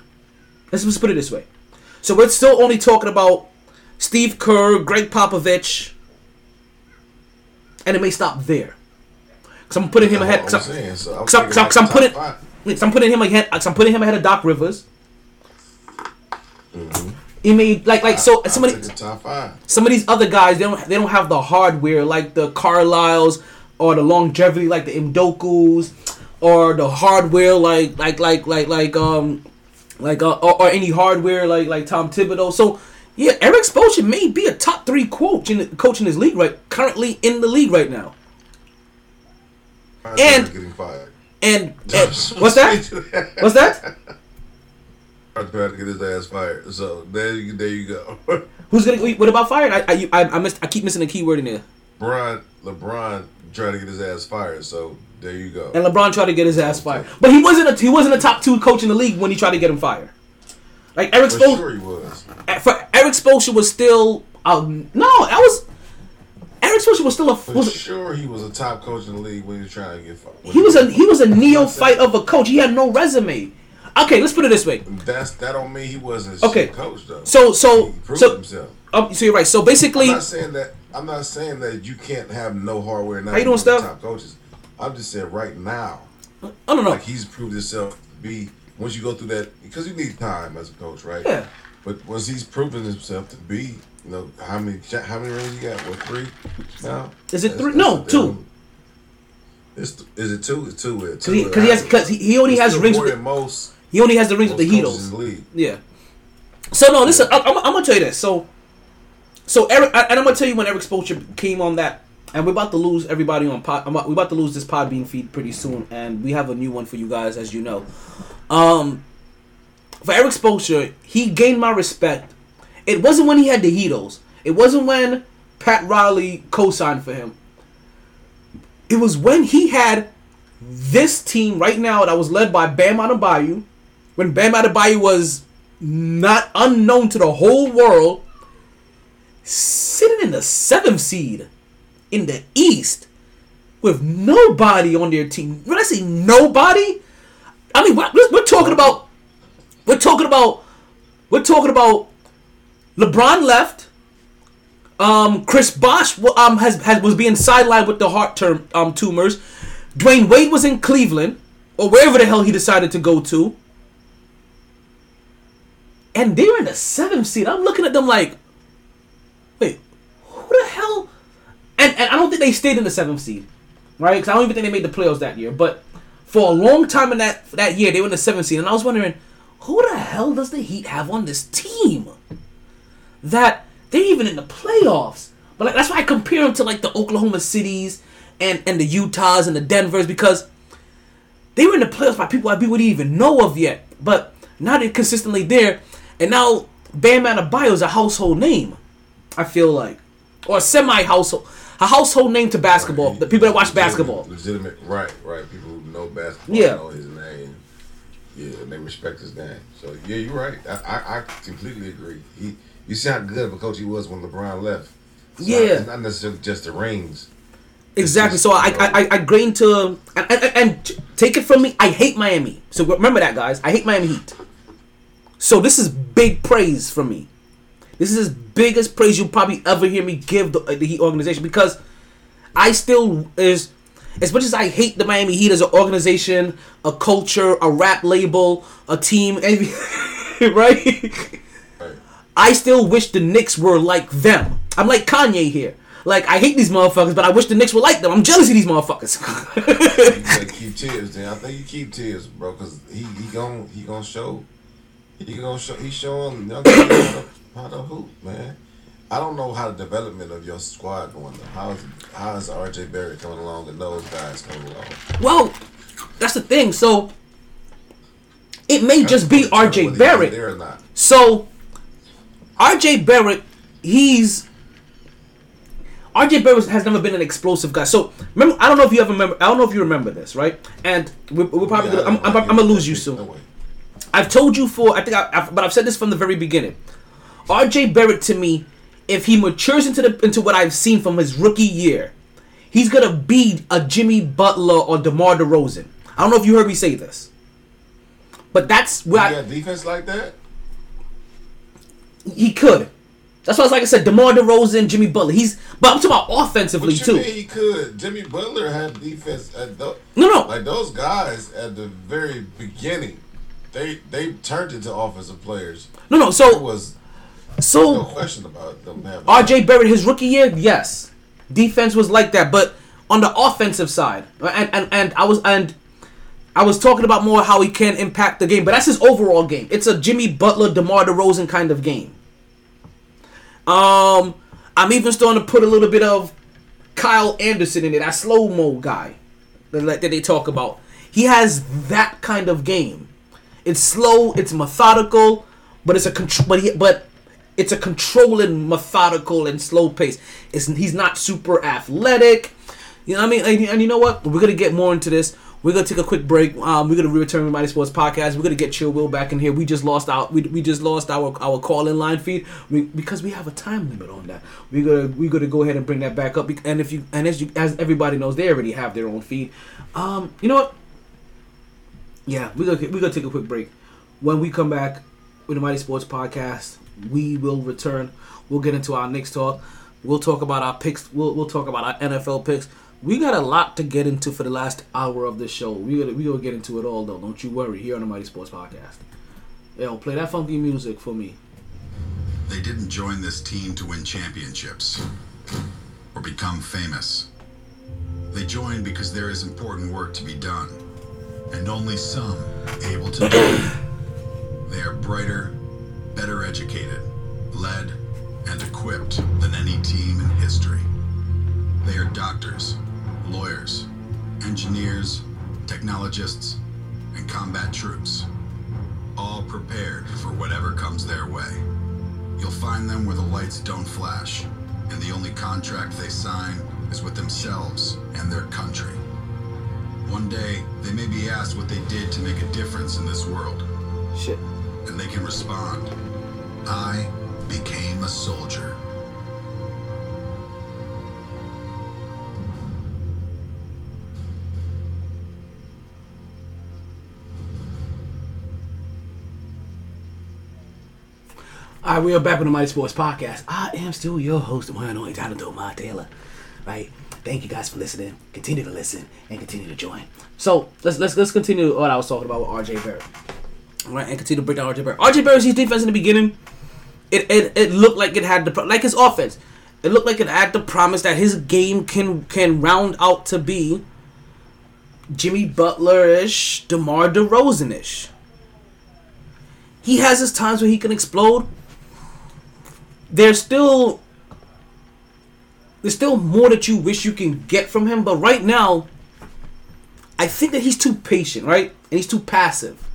Let's just put it this way. So we're still only talking about Steve Kerr, Gregg Popovich, and it may stop there. Cause I'm putting him ahead. Cause I'm saying. So I'm cause I'm, cause I'm, like cause I'm putting. I'm putting him ahead. cause I'm putting him ahead of Doc Rivers. He made like like so Mm-hmm. I'm somebody thinking some of these other guys they don't they don't have the hardware like the Carlisles or the longevity like the Imdokus or the hardware like like like like like um like uh, or, or any hardware like like Tom Thibodeau. So yeah, Erik Spoelstra may be a top three coach in the, coach in his league right currently in the league right now. And- getting fired. And, and uh, what's that? What's that? I'm trying to get his ass fired. So there you there you go. Who's gonna? What about fired? I I I, I missed. I keep missing a keyword in there. LeBron LeBron trying to get his ass fired. So there you go. And LeBron tried to get his ass fired, but he wasn't a he wasn't a top two coach in the league when he tried to get him fired. Like Erik Spoelstra, sure he was. for Erik Spoelstra was still um, no, that was Erik Spoelstra was still a For was sure he was a top coach in the league when he was trying to get fired. he was a he was a neophyte of a coach. He had no resume. Okay, let's put it this way. That's that don't mean he wasn't Okay. coach though. So so he proved so himself. um, so you're right. So basically, I'm not saying that. I'm not saying that you can't have no hardware. Now How you doing, Steph? Top coaches. I'm just saying right now, I don't know. like he's proved himself to be. Once you go through that, because you need time as a coach, right? Yeah. But once he's proven himself to be, you know, how many how many rings you got? What three now? Is it That's- three? that's No, two. It's is it two? It's two. With Cause two he, uh, cause he has because he, he only has rings with most. he only has the rings with the Heatles. in the league. Yeah. So no, listen. I, I'm, I'm gonna tell you this. So, so Erik, and I'm gonna tell you when Erik Spoelstra came on that, and we're about to lose everybody on pod. I'm about, we're about to lose this Podbean feed pretty soon, and we have a new one for you guys, as you know. Um, for Erik Spoelstra, he gained my respect. It wasn't when he had the Heatles. It wasn't when Pat Riley co-signed for him. It was when he had this team right now that was led by Bam Adebayo, when Bam Adebayo was not unknown to the whole world, sitting in the seventh seed in the East with nobody on their team. When I say nobody, I mean we're, we're talking about we're talking about we're talking about LeBron left. Um, Chris Bosh um has, has was being sidelined with the heart term um tumors. Dwyane Wade was in Cleveland or wherever the hell he decided to go to. And they were in the seventh seed. I'm looking at them like, wait, who the hell? And, and I don't think they stayed in the seventh seed, right? Because I don't even think they made the playoffs that year. But for a long time in that that year, they were in the seventh seed, and I was wondering, who the hell does the Heat have on this team? That they're even in the playoffs. But like that's why I compare them to like the Oklahoma Cities and and the Utahs and the Denvers because they were in the playoffs by people I wouldn't even know of yet. But now they're consistently there, and now Bam Adebayo is a household name. I feel like, or semi household, a household name to basketball. The people that watch Legitimate- basketball. Legitimate, right, right. People who know basketball Yeah. know his name. Yeah, and they respect his name. So yeah, you're right. I, I, I completely agree. He, you see how good of a coach he was when LeBron left. Yeah. not, it's not necessarily just the rings. Exactly. So I I I, I grain to and, and, and take it from me. I hate Miami. So remember that, guys. I hate Miami Heat. So this is big praise from me. This is as biggest praise you'll probably ever hear me give the, uh, the Heat organization because I still is as much as I hate the Miami Heat as an organization, a culture, a rap label, a team, right? I still wish the Knicks were like them. I'm like Kanye here. Like I hate these motherfuckers, but I wish the Knicks were like them. I'm jealous of these motherfuckers. You keep tears, then. I think you keep tears, bro, because he he gon' he gonna show he gonna show he showing young how how hoop, man. I don't know how the development of your squad going. Though. How is how is RJ Barrett coming along and those guys coming along? well, that's the thing. So it may just be RJ Barrett. there or not. So RJ Barrett, he's RJ Barrett has never been an explosive guy. So remember, I don't know if you ever remember. I don't know if you remember this, right? And we're, we're probably Yeah, gonna, I'm, I'm, I'm gonna lose you soon. I've told you for I think I, I've, but I've said this from the very beginning. RJ Barrett to me, if he matures into the into what I've seen from his rookie year, he's gonna be a Jimmy Butler or DeMar DeRozan. I don't know if you heard me say this, but that's You where I, got defense like that? he could. That's why, it's like I said, DeMar DeRozan, Jimmy Butler. He's, but I'm talking about offensively too. mean he could? Jimmy Butler had defense at the, No, no. like those guys at the very beginning. They they turned into offensive players. No, no. so it was no so question about them having. RJ Barrett, his rookie year, yes, defense was like that, but on the offensive side, and and and I was and I was talking about more how he can impact the game, but that's his overall game. It's a Jimmy Butler, DeMar DeRozan kind of game. Um, I'm even starting to put a little bit of Kyle Anderson in it, that slow mo guy that, that they talk about. He has that kind of game. It's slow, it's methodical, but it's a but he, but it's a controlling, methodical, and slow pace. It's he's not super athletic. You know what I mean? And, and you know what? We're gonna get more into this. We're gonna take a quick break. Um, we're gonna return to MyT Sports Podcast. We're gonna get Chill Will back in here. We just lost our we, we just lost our our call in line feed we, because we have a time limit on that. We're gonna we're gonna go ahead and bring that back up. And if you and as you as everybody knows, they already have their own feed. Um, you know what? Yeah, we're gonna we're gonna take a quick break. When we come back with the MyT Sports Podcast, we will return. We'll get into our next talk. We'll talk about our picks. We'll we'll talk about our NFL picks. We got a lot to get into for the last hour of this show. We gonna we gonna get into it all though. Don't you worry. Here on the MyT Sports Podcast. Yo, play that funky music for me. They didn't join this team to win championships or become famous. They joined because there is important work to be done, and only some able to do it. They are brighter, better educated, led, and equipped than any team in history. They are doctors, lawyers, engineers, technologists, and combat troops, all prepared for whatever comes their way. You'll find them where the lights don't flash, and the only contract they sign is with themselves and their country. One day, they may be asked what they did to make a difference in this world, Shit. and they can respond I became a soldier. All right, we are back with the MyT Sports Podcast. I am still your host, the one and only Tyler Domar Taylor. right? Thank you guys for listening. Continue to listen and continue to join. So let's let's let's continue what I was talking about with RJ Barrett. Right, and continue to break down RJ Barrett. RJ Barrett's defense in the beginning, it, it it looked like it had the like his offense. It looked like it had the promise that his game can can round out to be Jimmy Butler ish, DeMar DeRozan ish. He has his times where he can explode. There's still there's still more that you wish you can get from him, but right now, I think that he's too patient, right? And he's too passive.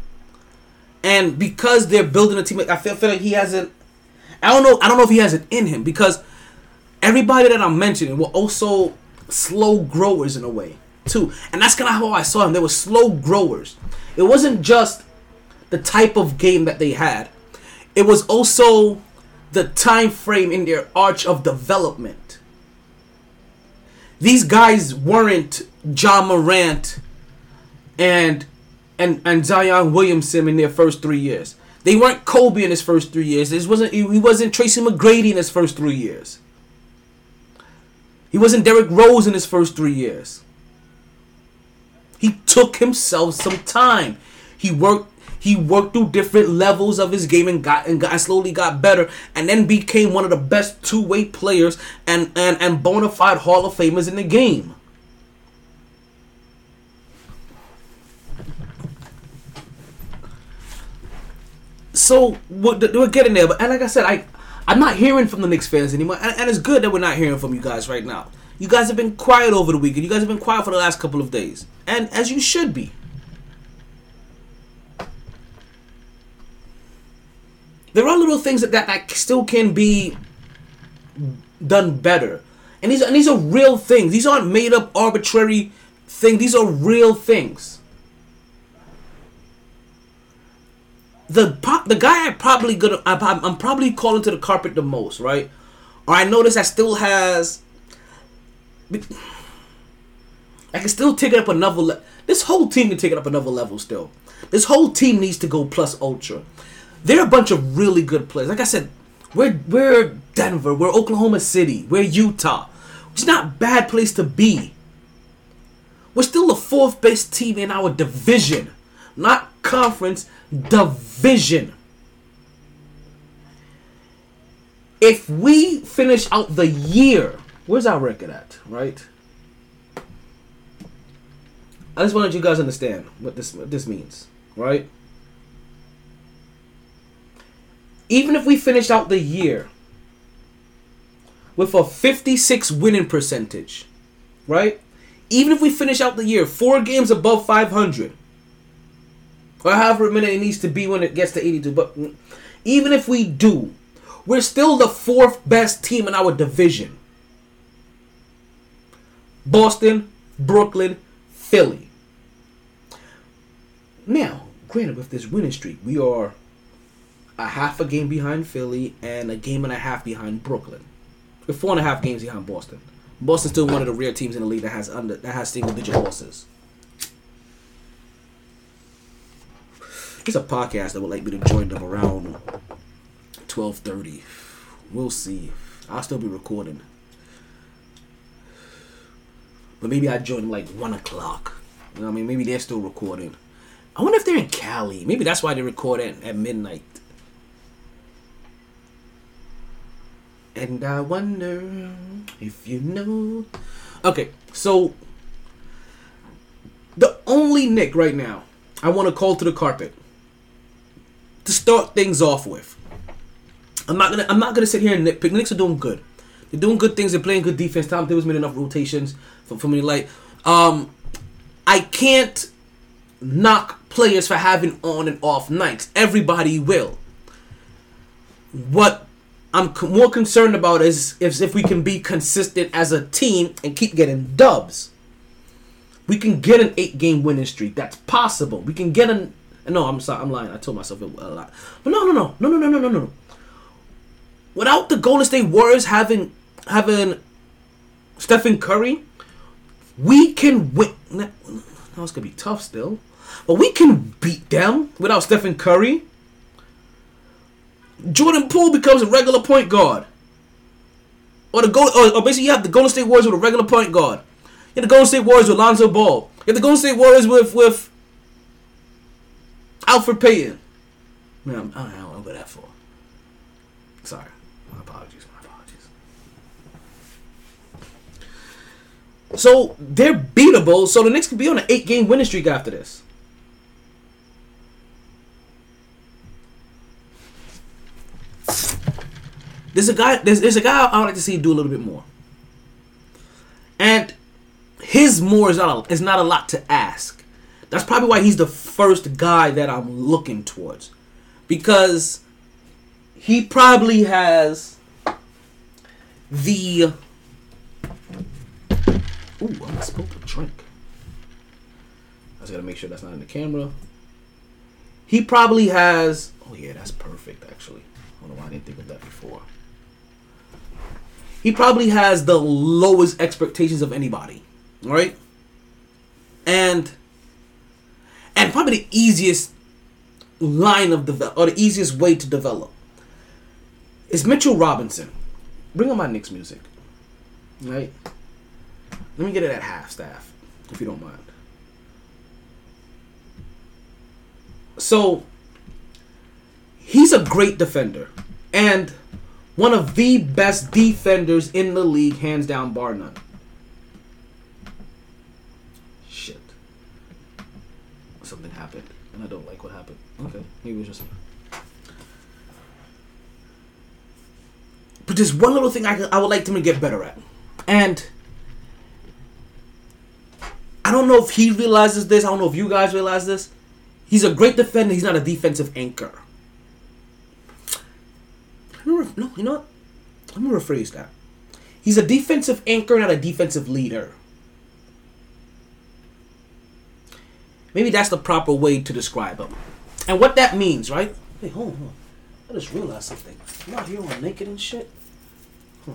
And because they're building a team, I feel, feel like he hasn't. I don't know. I don't know if he has it in him because everybody that I'm mentioning were also slow growers in a way too, and that's kind of how I saw them. They were slow growers. It wasn't just the type of game that they had; it was also the time frame in their arch of development. These guys weren't Ja Morant and and and Zion Williamson in their first three years. They weren't Kobe in his first three years. This wasn't he wasn't Tracy McGrady in his first three years. He wasn't Derrick Rose in his first three years. He took himself some time. He worked he worked through different levels of his game and got and got slowly got better and then became one of the best two-way players and and, and bona fide Hall of Famers in the game. So we're, getting there, but and like I said, I I'm not hearing from the Knicks fans anymore, and, and it's good that we're not hearing from you guys right now. You guys have been quiet over the weekend. You guys have been quiet for the last couple of days, and as you should be. There are little things that, that, that still can be done better, and these and these are real things. These aren't made up arbitrary things. These are real things. The pro- the guy I probably gonna I, I'm probably calling to the carpet the most, right? Or I notice that still has. I can still take it up another. Le- this whole team can take it up another level. Still, this whole team needs to go plus ultra. They're a bunch of really good players. Like I said, we're we're Denver, we're Oklahoma City, we're Utah. It's not bad place to be. We're still the fourth best team in our division, not conference division. If we finish out the year, where's our record at, right? I just wanted you guys to understand what this what this means, right? Even if we finish out the year with a 56 winning percentage, right? Even if we finish out the year four games above 500, or however many it needs to be when it gets to 82. But even if we do, we're still the fourth best team in our division. Boston, Brooklyn, Philly. Now, granted, with this winning streak, we are a half a game behind Philly and a game and a half behind Brooklyn. We're four and a half games behind Boston. Boston's still one of the rare teams in the league that has under that has single digit losses. It's a podcast that would like me to join them around twelve thirty. We'll see. I'll still be recording. But maybe I join like one o'clock. You know what I mean? Maybe they're still recording. I wonder if they're in Cali. Maybe that's why they record at, at midnight. And I wonder if you know. Okay, so the only Nick right now I want to call to the carpet to start things off with. I'm not gonna I'm not gonna sit here and nitpick. The Knicks are doing good. They're doing good things. They're playing good defense. Tom Thibodeau's made enough rotations for, for me to like. Um, I can't knock players for having on and off nights. Everybody will. What I'm c- more concerned about is if if we can be consistent as a team and keep getting dubs. We can get an eight game winning streak. That's possible. We can get an. No, I'm sorry. I'm lying. I told myself it uh, a lot. But no, no, no, no, no, no, no, no, no. Without the Golden State Warriors having having Stephen Curry, we can win. Now it's gonna be tough still, but we can beat them without Stephen Curry. Jordan Poole becomes a regular point guard. or the Gold, or, or basically you have the Golden State Warriors with a regular point guard. You have the Golden State Warriors with Lonzo Ball. You have the Golden State Warriors with with Elfrid Payton. Man, I don't know what that for. Sorry, my apologies. My apologies. So they're beatable. So the Knicks could be on an eight-game winning streak after this. There's a guy. There's, there's a guy I would like to see do a little bit more. And his more is not a, is not a lot to ask. That's probably why he's the first guy that I'm looking towards, because he probably has the. Ooh, I'm supposed to drink. I just gotta make sure that's not in the camera. He probably has. Oh yeah, that's perfect. Actually, I don't know why I didn't think of that before. He probably has the lowest expectations of anybody, right? And and probably the easiest line of develop or the easiest way to develop is Mitchell Robinson. Bring on my Knicks music, right? Let me get it at half staff, if you don't mind. So he's a great defender and one of the best defenders in the league, hands down, bar none. Shit. Something happened, and I don't like what happened. Okay, maybe it was just. But there's one little thing I, I would like them to get better at. And I don't know if he realizes this. I don't know if you guys realize this. He's a great defender. He's not a defensive anchor. Let me re- No, you know what? Let me rephrase that. He's a defensive anchor, not a defensive leader. Maybe that's the proper way to describe him. And what that means, right? Hey, hold on. hold on. I just realized something. I'm out here all naked and shit. Huh.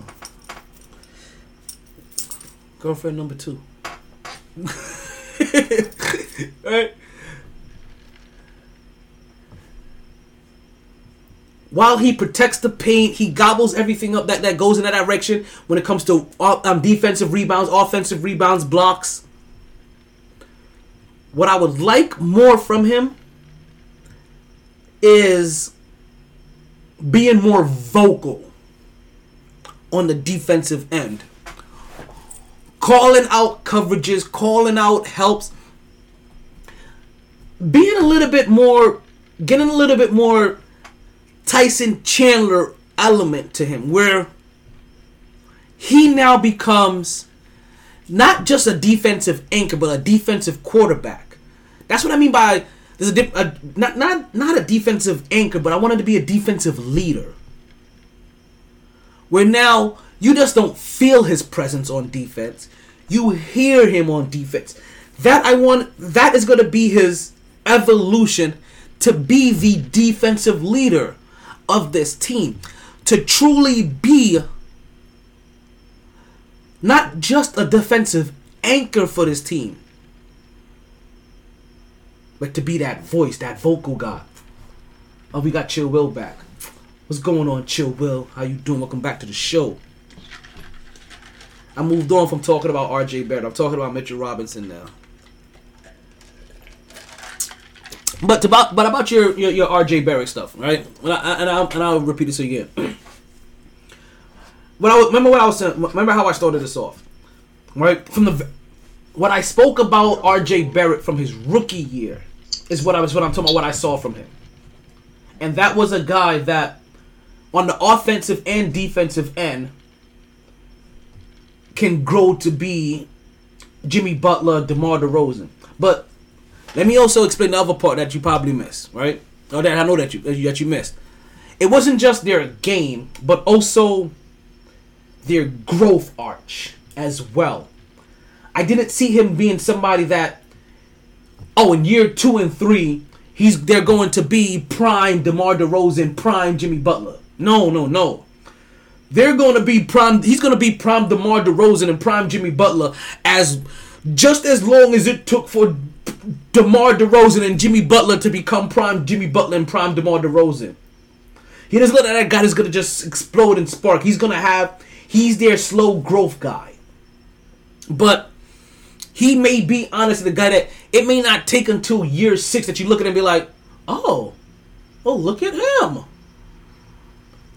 Girlfriend number two. right? While he protects the paint, he gobbles everything up that, that goes in that direction when it comes to uh, um, defensive rebounds, offensive rebounds, blocks. What I would like more from him is being more vocal on the defensive end. Calling out coverages, calling out helps. Being a little bit more, getting a little bit more Tyson Chandler element to him where he now becomes not just a defensive anchor but a defensive quarterback. That's what I mean by there's a, dip, a not not not a defensive anchor but I wanted to be a defensive leader. Where now you just don't feel his presence on defense. You hear him on defense. That I want that is going to be his evolution to be the defensive leader of this team. To truly be not just a defensive anchor for this team, but to be that voice, that vocal guy. Oh, we got Chill Will back. What's going on, Chill Will? How you doing? Welcome back to the show. I moved on from talking about R.J. Barrett. I'm talking about Mitchell Robinson now. But about but about your your, your R.J. Barrett stuff, right? And, I, and, I'll, and I'll repeat this again. What I remember what I was. Remember how I started this off, right? From the what I spoke about R.J. Barrett from his rookie year is what I was what I'm talking about. What I saw from him, and that was a guy that on the offensive and defensive end can grow to be Jimmy Butler, DeMar DeRozan. But let me also explain the other part that you probably missed, right? Or that I know that you that you missed. It wasn't just their game, but also their growth arch as well. I didn't see him being somebody that, oh, in year two and three, he's they're going to be prime DeMar DeRozan, prime Jimmy Butler. No, no, no. They're going to be prime. He's going to be prime DeMar DeRozan and prime Jimmy Butler as just as long as it took for DeMar DeRozan and Jimmy Butler to become prime Jimmy Butler and prime DeMar DeRozan. He doesn't like that guy that's gonna just explode and spark. He's gonna have he's their slow growth guy. But he may be honestly the guy that it may not take until year six that you look at him and be like, oh, oh look at him.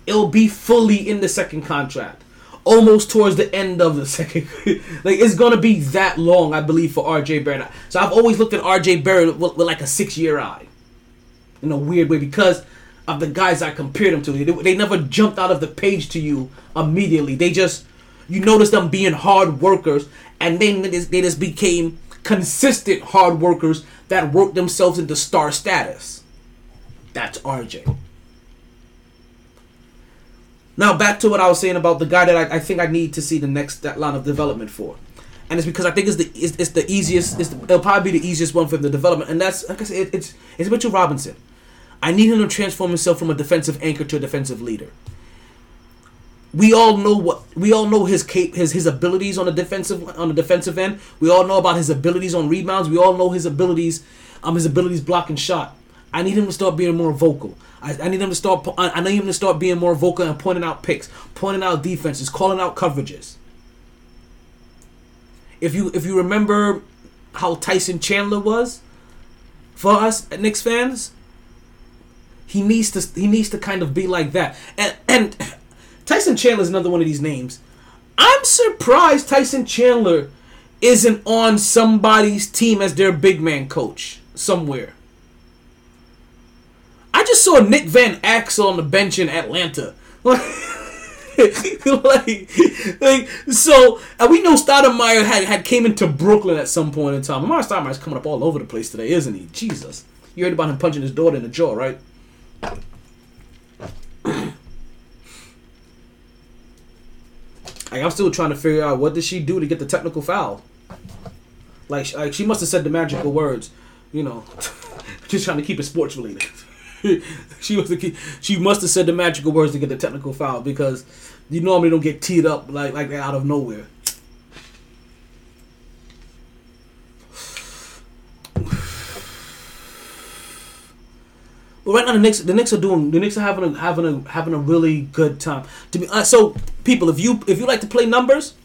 It'll be fully in the second contract. Almost towards the end of the second, like it's gonna be that long, I believe, for RJ Barrett. So I've always looked at RJ Barrett with, with like a six-year eye, in a weird way, because of the guys I compared him to. They, they never jumped out of the page to you immediately. They just you notice them being hard workers, and then they just, they just became consistent hard workers that worked themselves into star status. That's RJ. Now back to what I was saying about the guy that I, I think I need to see the next that line of development for, and it's because I think it's the it's, it's the easiest. It's the, it'll probably be the easiest one for the development, and that's like I said, it, it's it's Mitchell Robinson. I need him to transform himself from a defensive anchor to a defensive leader. We all know what we all know his cap his his abilities on the defensive on the defensive end. We all know about his abilities on rebounds. We all know his abilities um his abilities blocking shot. I need him to start being more vocal. I, I need him to start. I I need him to start being more vocal and pointing out picks, pointing out defenses, calling out coverages. If you if you remember how Tyson Chandler was for us Knicks fans, he needs to he needs to kind of be like that. And and Tyson Chandler is another one of these names. I'm surprised Tyson Chandler isn't on somebody's team as their big man coach somewhere. I just saw Nick Van Exel on the bench in Atlanta. like, like, so and we know Stoudemire had, had came into Brooklyn at some point in time. Amar'e Stoudemire's coming up all over the place today, isn't he? Jesus. You heard about him punching his daughter in the jaw, right? Like I'm still trying to figure out what did she do to get the technical foul. Like, like she must have said the magical words, you know, just trying to keep it sports related. she was the. She must have said the magical words to get the technical foul because you normally don't get teed up like like that out of nowhere. Right now the Knicks the Knicks are doing the Knicks are having a having a having a really good time. To be uh, so people if you if you like to play numbers,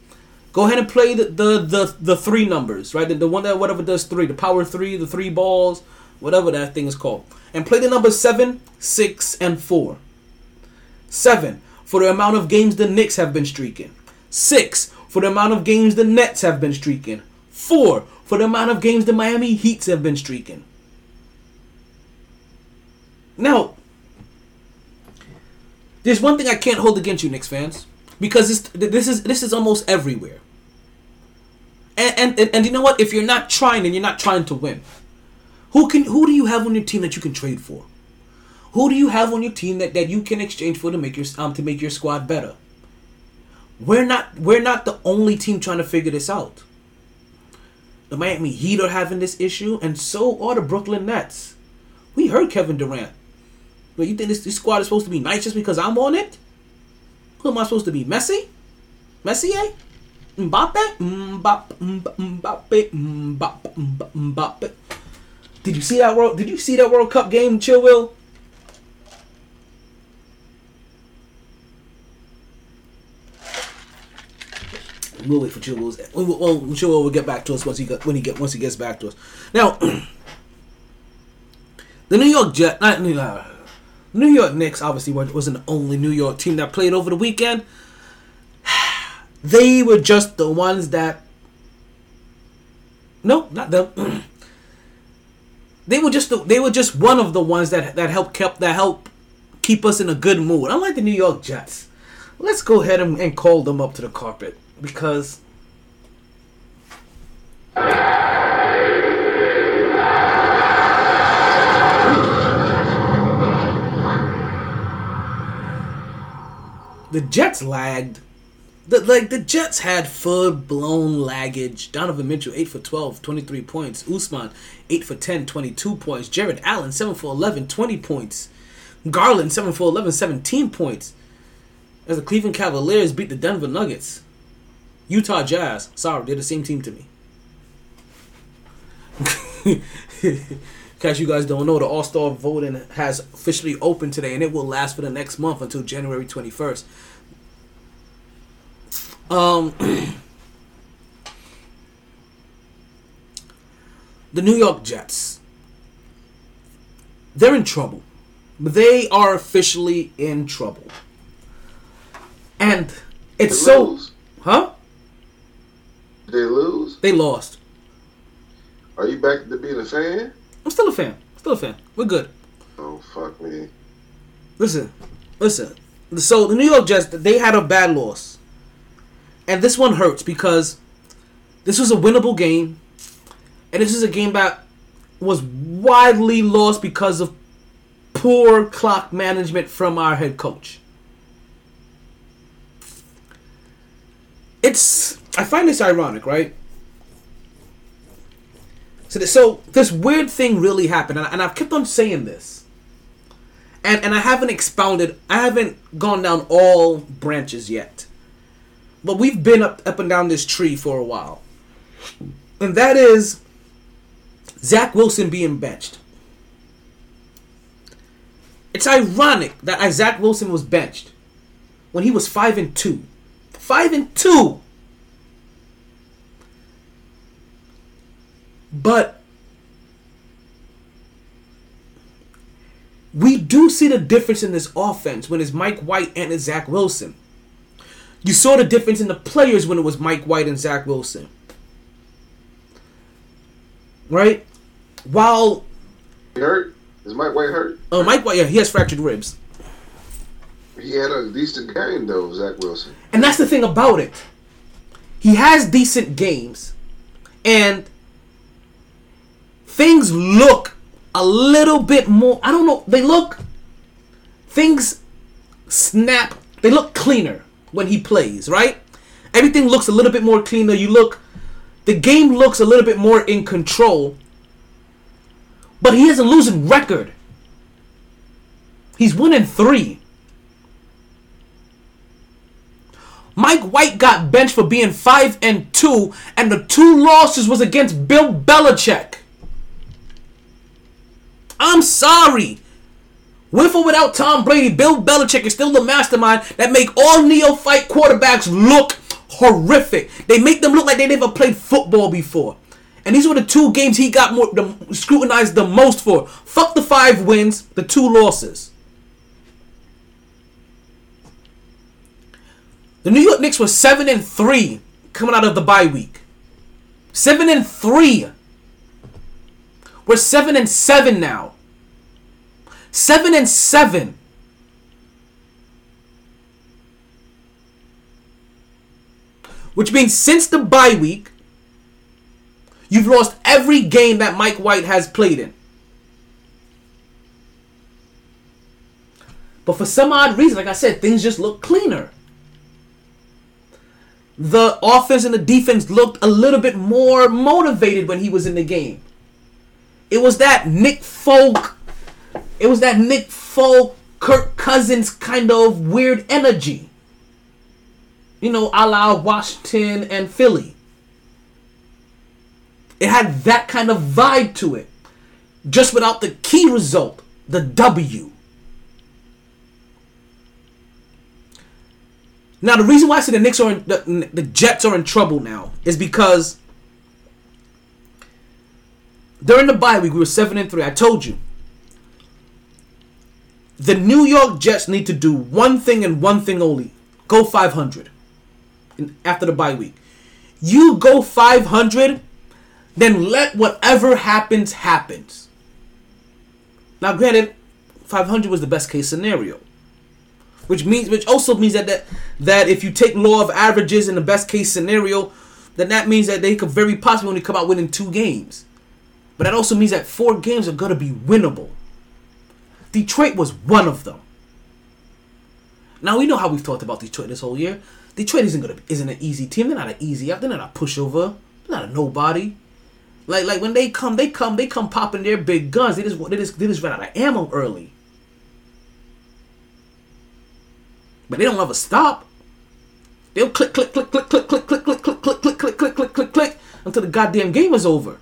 go ahead and play the the the, the three numbers right the, the one that whatever does three the power three the three balls whatever that thing is called and play the numbers seven six and four. Seven for the amount of games the Knicks have been streaking. Six for the amount of games the Nets have been streaking. Four for the amount of games the Miami Heats have been streaking. Now, there's one thing I can't hold against you, Knicks fans, because this is this is almost everywhere. And and, and and you know what? If you're not trying, and you're not trying to win. Who can who do you have on your team that you can trade for? Who do you have on your team that, that you can exchange for to make your um to make your squad better? We're not we're not the only team trying to figure this out. The Miami Heat are having this issue, and so are the Brooklyn Nets. We heard Kevin Durant. But you think this, this squad is supposed to be nice just because I'm on it? Who am I supposed to be? Messi? Messier? Eh? Mbappe? Mbappe? Mbappe? Mbappe? Mbappe? Mbappe? Did you see that world? Did you see that World Cup game, Chill Will? We'll wait for Chill Will's. Well, well, Chill Will will get back to us once he when he get once he gets back to us. Now, the New York Jet, not York, New York Knicks obviously wasn't the only New York team that played over the weekend. They were just the ones that. No, not them. they were just the, they were just one of the ones that that helped kept that help keep us in a good mood. Unlike the New York Jets, let's go ahead and, and call them up to the carpet because the Jets lagged. The, like the Jets had full blown laggage. Donovan Mitchell 8 for 12, 23 points. Osman 8 for 10, 22 points. Jarrett Allen 7 for 11, 20 points. Garland 7 for 11, 17 points. As the Cleveland Cavaliers beat the Denver Nuggets. Utah Jazz, sorry, they're the same team to me. In case you guys don't know, the All Star voting has officially opened today, and it will last for the next month until January twenty first. Um, the New York Jets. They're in trouble. They are officially in trouble. And it's They so. lose? Huh? Did they lose? They lost. Are you back to being a fan? I'm still a fan. Still a fan. We're good. Oh fuck me. Listen, listen. So the New York Jets, they had a bad loss, and this one hurts because this was a winnable game, and this is a game that was widely lost because of poor clock management from our head coach. It's I find this ironic, right? So, so this weird thing really happened, and, and I've kept on saying this and and I haven't expounded. I haven't gone down all branches yet, but we've been up up and down this tree for a while, and that is Zach Wilson being benched. It's ironic that Zach Wilson was benched when he was five and two, five and two. But we do see the difference in this offense when it's Mike White and it's Zach Wilson. You saw the difference in the players when it was Mike White and Zach Wilson. Right? While He hurt? Is Mike White hurt? uh, Mike White, yeah, he has fractured ribs. He had a decent game though, Zach Wilson. And that's the thing about it. He has decent games. And things look a little bit more I don't know, they look things snap, they look cleaner when he plays, right? Everything looks a little bit more cleaner. You look the game looks a little bit more in control. But he has a losing record. He's winning 3. Mike White got benched for being 5 and 2 and the two losses was against Bill Belichick. I'm sorry. With or without Tom Brady, Bill Belichick is still the mastermind that make all neophyte quarterbacks look horrific. They make them look like they never played football before. And these were the two games he got more the, scrutinized the most for. Fuck the five wins, the two losses. The New York Knicks were seven and three coming out of the bye week. Seven and three. We're seven and seven now. Seven and seven. Which means since the bye week, you've lost every game that Mike White has played in. But for some odd reason, like I said, things just look cleaner. The offense and the defense looked a little bit more motivated when he was in the game. It was that Nick Folk, it was that Nick Folk, Kirk Cousins kind of weird energy. You know, a la Washington and Philly. It had that kind of vibe to it. Just without the key result, the W. Now, the reason why I say the Knicks are in, the, the Jets are in trouble now is because during the bye week we were seven and three. I told you the New York Jets need to do one thing and one thing only: go five hundred. After the bye week, you go five hundred, then let whatever happens happens. Now, granted, five hundred was the best case scenario which means which also means that, that that if you take law of averages in the best case scenario, then that means that they could very possibly only come out winning two games. But that also means that four games are gonna be winnable. Detroit was one of them. Now we know how we've talked about Detroit this whole year. Detroit isn't gonna isn't an easy team. They're not an easy out. They're not a pushover. They're not a nobody. Like like when they come, they come, they come popping their big guns. They just they just they just run out of ammo early. But they don't ever stop. They'll click, click, click, click, click, click, click, click, click, click, click, click, click, click, click, until the goddamn game is over.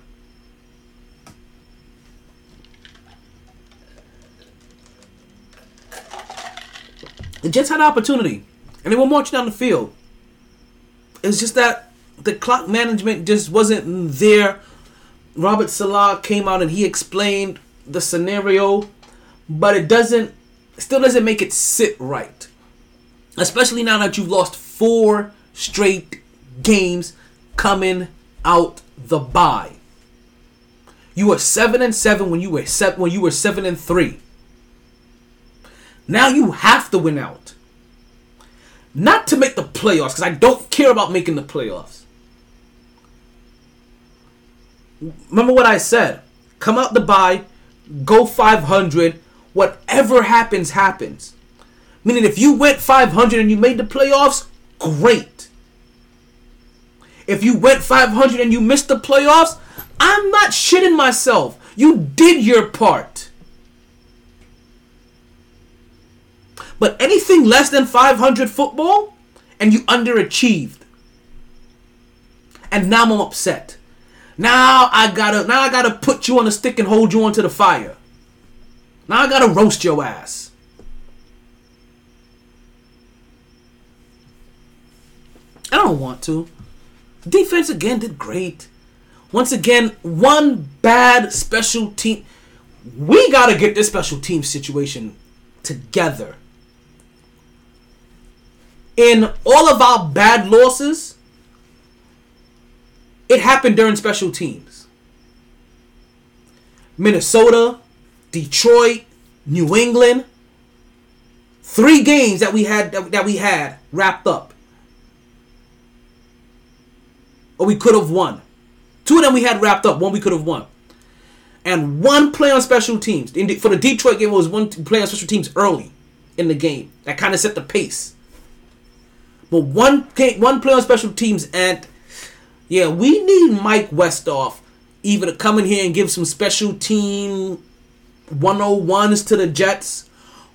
The Jets had an opportunity, and they were marching down the field. It's just that the clock management just wasn't there. Robert Saleh came out and he explained the scenario, but it doesn't, still doesn't make it sit right. Especially now that you've lost four straight games coming out the bye. You were seven and seven when you were seven when you were seven and three. Now you have to win out. Not to make the playoffs, because I don't care about making the playoffs. Remember what I said. Come out the bye, go 500. Whatever happens, happens. Meaning, if you went 500 and you made the playoffs, great. If you went 500 and you missed the playoffs, I'm not shitting myself. You did your part. But anything less than 500 football, and you underachieved. And now I'm upset. Now I gotta now I gotta put you on a stick and hold you onto the fire. Now I gotta roast your ass. I don't want to. Defense again did great. Once again, one bad special team. We gotta get this special team situation together. In all of our bad losses, it happened during special teams. Minnesota, Detroit, New England. Three games that we had that, we had wrapped up. Or we could have won. Two of them we had wrapped up. One we could have won. And one play on special teams. For the Detroit game, it was one play on special teams early in the game. That kind of set the pace. But one one play on special teams, and yeah, we need Mike Westhoff either to come in here and give some special team 101s to the Jets,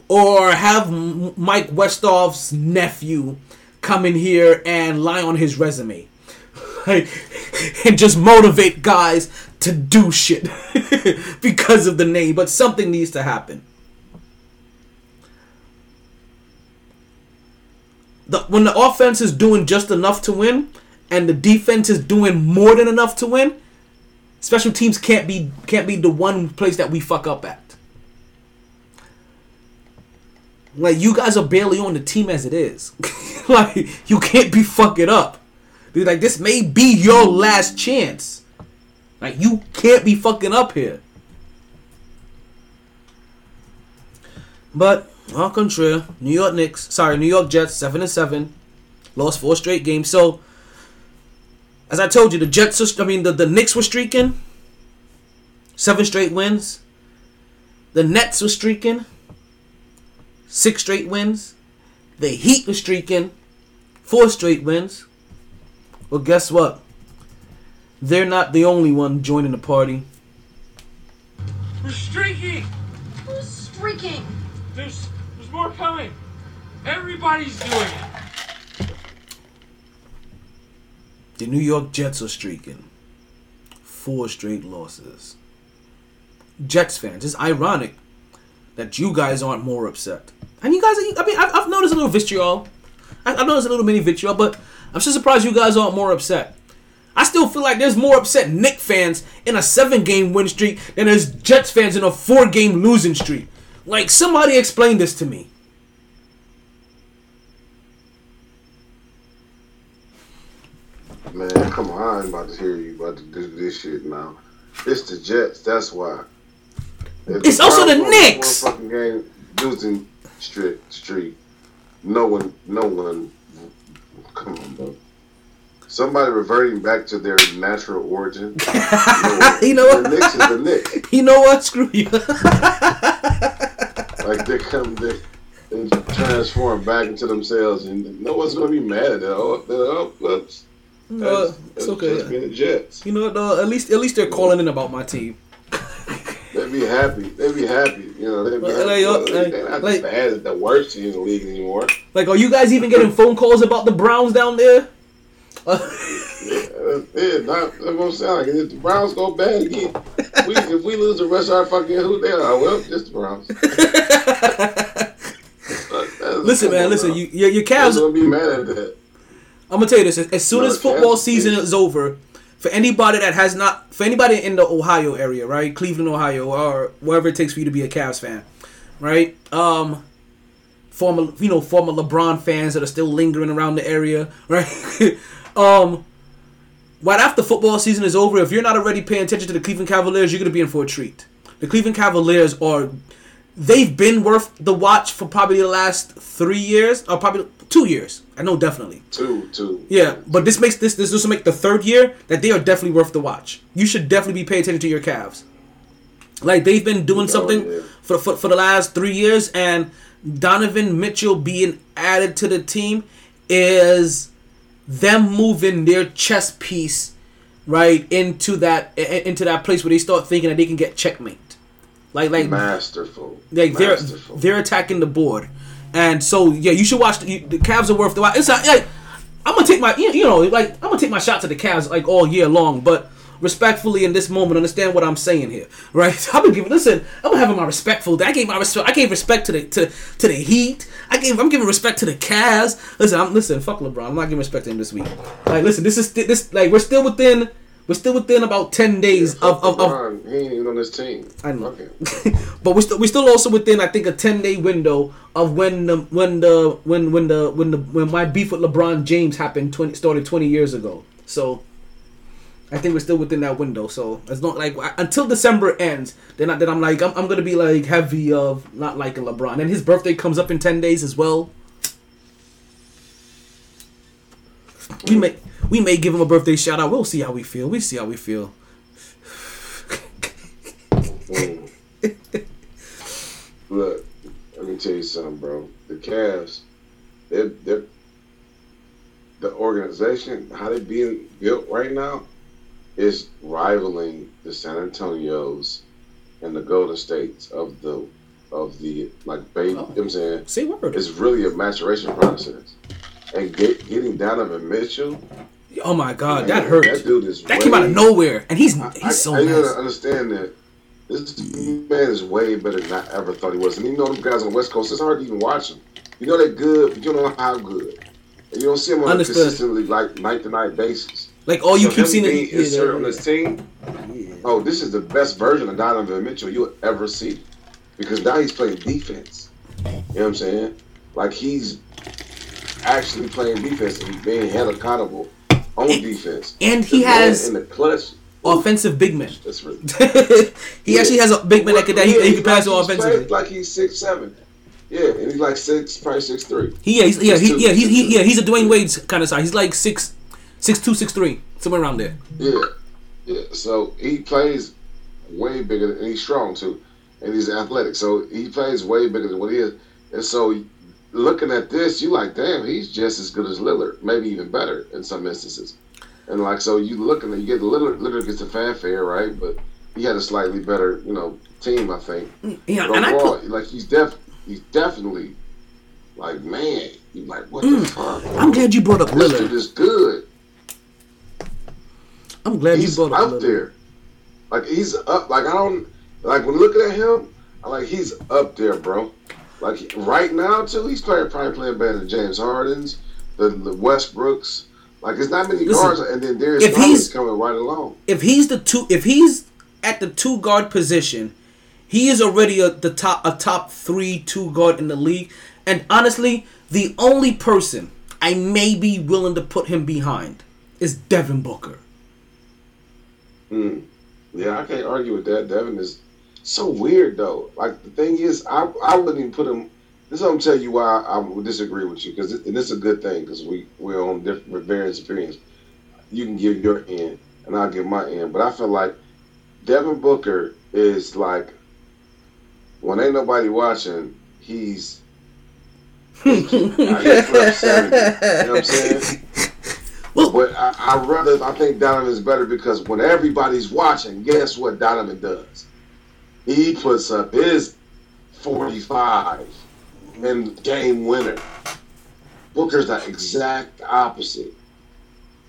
or have Mike Westhoff's nephew come in here and lie on his resume. Like, and just motivate guys to do shit because of the name. But something needs to happen. The, when the offense is doing just enough to win, and the defense is doing more than enough to win, special teams can't be can't be the one place that we fuck up at. Like you guys are barely on the team as it is. like you can't be fucking up. Dude, like this may be your last chance. Like you can't be fucking up here. But au contraire, New York Knicks, sorry, New York Jets, seven and seven, lost four straight games. So, as I told you, the Jets, are, I mean, the the Knicks were streaking, seven straight wins. The Nets were streaking, six straight wins. The Heat were streaking, four straight wins. Well, guess what? They're not the only one joining the party. We're streaking! Who's streaking? There's there's more coming. Everybody's doing it. The New York Jets are streaking. Four straight losses. Jets fans, it's ironic that you guys aren't more upset. And you guys, I mean, I've, noticed a little vitriol. I've noticed a little mini vitriol, but I'm still surprised you guys aren't more upset. I still feel like there's more upset Knick fans in a seven game win streak than there's Jets fans in a four game losing streak. Like, somebody explain this to me. Man, come on, I ain't about to hear you about to do this shit now. It's the Jets, that's why. If It's also the Knicks. Fucking game losing streak, streak. No one, no one. Come on, bro. Somebody reverting back to their natural origin. You know what? The? Knicks is the Knicks. You know what? Screw you. Like they come, they, they transform back into themselves, and no one's gonna be mad at that. Oh, oh, oops. No, That's- it's okay. Just being the Jets. You know what? though? at least, at least they're calling in about my team. They'd be happy. They'd be happy. You know, they'd be like, happy. Like, like, they're not like- bad the worst team in the league anymore. Like, are you guys even getting phone calls about the Browns down there? Yeah, yeah, not, that's what I'm saying. Like, if the Browns go bad again, we, if we lose the rest of our fucking who they are, well, just the Browns. Listen, man. Listen, now. you your, your Cavs. gonna be mad at that? I'm gonna tell you this: as soon No, as football Cavs season is- is over, for anybody that has not, for anybody in the Ohio area, right, Cleveland, Ohio, or wherever it takes for you to be a Cavs fan, right? Um, former, you know, former LeBron fans that are still lingering around the area, right? um, right after football season is over, if you're not already paying attention to the Cleveland Cavaliers, you're gonna be in for a treat. The Cleveland Cavaliers are they've been worth the watch for probably the last three years, or probably two years. I know definitely. Two, two. Yeah, but this makes this this will make the third year that they are definitely worth the watch. You should definitely be paying attention to your Cavs. Like they've been doing Oh, something yeah. for, for for the last three years, and Donovan Mitchell being added to the team is them moving their chess piece right into that into that place where they start thinking that they can get checkmate. Like like Masterful. like they're they're attacking the board, and so yeah, you should watch the, the Cavs are worth the watch. It's not like I'm gonna take my you you know like I'm gonna take my shots at the Cavs like all year long, but respectfully in this moment, understand what I'm saying here, right? I've been giving listen, I'm having my respectful. I gave my respect. I gave respect to the to to the Heat. I gave I'm giving respect to the Cavs. Listen, I'm listen. Fuck LeBron. I'm not giving respect to him this week. Like listen, this is this like we're still within. We're still within about ten days of, of, of LeBron, he ain't even on this team. I know. Him. but we're still we're still also within I think a ten day window of when the when the when when the when the when my beef with LeBron James happened twenty started twenty years ago. So I think we're still within that window. So it's not like until December ends, then I, then I'm like I'm, I'm gonna be like heavy of not liking LeBron. And his birthday comes up in ten days as well. We may we may give him a birthday shout out. We'll see how we feel. We see how we feel. Look, let me tell you something, bro. The Cavs, they're, they're the organization, how they being built right now, is rivaling the San Antonios and the Golden States of the of the like baby. You know what I'm saying Say word. it's really a maturation process. And get, getting Donovan Mitchell, Oh my god, man, that hurt. That dude is That came out of nowhere, and he's I, he's so I, I gotta nice. understand that this man is way better than I ever thought he was. And you know them guys on the West Coast, it's hard to even watch them. You know they're good, but you don't know how good. And you don't see them on Understood. a consistently like night to night basis. Like all you So keep seeing inserted on this team. Oh, this is the best version of Donovan Mitchell you'll ever see. Because now he's playing defense. You know what I'm saying? Like he's actually playing defense and being held accountable on defense. and he has in the clutch. offensive big men. That's really he actually has a big man that could that he, he could pass like offensively. Like he's six seven. Yeah, and he's like six, probably six three. He, yeah, he's, yeah, he, yeah, he, he, yeah, he's a Dwyane Wade kind of size. He's like six, six two, six three, somewhere around there. Yeah, yeah. So he plays way bigger, than, and he's strong too, and he's athletic. So he plays way bigger than what he is. And so looking at this, you like, damn, he's just as good as Lillard, maybe even better in some instances. And like, so you looking at you get Lillard, Lillard gets the fanfare, right? But he had a slightly better, you know, team, I think. Yeah, But and I put, like he's def, he's definitely like, man, you like, what Mm. the fuck? I'm glad you brought up This dude Lillard. is good. I'm glad he's you brought up up there. Like he's up. Like I don't like when looking at him. Like he's up there, bro. Like right now too, he's playing probably playing better than James Harden's, the, the Westbrooks. Like it's not many Listen, guards, and then there's if he's- coming right along. If he's the two, if he's at the two guard position, he is already a, the top, a top three two guard in the league. And honestly, the only person I may be willing to put him behind is Devin Booker. Mm. Yeah, I can't argue with that. Devin is so weird though. Like the thing is, I I wouldn't even put him. This is I'm tell you why I would disagree with you because and this is a good thing because we we're on different various opinions. You can give your end and I'll give my end, but I feel like Devin Booker is like when ain't nobody watching, he's. he's 70, you know what I'm saying? But I, I rather I think Donovan is better because when everybody's watching, guess what Donovan does? He puts up his 45 and game winner. Booker's the exact opposite.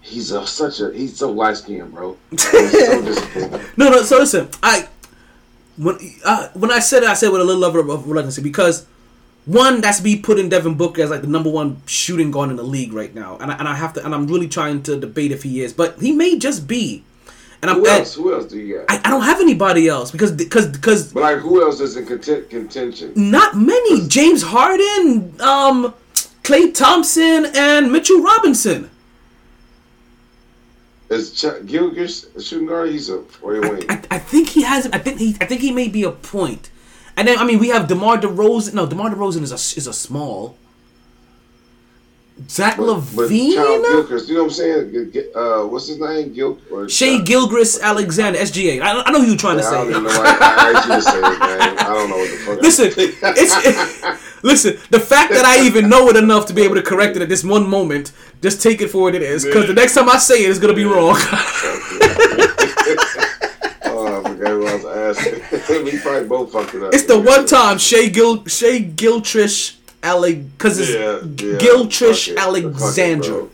He's a, such a he's so light skinned, bro. He's so. No, no. So listen, I when uh, when I said it, I said it with a little level of reluctancy because one that's me putting Devin Booker as like the number one shooting guard in the league right now, and I, and I have to and I'm really trying to debate if he is, but he may just be. And I'm Who and else? Who else do you got? I, I don't have anybody else because because because But like, who else is in content, contention? not many. James Harden, um, Klay Thompson, and Mitchell Robinson. Is Ch- Gilgis a shooting guard? He's a or a wing. I, I think he has. I think he. I think he may be a point. And then I mean we have DeMar DeRozan. No, DeMar DeRozan is a is a small. Zach But LaVine, Charles Gilchrist, you know what I'm saying? Uh, what's his name? Gil or Shai uh, Gilgris Alexander, SGA. I, I know who you're trying to I don't say. know I you to say his. I don't know what the fuck. Listen, it's listen. The fact that I even know it enough to be able to correct it at this one moment, just take it for what it is. Because the next time I say it, it's gonna be wrong. I forgot who I was asking. we probably both fucked it up. it's the one time Shea Gil Shea Giltrish Ale because it's Yeah, yeah. Giltrish it. Alexandra.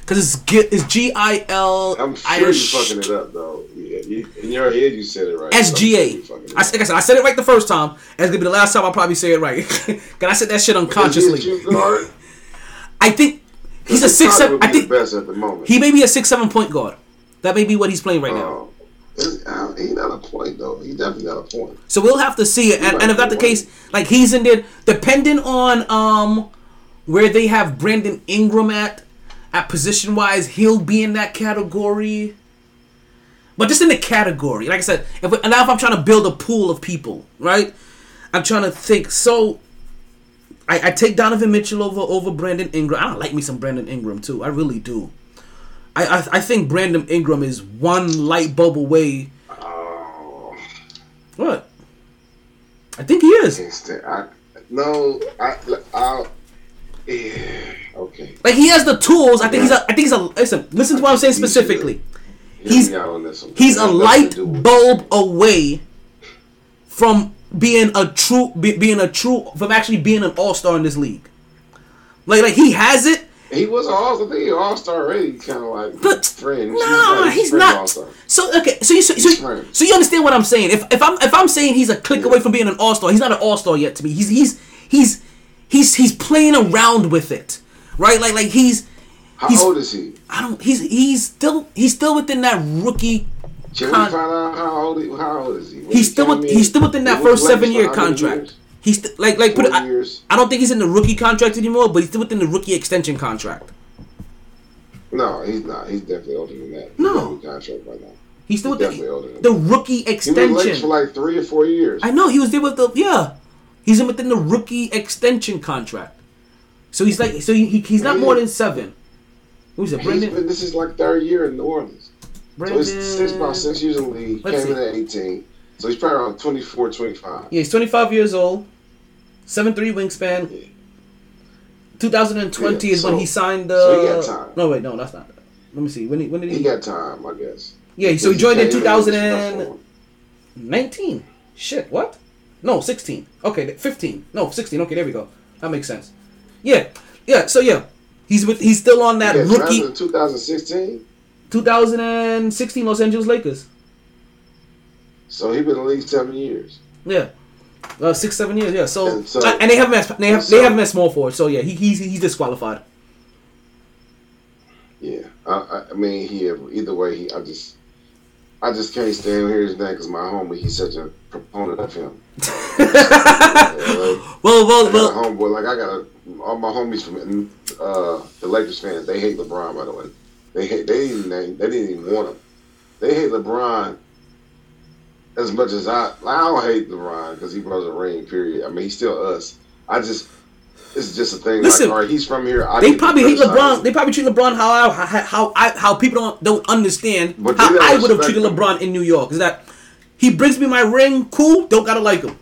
Because it's G- it's G I L I'm sure Irish you fucking it up though. Yeah, you, in your head you said it right. S G A. sure you fucking it I, like I said, I said it right the first time, and it's gonna be the last time I probably say it right. Cause I said that shit unconsciously. he a shooting guard? I think he's a six seven. I think the best at the moment. he may be a six seven point guard. That may be what he's playing right oh. now. Oh. Is- uh, He's not a point though. He's definitely not a point. So we'll have to see it. And, and if that's the case, like he's in there, depending on um where they have Brandon Ingram at, at position wise, he'll be in that category. But just in the category, like I said, if and now if I'm trying to build a pool of people, right? I'm trying to think. So I, I take Donovan Mitchell over over Brandon Ingram. I don't like me some Brandon Ingram too. I really do. I I, I think Brandon Ingram is one light bulb away. Oh, What? I think he is. I no. I. I. Yeah. Okay. Like he has the tools. I think he's a. I think he's a. Listen, listen to what I'm saying specifically. He's- me out on this one. He's a That has nothing light to do with- bulb away from being a true, be, being a true, from actually being an all star in this league. Like, like he has it. He was an all. I think he all star already. Kind of like But friend. nah, he's not. All-star. So okay, so you so, so, so you understand what I'm saying? If if I'm if I'm saying he's a click away from being an all star, he's not an all star yet to me. He's he's he's he's he's playing around with it, right? Like like he's How he's old is he? I don't he's he's still he's still within that rookie. Can Con- we find out how old? He, how old is he? What He's still with, he's still within that first seven year for how many contract. years? He's st- like like put. I. I don't think he's in the rookie contract anymore, but he's still within the rookie extension contract. No, he's not. He's definitely older than that. He's No. on contract right now. He's still He's with definitely older than the, the rookie He was extension. late for like three or four years. I know he was there with the yeah. He's in within the rookie extension contract. So he's like so he, he- he's not more than seven. Who's it? He's Brendan. been, this is like third year in New Orleans. Brandon. So he's six, about six years in the league. Let's came in at 18. So he's probably around 24, 25. Yeah, he's 25 years old. Seven three wingspan. Yeah. 2020 Yeah, is when he signed. Uh, so he got time. No wait, no, that's not. Let me see. When he, when did he? He got time, I guess. yeah, so he joined in came 2000 and and. was 19. Shit, what? No, 16. Okay, 15. No, 16. Okay, there we go. That makes sense. Yeah, yeah. So yeah, he's with. He's still on that Yeah, rookie. drafted in 2016. 2016 Los Angeles Lakers. So he been in the league seven years. Yeah, uh, six seven years. Yeah. So, And so- and they have him as they have so- they have him as small forward. So yeah, he, he's he's disqualified. Yeah, I, I, mean, he either way, he I just, I just can't stand hear his name because my homie, he's such a proponent of him. Yeah, Well, well, well. homeboy, like I got a, all my homies from uh, the Lakers fans. They hate LeBron, by the way. They hate. They didn't. They, they didn't even want him. They hate LeBron as much as I. I don't hate LeBron because he brought us a ring. Period. I mean, he's still us. I just. It's just a thing. Listen, like, all right, he's from here. I They probably hate LeBron. They probably treat LeBron how I, how how I, how people don't don't understand But how I would have treated him. LeBron in New York. Is that he brings me my ring? Cool. Don't gotta like him.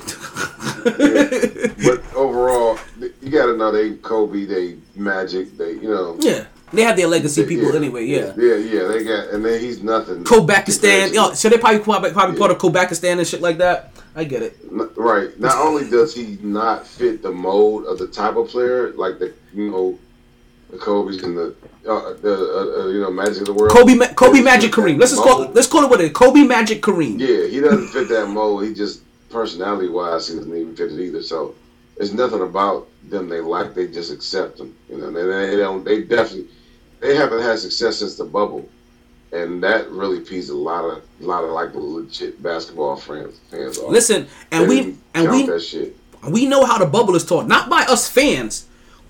but overall, you got to know they Kobe, they Magic, they you know. Yeah, they have their legacy people yeah, anyway. Yeah. yeah, yeah. They got, and then he's nothing. Kobakistan. Yo, so they probably probably, probably Yeah. part of Kobakistan and shit like that. I get it. Right. Not only does he not fit the mold of the type of player, like the you know, the Kobe's and the uh, the uh, uh, you know Magic of the world. Kobe, Ma- Kobe He Magic Kareem. Let's just call it, let's call it what it is. Kobe Magic Kareem. Yeah, he doesn't fit that mold. He just personality wise, he doesn't even fit it either. So There's nothing about them they like. They just accept them. You know, they, they don't. They definitely they haven't had success since the bubble, and that really pees a lot of a lot of like legit basketball fans fans off. Listen, and we and we we know how the bubble is taught, not by us fans.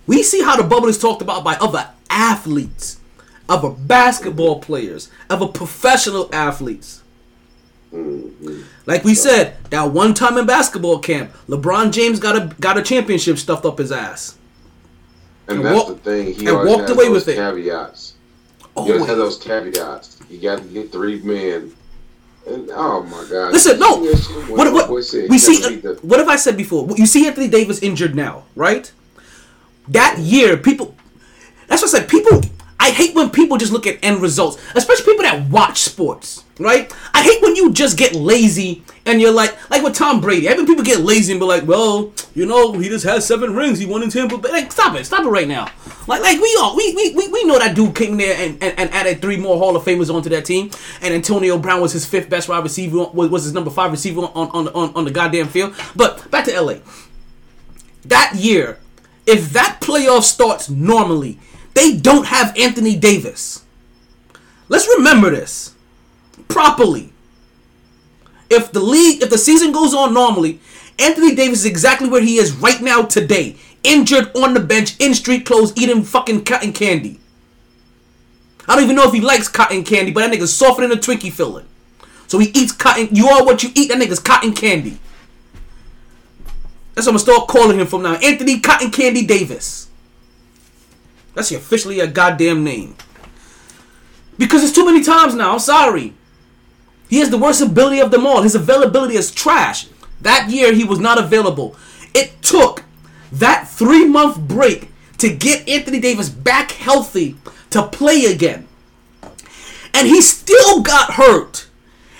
We see how the bubble is talked about by other athletes, other basketball players, other professional athletes. Mm-hmm. Like we said, that one time in basketball camp, LeBron James got a got a championship stuffed up his ass. And, and that's walk- the thing. He and walked away those with it. Caveats. He Always. always has those caveats. You got to get three men. And oh my god! Listen, no. You see that shit when What, what, said we see. the- What have I said before? You see Anthony Davis injured now, right? That year, people. That's what I said. People. I hate when people just look at end results, especially people that watch sports, right? I hate when you just get lazy and you're like, like with Tom Brady. I mean, people get lazy and be like, well, you know, he just has seven rings. He won in Tampa Bay. Like, stop it, stop it right now. Like, like we all we we, we, we know that dude came there and, and, and added three more Hall of Famers onto that team, and Antonio Brown was his fifth best wide receiver, was, was his number five receiver on on, on on the goddamn field. But back to LA. That year, if that playoff starts normally, they don't have Anthony Davis. Let's remember this properly. If the league, if the season goes on normally, Anthony Davis is exactly where he is right now today. Injured on the bench, in street clothes, eating fucking cotton candy. I don't even know if he likes cotton candy, but that nigga's softer than a Twinkie filling. So he eats cotton. You are what you eat. That nigga's cotton candy. That's what I'm gonna start calling him from now. Anthony Cotton Candy Davis. That's officially a goddamn name. Because it's too many times now. I'm sorry. He has the worst ability of them all. His availability is trash. That year he was not available. It took that three month break to get Anthony Davis back healthy to play again. And he still got hurt.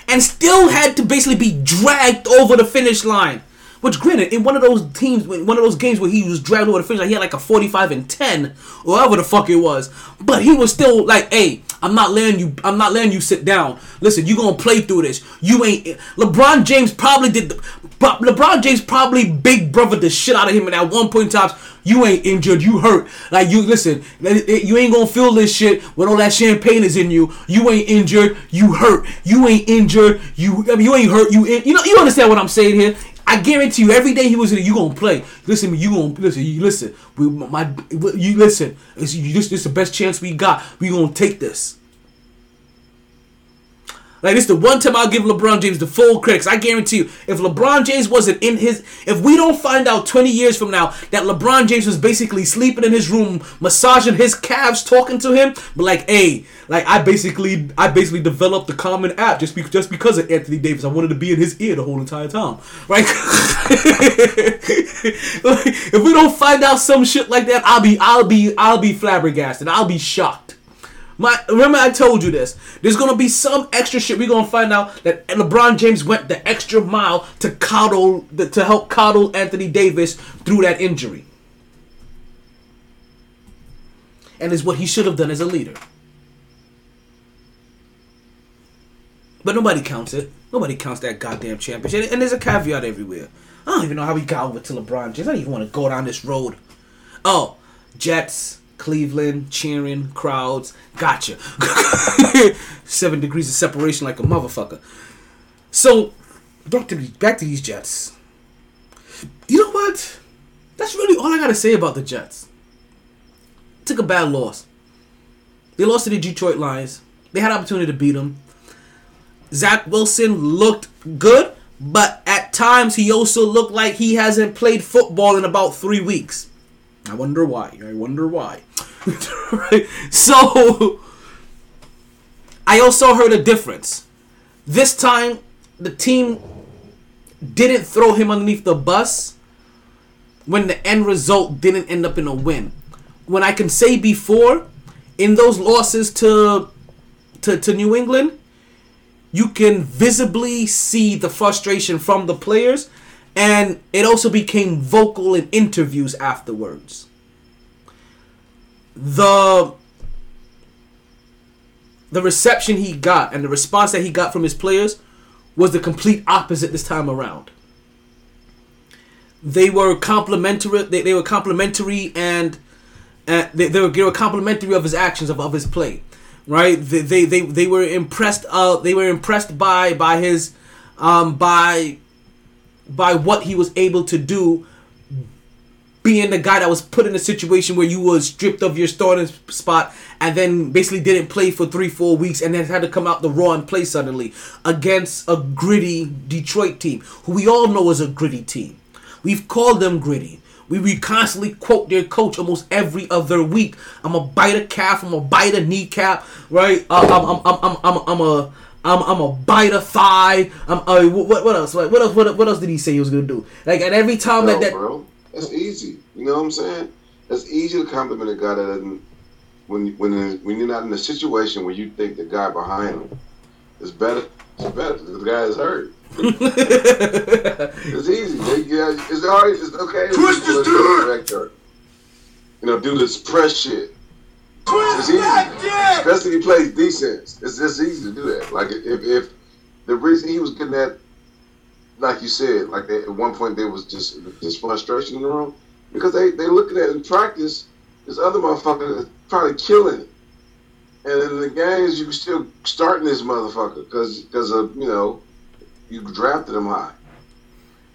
And still had to basically be dragged over the finish line. Which, granted, in one of those teams, in one of those games where he was dragged over the finish line, he had like a 45 and 10, or whatever the fuck it was. But he was still like, hey, I'm not letting you, I'm not letting you sit down. Listen, you gonna play through this. You ain't. LeBron James probably did. The, but LeBron James probably big brother the shit out of him. And at one point in time, you ain't injured, you hurt. Like you listen, you ain't gonna feel this shit when all that champagne is in you. You ain't injured, you hurt. You ain't injured, you. I mean, you ain't hurt. You. in- You know. You understand what I'm saying here? I guarantee you, every day he was in, you gonna play. Listen, you gonna listen. You listen. We, my, you listen. It's, you, this, this the best chance we got. We gonna take this. Like this, is the one time I'll give LeBron James the full credit. I guarantee you, if LeBron James wasn't in his, if we don't find out 20 years from now that LeBron James was basically sleeping in his room, massaging his calves, talking to him, but like, hey, like I basically, I basically developed the common app just be, just because of Anthony Davis. I wanted to be in his ear the whole entire time, right? Like, if we don't find out some shit like that, I'll be, I'll be, I'll be flabbergasted. I'll be shocked. My remember I told you this. There's gonna be some extra shit. We're gonna find out that LeBron James went the extra mile to coddle to help coddle Anthony Davis through that injury. And is what he should have done as a leader. But nobody counts it. Nobody counts that goddamn championship. And there's a caveat everywhere. I don't even know how we got over to LeBron James. I don't even want to go down this road. Oh, Jets, Cleveland, cheering, crowds. Gotcha. Seven degrees of separation like a motherfucker. So, back to, these- back to these Jets. You know what? That's really all I got to say about the Jets. Took a bad loss. They lost to the Detroit Lions. They had opportunity to beat them. Zach Wilson looked good, but at times he also looked like he hasn't played football in about three weeks. I wonder why. I wonder why. So I also heard a difference. This time the team didn't throw him underneath the bus when the end result didn't end up in a win. When I can say before, in those losses to to, to New England, you can visibly see the frustration from the players, and it also became vocal in interviews afterwards. The the reception he got and the response that he got from his players was the complete opposite this time around. they were complimentary. They, they were complimentary and uh, they, they were they were complimentary of his actions of, of his play, right? They, they they they were impressed. Uh, they were impressed by by his um by by what he was able to do being the guy that was put in a situation where you was stripped of your starting spot and then basically didn't play for three, four weeks and then had to come out the raw and play suddenly against a gritty Detroit team, who we all know is a gritty team. We've called them gritty. We, we constantly quote their coach almost every other week. I'm a bite a calf. I'm a bite a kneecap. Right? Uh, I'm, I'm, I'm, I'm, I'm, I'm a I'm, I'm a bite a thigh. I'm uh, what, what else? Like, what else? What, what else did he say he was gonna do? Like, and every time No, that that bro. That's easy. You know what I'm saying? That's easy to compliment a guy that doesn't. When when when you're not in a situation where you think the guy behind him is better, it's better. The guy is hurt. it's easy. They, yeah, it's already it's okay. Twist his Let's director. You know, do this press shit. It's easy, especially if he plays defense. It's just easy to do that. Like if if the reason he was getting that like you said, like they, at one point there was just just frustration in the room because they they looking at it in practice. This other motherfucker is probably killing it, and in the games you can still starting this motherfucker because because of you know you drafted him high,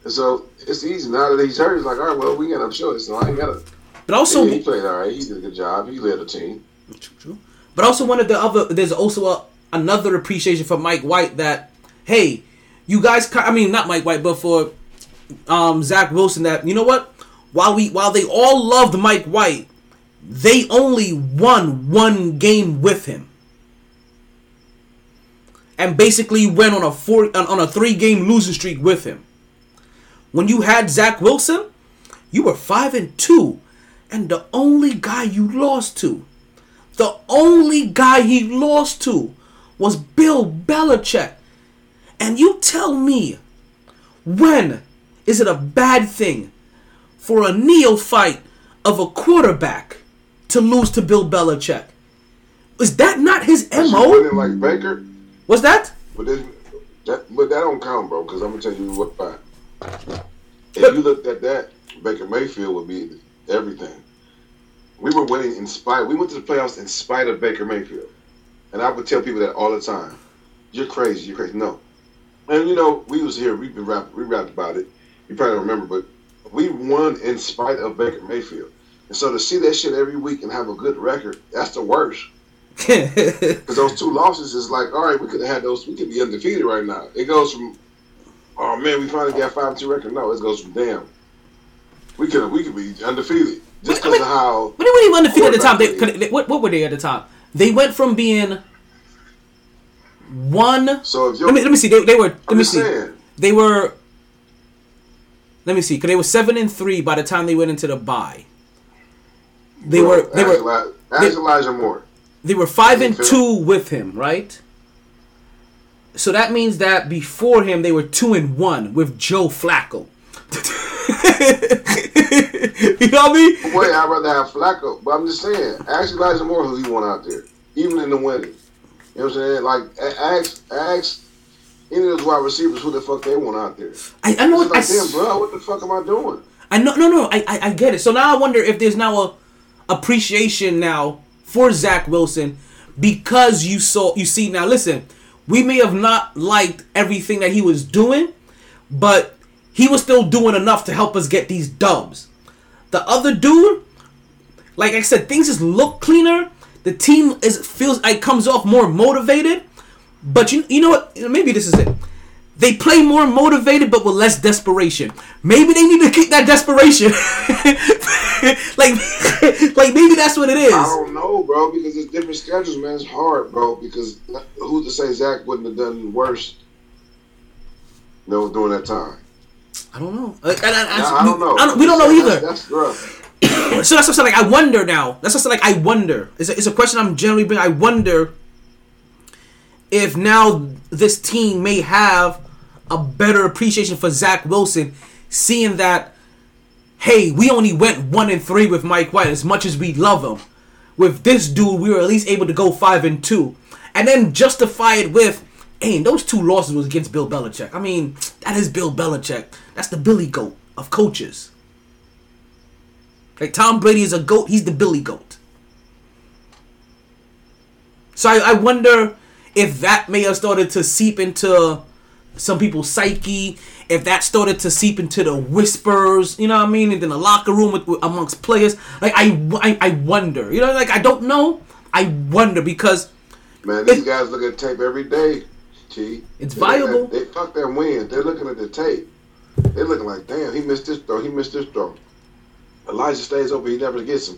and so it's easy now that he's hurt. It's like all right, well we got no choice, so I ain't got to. But also, he, he played all right. He did a good job. He led the team. True, true. But also one of the other, there's also a, another appreciation for Mike White that, hey, you guys, I mean not Mike White, but for um, Zach Wilson, that you know what, while we while they all loved Mike White, they only won one game with him, and basically went on a four on on a three game losing streak with him. When you had Zach Wilson, you were five and two, and the only guy you lost to. The only guy he lost to was Bill Belichick. And you tell me, when is it a bad thing for a neophyte of a quarterback to lose to Bill Belichick? Is that not his MO? like Baker, Was that? but this, that but that don't count, bro. Because I'm gonna tell you what. If you looked at that, Baker Mayfield would be everything. We were winning in spite. We went to the playoffs in spite of Baker Mayfield, and I would tell people that all the time. You're crazy. You're crazy. No, and you know we was here. We've been rap, we rapped about it. You probably don't remember, but we won in spite of Baker Mayfield. And so to see that shit every week and have a good record, that's the worst. Because those two losses is like, all right, we could have had those. We could be undefeated right now. It goes from, oh man, we finally got five two record. No, it goes from damn. We could we could be undefeated just because of how. But they weren't even undefeated at the time. They, they- what, what were they at the top? They went from being one. So if Let me let me see. They, they were. Let I'm me see. saying. They were. Let me see. Cause they were seven and three by the time they went into the bye. They Bro, were. They ask were. Eli- ask Elijah Moore. They were five and two with him, right? So that means that before him they were two and one with Joe Flacco. you know what I mean? Boy, I'd rather have Flacco. But I'm just saying, ask Elijah Moore who he want out there, even in the winning. You know what I'm saying? Like, ask, ask any of those wide receivers who the fuck they want out there. I, I know. It's I, like, damn, bro, what the fuck am I doing? I know. No, no. I, I, I get it. So now I wonder if there's now a appreciation now for Zach Wilson because you saw you see now. Listen, we may have not liked everything that he was doing, but he was still doing enough to help us get these dubs. The other dude, like I said, things just look cleaner. The team is feels like comes off more motivated. But you you know what? Maybe this is it. They play more motivated, but with less desperation. Maybe they need to keep that desperation. like, like maybe that's what it is. I don't know, bro, because it's different schedules, man. It's hard, bro, because who's to say Zach wouldn't have done worse, you know, during that time? I don't know. Like, I, I, I, I, I don't know. I don't- we don't know either. That's, rough. so that's what I'm saying. Like, I wonder now. That's what I'm saying. Like, I wonder. It's a, it's a question I'm generally bringing. I wonder if now this team may have a better appreciation for Zach Wilson, seeing that, hey, we only went one and three with Mike White. As much as we love him, with this dude, we were at least able to go five and two, and then justify it with. Hey, those two losses was against Bill Belichick. I mean, that is Bill Belichick. That's the Billy Goat. of coaches. Like Tom Brady is a goat. He's the Billy Goat. So I, I wonder if that may have started to seep into some people's psyche. If that started to seep into the whispers, you know what I mean, and then the locker room with, with- amongst players. Like I, I, I wonder. You know, like I don't know. I wonder because Man, these guys look at tape every day. It's They viable. They fuck that win. They're looking at the tape. They're looking like, damn, he missed this throw. He missed this throw. Elijah stays open. He never gets him.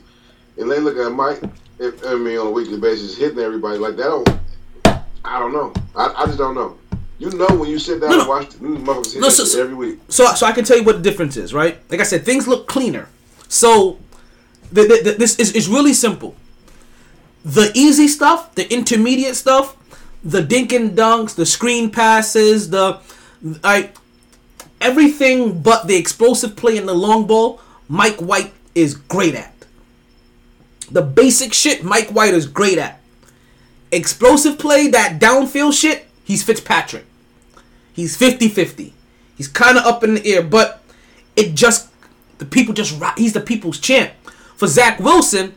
And they look at Mike. If, I mean, on a weekly basis, hitting everybody like that. Don't, I don't know. I, I just don't know. You know when you sit down No, and watch the motherfuckers No, so- so- every week. so so I can tell you what the difference is, right? Like I said, things look cleaner. So the, the, the, this is it's really simple. The easy stuff, the intermediate stuff, the dink and dunks, the screen passes, the I everything but the explosive play and the long ball, Mike White is great at. The basic shit, Mike White is great at. Explosive play, that downfield shit, he's Fitzpatrick. He's 50-50. He's kind of up in the air, but it just the people just he's the people's champ. For Zach Wilson,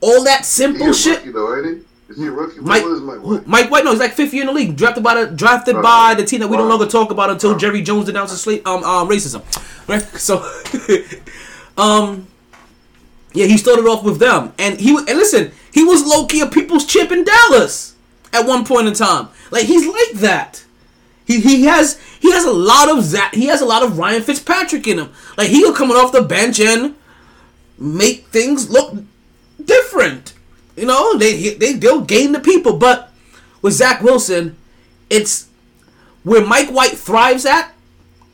all that simple shit. rookie though, ain't he? Is he a rookie? Mike, What is Mike White? Mike White, no, he's like fifth year in the league, drafted by the drafted Right. by the team that we no Right. longer talk about until Jerry Jones denounces slate um, um racism, right? So, um, yeah, he started off with them, and he and listen, he was low key a people's champ in Dallas at one point in time. Like he's like that. He, he has he has a lot of Zach, he has a lot of Ryan Fitzpatrick in him. Like he'll coming off the bench and make things look different. You know, they they they'll gain the people, but with Zach Wilson, it's where Mike White thrives at,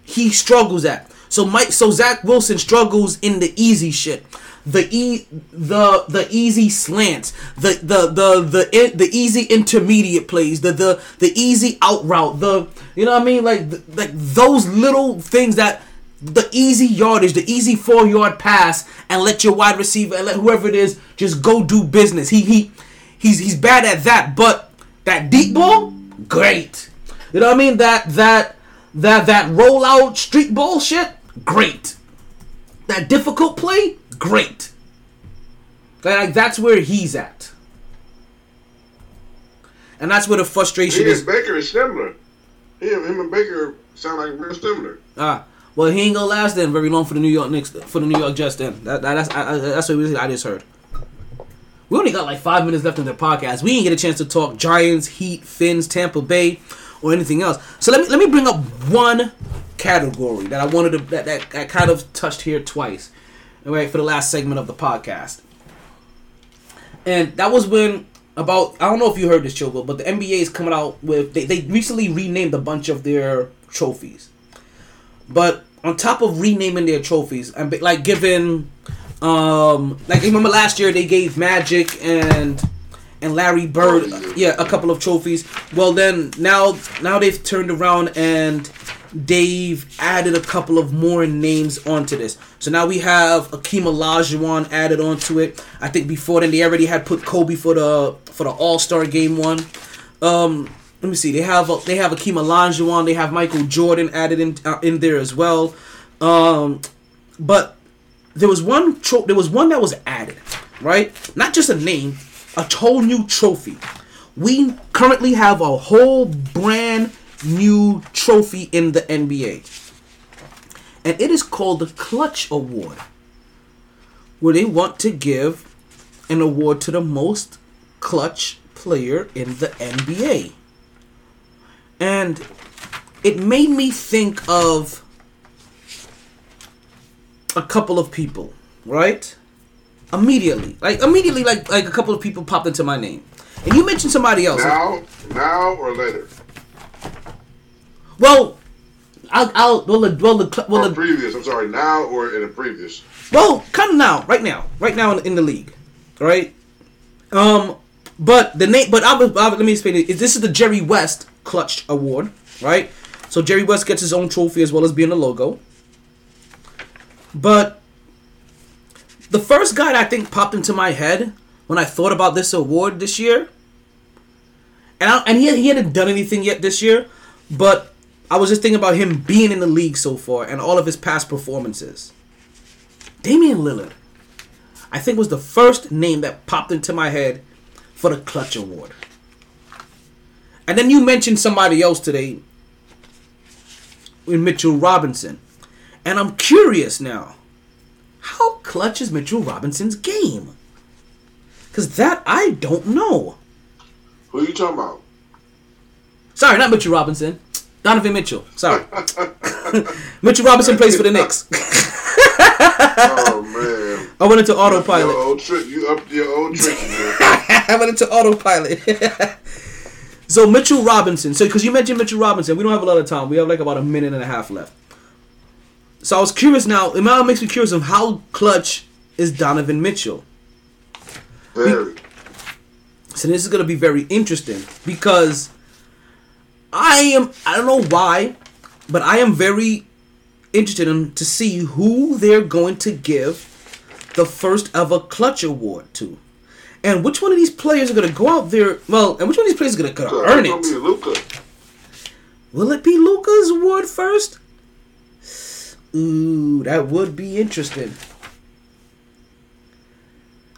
he struggles at. So Mike, so Zach Wilson struggles in the easy shit, the e the the easy slants, the the the the the, easy intermediate plays, the the the easy out route, the you know what I mean, like like those little things that the easy yardage, the easy four yard pass, and let your wide receiver and let whoever it is just go do business. He he he's he's bad at that, but that deep ball, great. You know what I mean? That that that that rollout street ball shit, great. That difficult play, great. Like that's where he's at. And that's where the frustration He is. Baker is similar. And him and Baker sound like real similar. Ah, well, he ain't gonna last then very long for the New York Knicks for the New York Jets. Then that, that that's I, that's what I just heard. We only got like five minutes left in the podcast. We didn't get a chance to talk Giants, Heat, Finns, Tampa Bay, or anything else. So let me let me bring up one category that I wanted to that that I kind of touched here twice, all right, for the last segment of the podcast. And that was when about I don't know if you heard this, Chobo, but the NBA is coming out with they, they recently renamed a bunch of their trophies. But on top of renaming their trophies and like giving um like remember last year they gave Magic and and Larry Bird yeah a couple of trophies. Well then now now they've turned around and they've added a couple of more names onto this. So now we have Akeem Olajuwon added onto it. I think before then they already had put Kobe for the for the All Star Game one. Um, let me see. They have a, they have Akeem Olajuwon. They have Michael Jordan added in uh, in there as well. Um, but there was one tro- there was one that was added, right? Not just a name, a whole new trophy. We currently have a whole brand new trophy in the NBA. And it is called the Clutch Award. Where they want to give an award to the most clutch player in the NBA. And it made me think of a couple of people, right? Immediately, like immediately, like like a couple of people popped into my name, and you mentioned somebody else. Now, now or later? Well, I'll, I'll well, the, well, the, well, the, previous. I'm sorry. Now or in the previous? well, kind of now, right now, right now in, in the league, right? Um, but the name, but I was, I, let me explain it. This is the Jerry West Clutch Award, right? So Jerry West gets his own trophy as well as being a logo. But the first guy that I think popped into my head when I thought about this award this year, and I, and he he hadn't done anything yet this year, but I was just thinking about him being in the league so far and all of his past performances. Damian Lillard, I think was the first name that popped into my head for the Clutch Award. And then you mentioned somebody else today, in Mitchell Robinson. And I'm curious now, how clutch is Mitchell Robinson's game? Because that I don't know. Who are you talking about? Sorry, not Mitchell Robinson. Donovan Mitchell. Sorry. Mitchell Robinson plays for the Knicks. oh man. I went into Your autopilot. old trick. You up your old trick. I went into autopilot. So Mitchell Robinson. So because you mentioned Mitchell Robinson, we don't have a lot of time. We have like about a minute and a half left. So I was curious now. It now makes me curious of how clutch is Donovan Mitchell. Very. So this is gonna be very interesting because I am I don't know why, but I am very interested in to see who they're going to give the first ever clutch award to. And which one of these players are gonna go out there well and which one of these players are gonna, gonna So, earn it? be Luka. Will it be Luka's award first? Ooh, that would be interesting.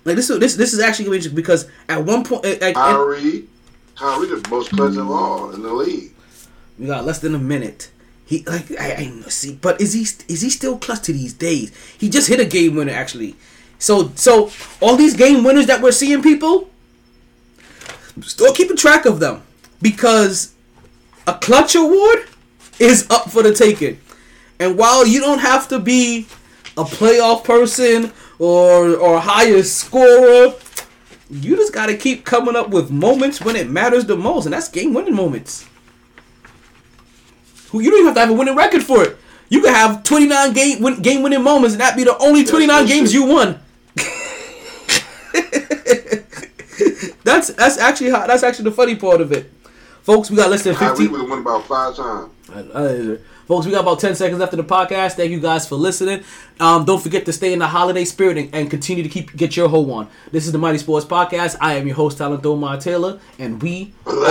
Like this, this, this is actually gonna be interesting because at one point, eh, at, at- Kyrie. Kyrie the most clutch of all in the league. we got less than a minute. He like I, I see, but is he is he still clutch to these days? He just hit a game winner actually. So so all these game winners that we're seeing, people, still keeping track of them because a clutch award is up for the taking. And while you don't have to be a playoff person or or highest scorer, you just got to keep coming up with moments when it matters the most, and that's game winning moments. Who you don't even have to have a winning record for it. You could have 29 game win, game winning moments, and that be the only 29 games you won. that's that's actually how, that's actually the funny part of it, folks. We got less than Kyrie 15. would have won about five times. Uh, folks, we got about 10 seconds after the podcast. Thank you guys for listening. Um, don't forget to stay in the holiday spirit and, and continue to keep get your hoe on. This is the MyT Sports Podcast. I am your host, Talent Omar Taylor, and we